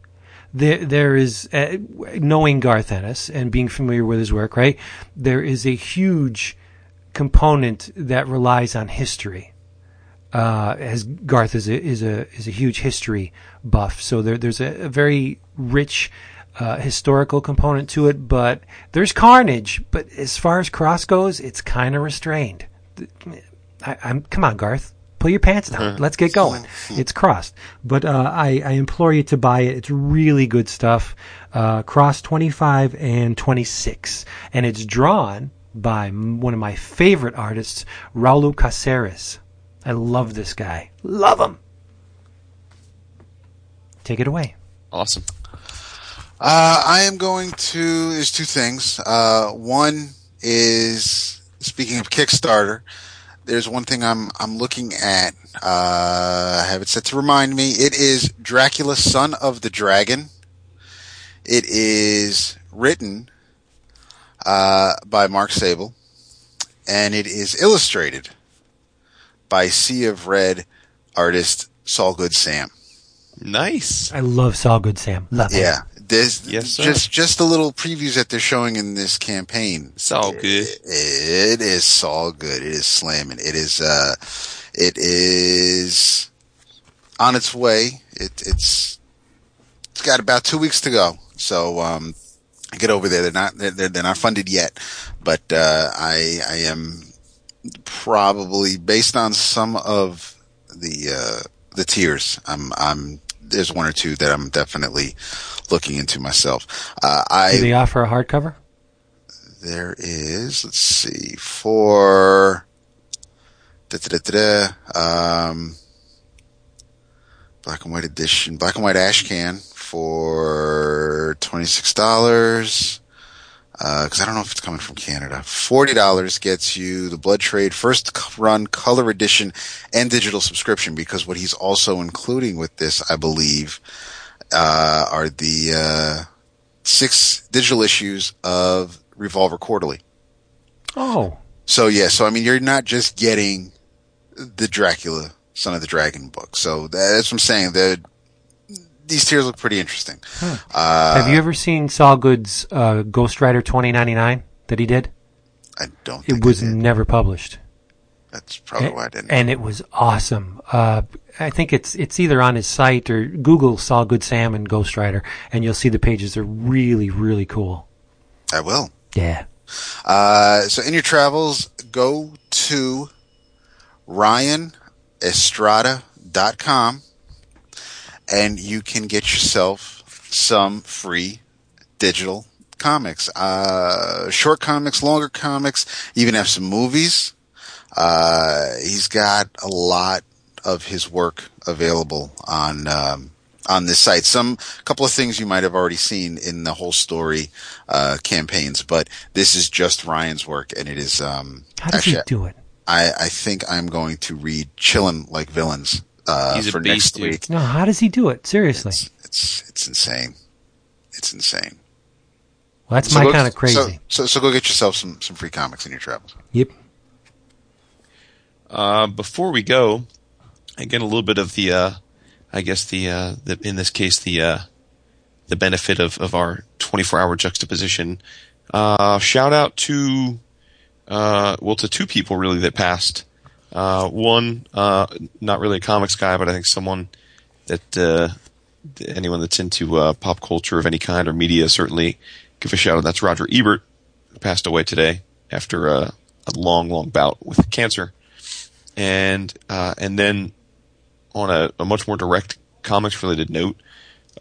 There, there is, uh, knowing Garth Ennis and being familiar with his work, right? There is a huge component that relies on history uh, as Garth is a is a is a huge history buff, so there there's a, a very rich uh, historical component to it. But there's carnage. But as far as Cross goes, it's kind of restrained. I, I'm come on, Garth. Pull your pants down. Let's get going. It's crossed, but uh, I, I implore you to buy it. It's really good stuff. Uh, cross 25 and 26, and it's drawn by one of my favorite artists, Raul Caceres. I love this guy. Love him. Take it away. Awesome. Uh, I am going to. There's two things. Uh, one is speaking of Kickstarter. there's one thing I'm I'm looking at. Uh, I have it set to remind me. It is Dracula, Son of the Dragon. It is written uh, by Mark Sable, and it is illustrated by Sea of Red artist Salgood Sam. Nice. I love Salgood Sam. Love it. Yeah, there's Yes, sir. just just the little previews that they're showing in this campaign. It's all good. It, it is Saul Good. It is slamming. It is uh, it is on its way. It, it's it's got about two weeks to go. So um, get over there. They're not they're, they're they're not funded yet, but uh, I I am probably based on some of the uh, the tiers. I'm I'm there's one or two that I'm definitely looking into myself. Uh, I Do they offer a hardcover? there is let's see for da, da, da, da, da, um black and white edition black and white ash can for $26 because I don't know if it's coming from Canada. Forty dollars gets you the Blood Trade first run color edition and digital subscription. Because what he's also including with this, I believe, uh, are the uh, six digital issues of Revolver Quarterly. Oh, So yeah, so I mean, you're not just getting the Dracula Son of the Dragon book. So that's what I'm saying. The these tiers look pretty interesting. Uh, have you ever seen Salgood's uh, Ghost Rider 2099 that he did? I don't. Think It was never published. That's probably and, why I didn't. and it was awesome. Uh, I think it's it's either on his site or Google Salgood Sam and Ghost Rider, and you'll see the pages are really really cool. I will. Yeah. Uh, so in your travels, go to ryanestrada.com and you can get yourself some free digital comics. Uh, short comics, longer comics, even have some movies. Uh, he's got a lot of his work available on, um, on this site. Some couple of things you might have already seen in the whole story uh, campaigns, but this is just Ryan's work, and it is. Um, How does actually, he do it? I, I think I'm going to read "Chillin' Like Villains" uh, for beast, next dude. week. No, how does he do it? Seriously. It's, it's it's insane. It's insane. Well, that's So my go- kind of crazy. So, so so go get yourself some some free comics in your travels. yep. Uh, before we go, again, a little bit of the, uh, I guess the, uh, the, in this case, the, uh, the benefit of, of our 24 hour juxtaposition. Uh, shout out to, uh, well, to two people really that passed. Uh, one, uh, not really a comics guy, but I think someone that, uh, anyone that's into, uh, pop culture of any kind or media certainly give a shout out. That's Roger Ebert, who passed away today after a, a long, long bout with cancer and uh, and then on a, a much more direct comics related note,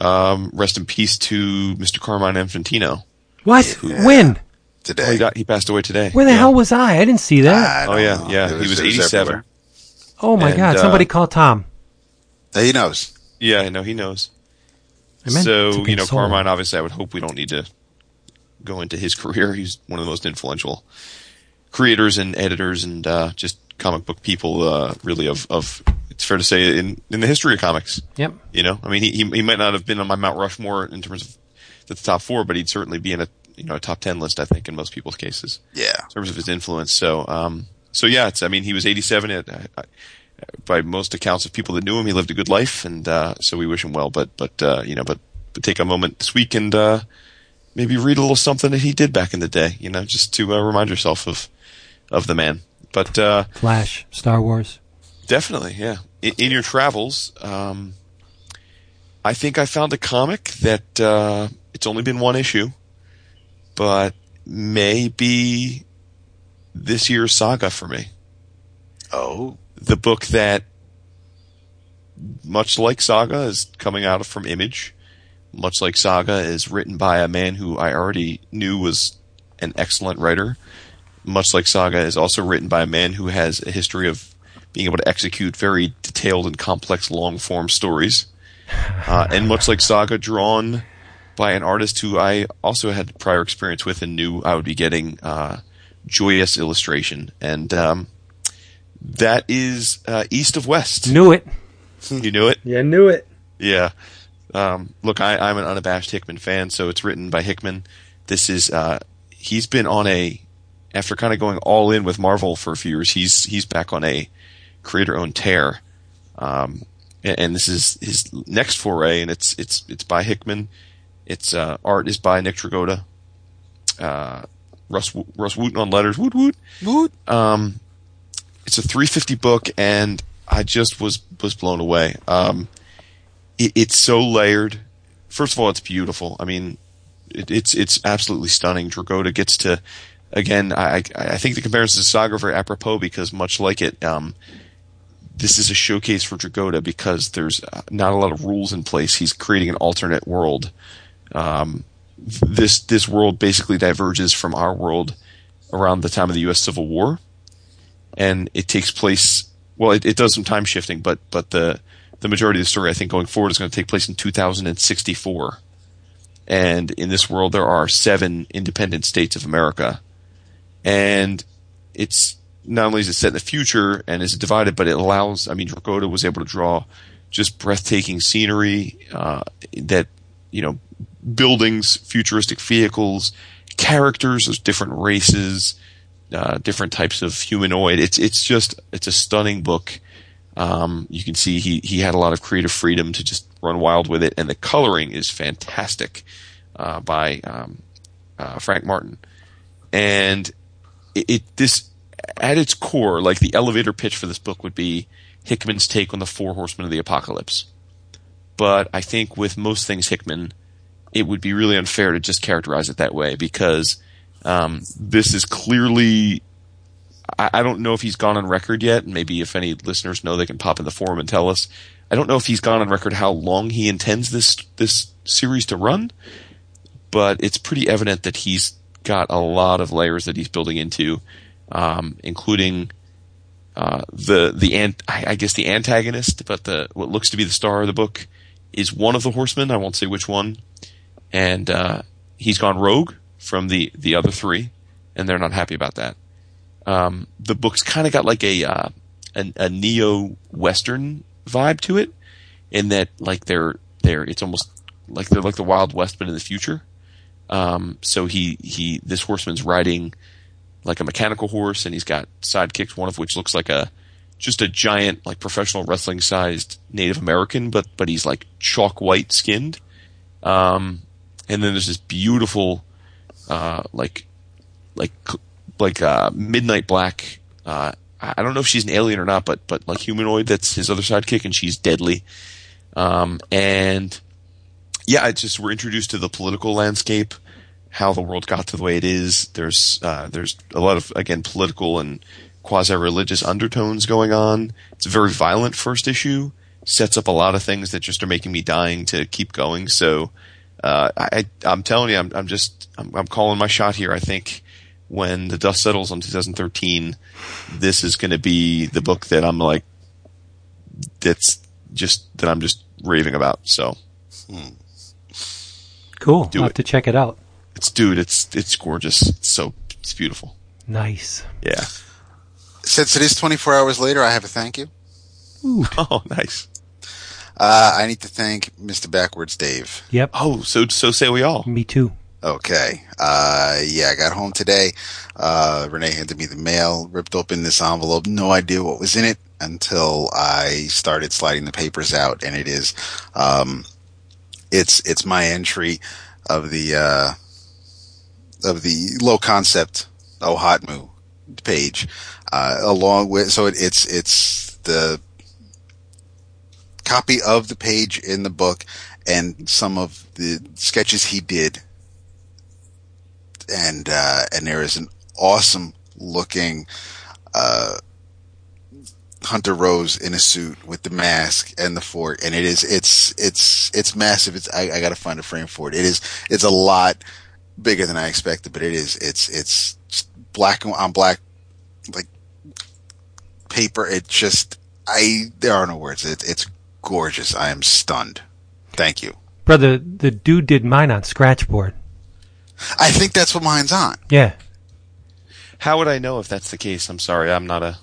um, rest in peace to Mr. Carmine Infantino. What? When? Today. Oh, he got he passed away today. Where the Yeah. hell was I? I didn't see that. Oh yeah, know. yeah. It he was eighty seven. everywhere. oh my and, God! uh, Somebody call Tom. He knows. Yeah, I know he knows. I meant So you know, console. Carmine. Obviously, I would hope we don't need to go into his career. He's one of the most influential creators and editors and uh, just comic book people. Uh, really, of of it's fair to say in in the history of comics. Yep. You know, I mean, he, he he might not have been on my Mount Rushmore in terms of the top four, but he'd certainly be in a you know a top ten list. I think in most people's cases Yeah. in terms of his influence. So um so yeah, it's I mean he was 87. It, I, I, by most accounts of people that knew him, he lived a good life, and uh, so we wish him well. But but uh, you know, but, but take a moment this week and uh, maybe read a little something that he did back in the day. You know, just to uh, remind yourself of of the man. But uh, Flash, Star Wars. Definitely, yeah. In, in your travels, um, I think I found a comic that uh, it's only been one issue, but may be this year's saga for me. Oh. The book that, much like Saga, is coming out from Image. Much like Saga is written by a man who I already knew was an excellent writer. Much like Saga is also written by a man who has a history of being able to execute very detailed and complex long form stories. Uh, and much like Saga, drawn by an artist who I also had prior experience with and knew I would be getting uh, joyous illustration. And um, That is uh, East of West. Knew it. You knew it? Yeah, knew it. Yeah. Um, look, I, I'm an unabashed Hickman fan, so it's written by Hickman. This is uh, he's been on a after kind of going all in with Marvel for a few years. He's he's back on a creator-owned tear, um, and, and this is his next foray, and it's it's it's by Hickman. Its uh, art is by Nick Dragotta. Uh, Russ Rus Wooton on letters. Woot woot. Woot. Um, it's a 350 book, and I just was was blown away. Um, it, it's so layered. First of all, it's beautiful. I mean, it, it's it's absolutely stunning. Dragotta gets to again. I I think the comparison to Saga are very apropos because much like it, um, this is a showcase for Dragotta because there's not a lot of rules in place. He's creating an alternate world. Um, this this world basically diverges from our world around the time of the U.S. Civil War, and it takes place. Well, it, it does some time shifting, but but the the majority of the story, I think, going forward is going to take place in 2064. And in this world, there are seven independent states of America, and it's not only is it set in the future and is divided, but it allows. I mean, Dragotta was able to draw just breathtaking scenery uh, that you know buildings, futuristic vehicles, characters, there's different races, uh, different types of humanoid. It's it's just it's a stunning book. Um, you can see he he had a lot of creative freedom to just run wild with it, and the coloring is fantastic uh, by um, uh, Frank Martin. And it, it this at its core, like the elevator pitch for this book would be Hickman's take on the Four Horsemen of the Apocalypse. But I think with most things Hickman, it would be really unfair to just characterize it that way because um, this is clearly. I, I don't know if he's gone on record yet. Maybe if any listeners know, they can pop in the forum and tell us. I don't know if he's gone on record how long he intends this this series to run, but it's pretty evident that he's got a lot of layers that he's building into, um, including uh, the the ant, I guess the antagonist, but the what looks to be the star of the book is one of the horsemen. I won't say which one, and uh, he's gone rogue from the the other three, and they're not happy about that. Um, the book's kind of got like a, uh, a a neo western vibe to it, in that like they're they're it's almost like they're like the Wild West but in the future. Um, so he he this horseman's riding like a mechanical horse, and he's got sidekicks, one of which looks like a just a giant like professional wrestling sized Native American, but but he's like chalk white skinned. Um, and then there's this beautiful, uh, like, like, like, uh, midnight black, uh, I don't know if she's an alien or not, but, but like humanoid, that's his other sidekick and she's deadly. Um, and yeah, it's just, we're introduced to the political landscape, how the world got to the way it is. There's, uh, there's a lot of, again, political and quasi-religious undertones going on. It's a very violent first issue, sets up a lot of things that just are making me dying to keep going. So, uh, I, I'm telling you, I'm, I'm just, I'm, I'm, calling my shot here. I think when the dust settles on 2013, this is going to be the book that I'm like, that's just, that I'm just raving about. So. Hmm. Cool. Do I'll have to check it out. It's, dude, it's, it's gorgeous. It's so, it's beautiful. Nice. Yeah. Since it is 24 hours later, I have a thank you. Ooh. Oh, nice. Uh, I need to thank Mr. Backwards Dave. Yep. Oh, so so say we all. Me too. Okay. Uh, yeah, I got home today. Uh, Renee handed me the mail, ripped open this envelope, no idea what was in it until I started sliding the papers out, and it is, um, it's it's my entry of the uh, of the low concept OHOTMU page, uh, along with so it, it's it's the copy of the page in the book and some of the sketches he did. And, uh, and there is an awesome looking, uh, Hunter Rose in a suit with the mask and the fork, and it is it's it's it's massive. It's I, I got to find a frame for it. It is it's a lot bigger than I expected, but it is it's it's black on black like paper. It just I there are no words. It, it's gorgeous. I am stunned. Thank you. Brother, the dude did mine on Scratchboard. I think that's what mine's on. Yeah. How would I know if that's the case? I'm sorry, I'm not a.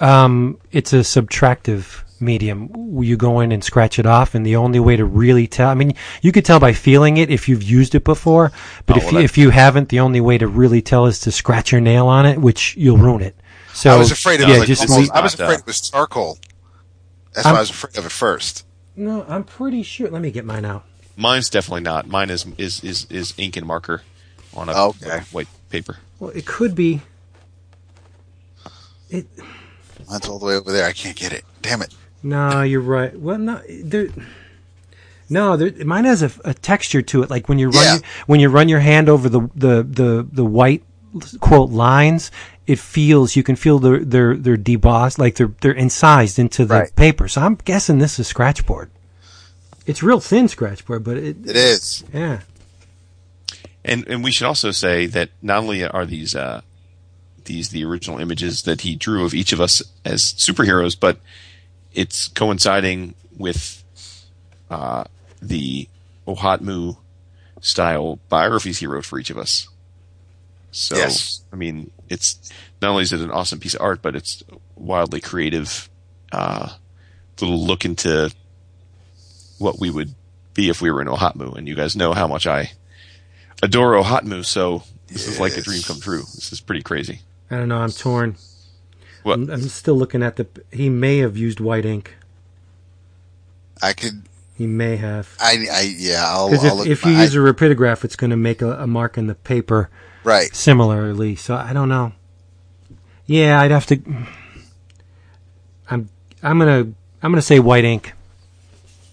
Um, it's a subtractive medium. You go in and scratch it off, and the only way to really tell, I mean, you could tell by feeling it if you've used it before, but Oh, if, well, you, if you haven't, the only way to really tell is to scratch your nail on it, which you'll ruin it. So I was afraid it yeah, was like just almost, I was afraid it was charcoal. That's I'm- why I was afraid of it first. no, I'm pretty sure. Let me get mine out. Mine's definitely not. Mine is is is, is ink and marker on a Okay. white paper. Well, it could be. It Mine's all the way over there. I can't get it. Damn it. No, you're right. Well, no, there. No, there, mine has a, a texture to it. Like when you run Yeah. your, when you run your hand over the the the, the white quote lines, it feels you can feel they're they're they're debossed, like they're they're incised into the Right. paper. So I'm guessing this is scratchboard. It's real thin scratchboard, but it, It is. yeah. And and we should also say that not only are these uh, these the original images that he drew of each of us as superheroes, but it's coinciding with uh, the OHOTMU style biographies he wrote for each of us. So Yes. I mean, it's not only is it an awesome piece of art, but it's wildly creative. Uh, little look into what we would be if we were in OHOTMU, and you guys know how much I adore OHOTMU, so this is like a dream come true. This is pretty crazy. I don't know. I'm torn. What? I'm, I'm still looking at the. He may have used white ink. I could. He may have. I. I. Yeah. I'll. Because I'll if, look if you my- use a rapidograph, it's going to make a, a mark in the paper right. similarly. So I don't know. Yeah, I'd have to. I'm I'm gonna I'm gonna say white ink,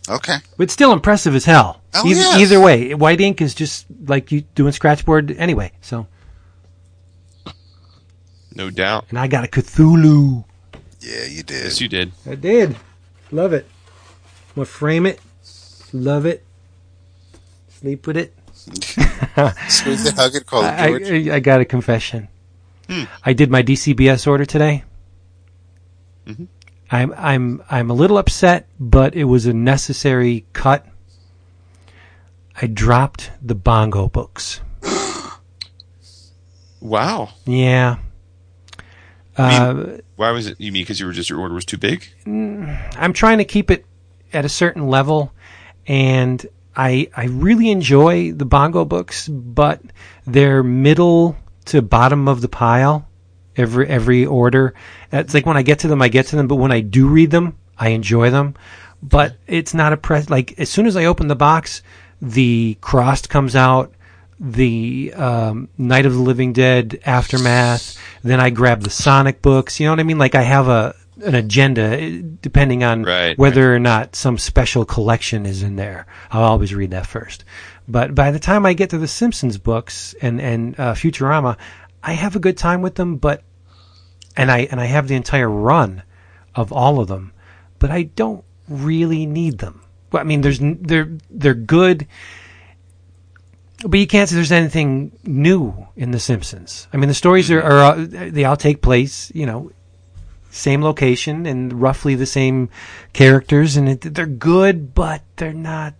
Okay. but it's still impressive as hell. Oh, either, yes. either way, white ink is just like you doing scratchboard anyway. So, No doubt. and I got a Cthulhu. Yeah, you did. Yes, you did. I did. Love it. I'm gonna frame it. Love it. Sleep with it. Squeeze it, hug it, call it I, George. I, I got a confession. Hmm. I did my DCBS order today. Mm-hmm. I'm I'm I'm a little upset, but it was a necessary cut. I dropped the bongo books. Wow. Yeah. Uh, Why was it? You mean because you were just your order was too big? I'm trying to keep it at a certain level, and I I really enjoy the bongo books, but they're middle to bottom of the pile. Every every order, it's like when I get to them, I get to them, but when I do read them, I enjoy them. But it's not a press. Like as soon as I open the box, the Crossed comes out, the um, Night of the Living Dead aftermath. Then I grab the Sonic books. You know what I mean? Like I have a an agenda eh, depending on Right, whether or not some special collection is in there. I'll always read that first. But by the time I get to the Simpsons books and and uh, Futurama, I have a good time with them. But and I and I have the entire run of all of them, but I don't really need them. Well, I mean, there's they're they're good, but you can't say there's anything new in the Simpsons. I mean, the stories are, are uh, they all take place, you know, same location and roughly the same characters, and it, they're good, but they're not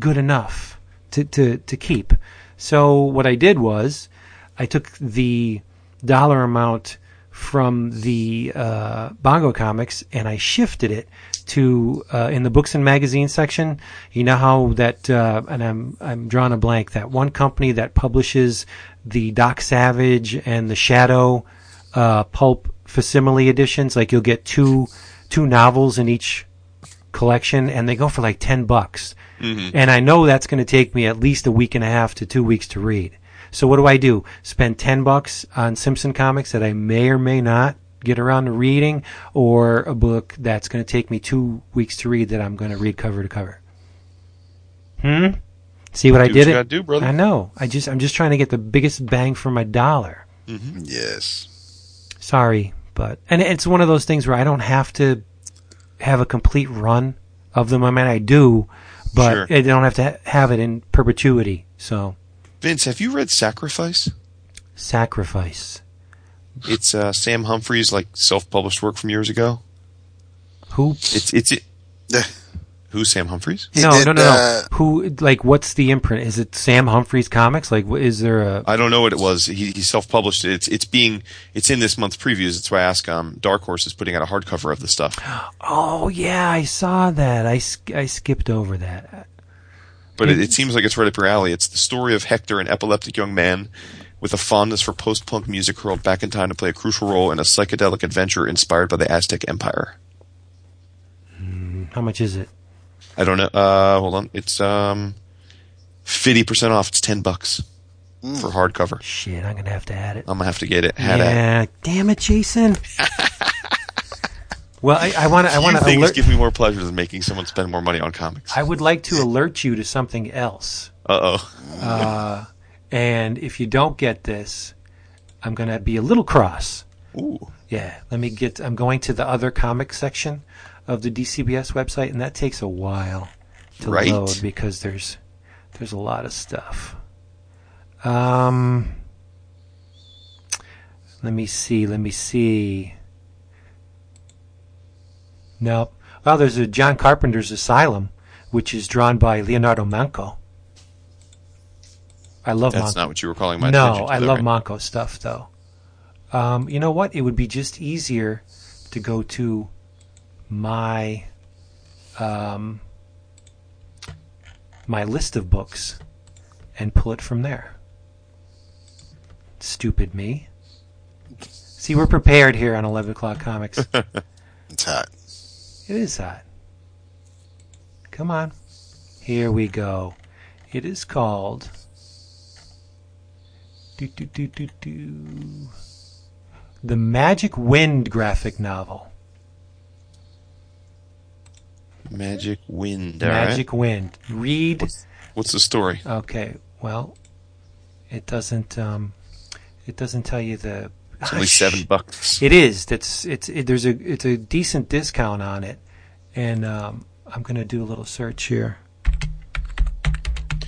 good enough to, to, to keep. So what I did was I took the dollar amount from the uh, Bongo comics and I shifted it to uh, in the books and magazines section. You know how that uh, and I'm I'm drawing a blank. That one company that publishes the Doc Savage and the Shadow uh, pulp facsimile editions. Like you'll get two two novels in each collection, and they go for like ten bucks. And I know that's going to take me at least a week and a half to two weeks to read. So what do I do? Spend ten bucks on Simpson comics that I may or may not get around to reading, or a book that's going to take me two weeks to read that I'm going to read cover to cover. Hmm. See what I Do what did? you it. gotta do, brother. I know. I just I'm just trying to get the biggest bang for my dollar. Yes. Sorry, but and it's one of those things where I don't have to have a complete run of them. I mean, I do, but Sure. I don't have to have it in perpetuity. So, Vince, have you read Sacrifice? sacrifice. It's uh, Sam Humphries' like self-published work from years ago. Who? It's it's it, Who's Sam Humphries? No, did, no, no, no. uh, Who? Like, what's the imprint? Is it Sam Humphries Comics? Like, is there a? I don't know what it was. He, he self-published it. It's it's being it's in this month's previews. That's why I ask. Um, Dark Horse is putting out a hardcover of the stuff. Oh yeah, I saw that. I, I skipped over that. But it, it seems like it's right up your alley. It's the story of Hector, an epileptic young man with a fondness for post-punk music, hurled back in time to play a crucial role in a psychedelic adventure inspired by the Aztec Empire. How much is it? I don't know. Uh, hold on. It's um, fifty percent off. It's ten bucks for hardcover. Shit, I'm gonna have to add it. I'm gonna have to get it. Had at. yeah, damn it, Jason. well, I, I want to. I want Few to things alert. give me more pleasure than making someone spend more money on comics. I would like to alert you to something else. Uh oh. And if you don't get this, I'm gonna be a little cross. Ooh. Yeah, let me get. I'm going to the other comic section of the DCBS website, and that takes a while to Right. load because there's there's a lot of stuff. Um, let me see. Let me see. Nope. Well, there's a John Carpenter's Asylum, which is drawn by Leonardo Manco. I love That's not what you were calling my No, attention to, I though, love right? Stuff though. Um, you know what? It would be just easier to go to my um, my list of books and pull it from there. Stupid me. See, we're prepared here on Eleven O'clock Comics. It's hot. It is hot. Come on. Here we go. It is called. Do, do, do, do, do. The Magic Wind graphic novel. Magic Wind. all right. Magic Wind. Read. What's the story? Okay. Well, it doesn't. Um, it doesn't tell you the. It's only Ah, seven bucks. It is. That's it's. It, there's a. It's a decent discount on it, and um, I'm gonna do a little search here.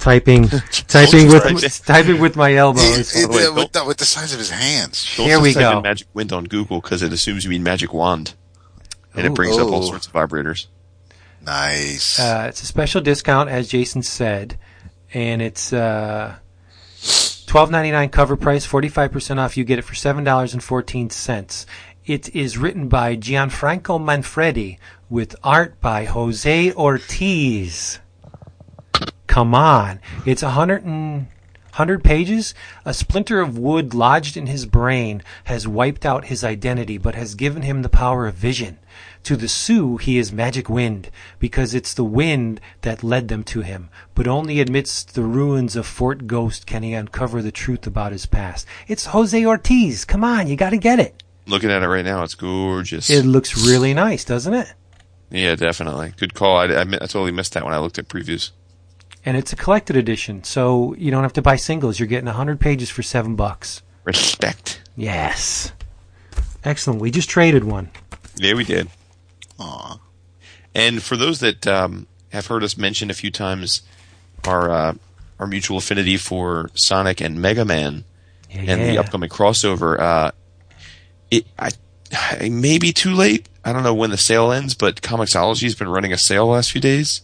Typing, typing with typing with my He, elbows. he- wait, with, the, with the size of his hands. Don't Here we go. Magic Wind on Google because it assumes you mean Magic Wand, and Ooh. it brings up all sorts of vibrators. Nice. Uh, it's a special discount, as Jason said, and it's uh, twelve ninety nine cover price, forty five percent off. You get it for seven dollars and fourteen cents. It is written by Gianfranco Manfredi with art by Jose Ortiz. Come on, it's a hundred and hundred pages. A splinter of wood lodged in his brain has wiped out his identity, but has given him the power of vision. To the Sioux, he is magic wind, because it's the wind that led them to him. But only amidst the ruins of Fort Ghost can he uncover the truth about his past. It's Jose Ortiz. Come on, you gotta get it. Looking at it right now, it's gorgeous. It looks really nice, doesn't it? yeah, definitely. Good call. I, I, I totally missed that when I looked at previews. And it's a collected edition, so you don't have to buy singles. You're getting 100 pages for 7 bucks. Respect. Yes. Excellent. We just traded one. Yeah, we did. Aw. And for those that um, have heard us mention a few times our uh, our mutual affinity for Sonic and Mega Man Yeah, and the upcoming crossover, uh, it I, it may be too late. I don't know when the sale ends, but Comixology's been running a sale the last few days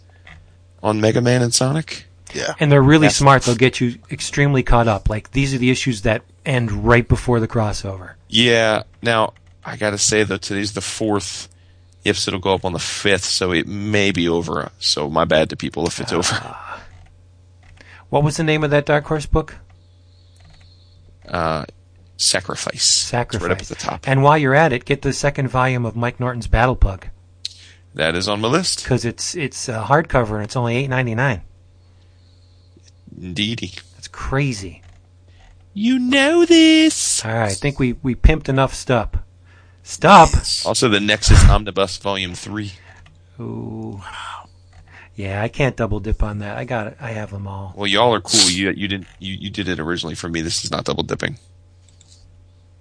on Mega Man and Sonic. Yeah. And they're really Yes. smart. They'll get you extremely caught up. Like these are the issues that end right before the crossover. Yeah. Now I got to say though, today's the fourth. Ifs it'll go up on the fifth, so it may be over. So my bad to people if it's over. What was the name of that Dark Horse book? Uh, sacrifice. It's Sacrifice. right up at the top. And while you're at it, get the second volume of Mike Norton's Battle Pug That is on my list. because it's it's a hardcover and it's only eight ninety nine. Indeedy. That's crazy. You know this. All right, I think we we pimped enough stuff. Stop. Also, the Nexus Omnibus Volume Three. Ooh. Yeah, I can't double dip on that. I got it. I have them all. Well, y'all are cool. You you didn't you, you did it originally for me. This is not double dipping.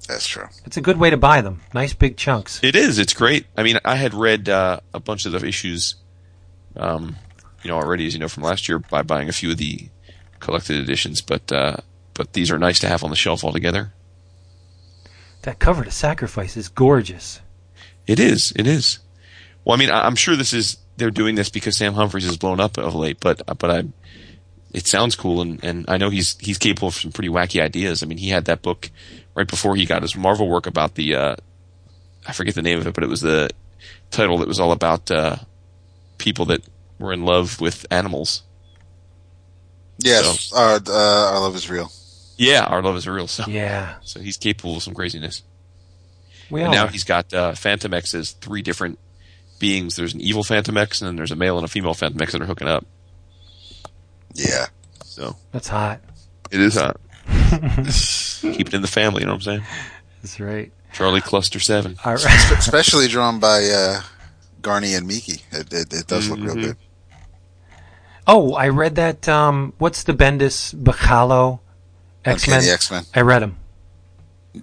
That's true. It's a good way to buy them. Nice big chunks. It is. It's great. I mean, I had read uh, a bunch of the issues, um, you know, already as you know from last year by buying a few of the collected editions, but uh, but these are nice to have on the shelf altogether. That cover to sacrifice is gorgeous. It is. It is. Well, I mean, I, I'm sure this is they're doing this because Sam Humphries has blown up of late, but but I it sounds cool and, and I know he's he's capable of some pretty wacky ideas. I mean, he had that book right before he got his Marvel work about the uh, I forget the name of it, but it was the title that was all about uh, people that were in love with animals. Yes, uh, uh, our love is real. Yeah, our love is real. So Yeah. so he's capable of some craziness. We And now he's got uh, Fantomex as three different beings. There's an evil Fantomex, and then there's a male and a female Fantomex that are hooking up. Yeah. So That's hot. it is hot. Keep it in the family. You know what I'm saying? That's right. Charlie Cluster Seven. All right. Especially drawn by uh, Garney and Miki. It, it, it does look real Mhm. good. Oh, I read that. Um, what's the Bendis Bachalo X Men? X Men. I read them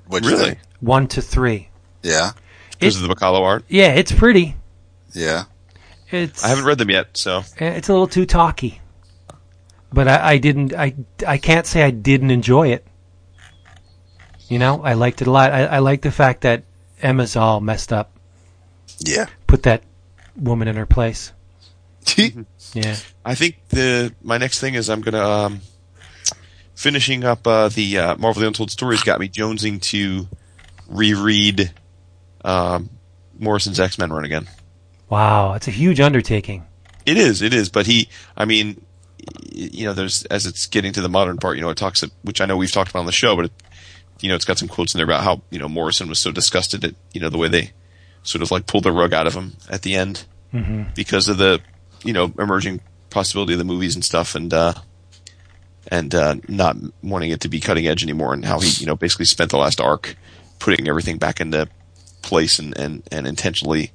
What'd you Really? think? one to three. Yeah. Because of the Bachalo art. Yeah, it's pretty. Yeah. It's I haven't read them yet, so it's a little too talky, but I, I didn't. I I can't say I didn't enjoy it. You know, I liked it a lot. I, I like the fact that Emma's all messed up. Yeah. Put that woman in her place. Yeah. I think the my next thing is I'm gonna um, finishing up uh, the uh, Marvel the Untold Stories got me jonesing to reread um, Morrison's X Men run again. Wow, it's a huge undertaking. It is, it is, but he, I mean, y- you know, there's as it's getting to the modern part, you know, it talks, which I know we've talked about on the show, but it, you know, it's got some quotes in there about how you know Morrison was so disgusted at you know the way they sort of like pulled the rug out of him at the end because of the you know emerging possibility of the movies and stuff, and uh, and uh, not wanting it to be cutting edge anymore, and how he you know basically spent the last arc putting everything back into place and and and intentionally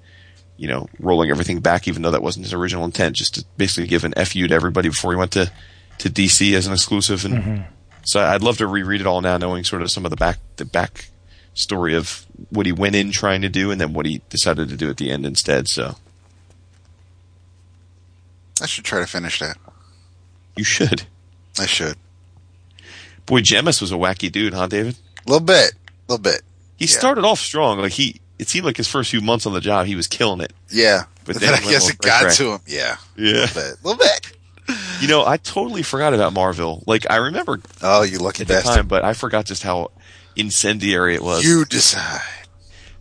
you know, rolling everything back, even though that wasn't his original intent, just to basically give an FU to everybody before he went to, to DC as an exclusive. And mm-hmm. so I'd love to reread it all now, knowing sort of some of the back, the back story of what he went in trying to do and then what he decided to do at the end instead. So I should try to finish that. you should. I should. Boy, Jemas was a wacky dude, huh, David? A little bit. A little bit. He Yeah. started off strong. Like he, it seemed like his first few months on the job, he was killing it. Yeah. But But, then then, I guess it got cray-cray. to him. Yeah. Yeah. A little bit. A little bit. You know, I totally forgot about Marville. Like I remember Oh, you lucky at the bastard. time, but I forgot just how incendiary it was. You decide.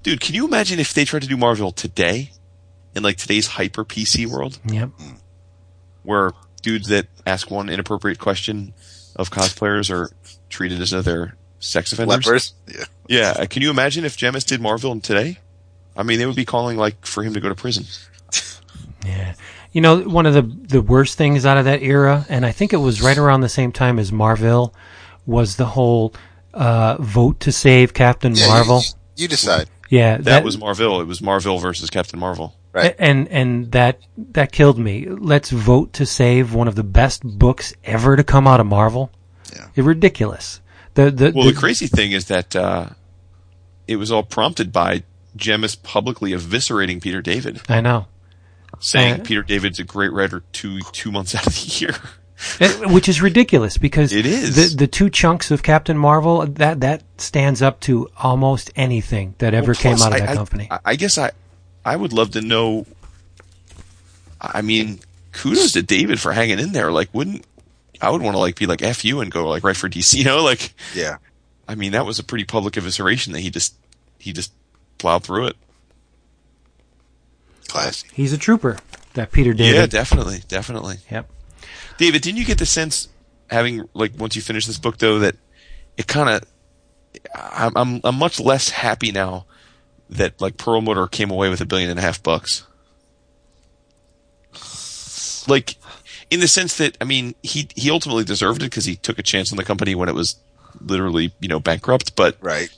Dude, can you imagine if they tried to do Marville today? In like today's hyper PC world? Yep. Hmm. Where dudes that ask one inappropriate question of cosplayers are treated as though they're sex offenders? Lepers. Yeah. Yeah. Can you imagine if Jemas did Marville today? I mean, they would be calling like for him to go to prison. Yeah. You know, one of the the worst things out of that era, and I think it was right around the same time as Marville, was the whole uh, vote to save Captain Yeah, Marvel. You, decide. yeah, That, was Marvel. It was Marville versus Captain Marvel. Right. and and that that killed me. Let's vote to save one of the best books ever to come out of Marvel. Yeah. It's ridiculous. The the, Well, the, the crazy thing is that uh, it was all prompted by Jemas publicly eviscerating Peter David, I know. saying Uh, Peter David's a great writer two two months out of the year. It- which is ridiculous because It is. the the two chunks of Captain Marvel that that stands up to almost anything that ever Well, came out of that I- company. I, I guess I, I would love to know. I mean, kudos to David for hanging in there. Like, wouldn't I would want to like be like f you and go like right for DC? You know, like Yeah. I mean, that was a pretty public evisceration that he just he just plowed through it. Classy. He's a trooper. That Peter David. Yeah, definitely, definitely. Yep. David, didn't you get the sense having like once you finish this book though that it kind of I'm, I'm I'm much less happy now that like Perlmutter came away with a billion and a half bucks. Like in the sense that I mean he he ultimately deserved it because he took a chance on the company when it was literally you know bankrupt, but Right.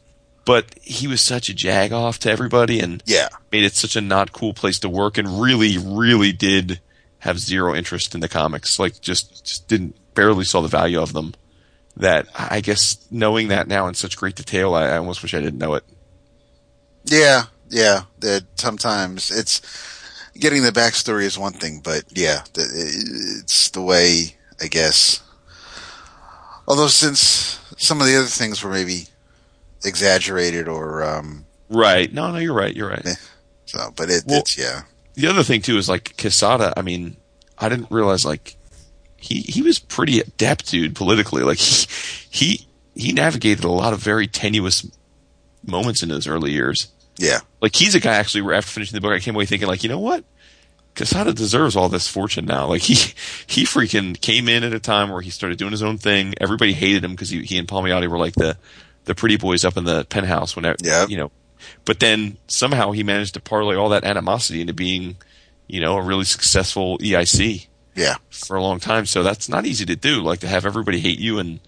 but he was such a jag off to everybody and Yeah. made it such a not cool place to work and really, really did have zero interest in the comics. Like just, just didn't, barely saw the value of them. That I guess knowing that now in such great detail, I, I almost wish I didn't know it. Yeah. Yeah. That sometimes it's getting the backstory is one thing, but yeah, the, it's the way, I guess. Although since some of the other things were maybe exaggerated or, um, Right. No, no, you're right. You're right. so, but it, Well- it's, yeah. the other thing too is like Quesada. I mean, I didn't realize like he he was pretty adept, dude, politically. Like he he he navigated a lot of very tenuous moments in his early years. Yeah. Like he's a guy actually after finishing the book, I came away thinking like, you know what? Quesada deserves all this fortune now. Like he he freaking came in at a time where he started doing his own thing. Everybody hated him because he he and Palmiotti were like the the pretty boys up in the penthouse when Yep. you know. But then somehow he managed to parlay all that animosity into being, you know, a really successful EIC Yeah. for a long time. So that's not easy to do. Like to have everybody hate you and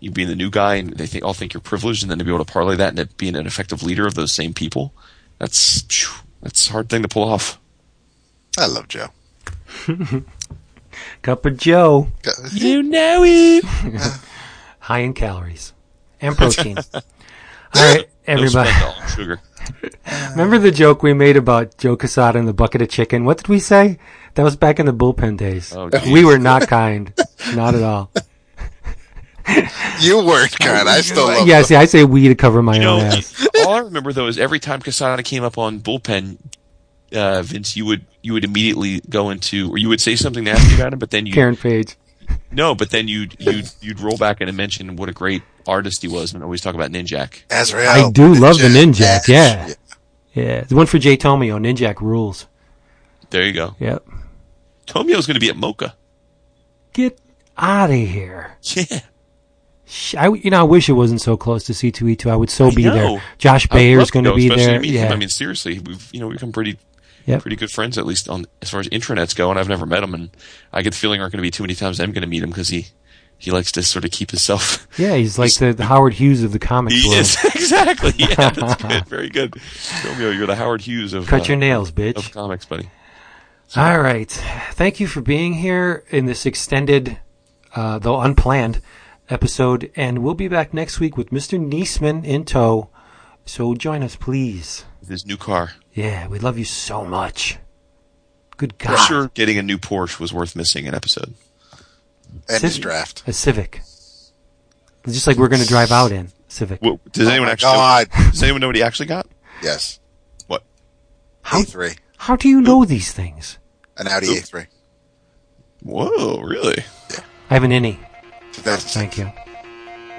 you being the new guy and they think all think you're privileged and then to be able to parlay that into being an effective leader of those same people. That's phew, that's a hard thing to pull off. I love Joe. Cup of Joe, You know it. high in calories and protein. All right, everybody. sugar. Remember the joke we made about Joe Quesada and the bucket of chicken? What did we say? That was back in the bullpen days. Oh, we were not kind. Not at all. You weren't kind. I still love Yeah, them. see, I say we to cover my You own know, ass. all I remember though is every time Quesada came up on bullpen, uh, Vince, you would you would immediately go into or you would say something nasty about him, but then you Karen Page. no, but then you'd you'd you'd roll back and mention what a great artist he was, and always talk about Ninjak. Azrael. I do love the Ninja Ninjak, Ash. yeah. Yeah, the one for Jay Tomio, Ninjak rules. There you go. Yep. Tomio's going to be at MoCCA. Get out of here. Yeah. I, you know, I wish it wasn't so close to C2E2. I would so be know. there. Josh I Bayer's going to be there. to meet him. Yeah. I mean, seriously, we've you know we've become pretty Yep. pretty good friends at least on as far as intranets go, and I've never met him, and I get the feeling aren't going to be too many times I'm going to meet him because he he likes to sort of keep himself. yeah, he's like the, the Howard Hughes of the comics He world. is exactly. Yeah, that's good. Very good. Romeo, you're the Howard Hughes of Cut uh, your nails, bitch. of comics, buddy. All right. Thank you for being here in this extended, uh, though unplanned, episode. And we'll be back next week with Mr. Niesman in tow. So join us, please. With his new car. Yeah, we love you so much. Good God. I'm God. sure getting a new Porsche was worth missing an episode. And his draft. A Civic. It's just like we're going to drive out in Civic. What, does oh anyone my actually? God. Know, does anyone know what he actually got? Yes. What? How, A3. how do you know these things? An Audi A3. Whoa, really? Yeah. I have an innie. That's, Thank you.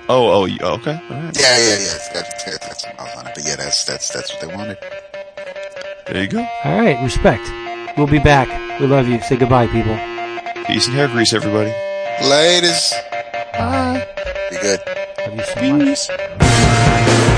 Oh, oh, oh, okay. All right. Yeah, yeah, yeah. It's got, it's got, it's got some miles on it. But yeah, that's, that's, that's what they wanted. There you go. All right. Respect. We'll be back. We love you. Say goodbye, people. Peace and hair grease, everybody. Ladies. Bye. Be good. Love you so. Peace. Behind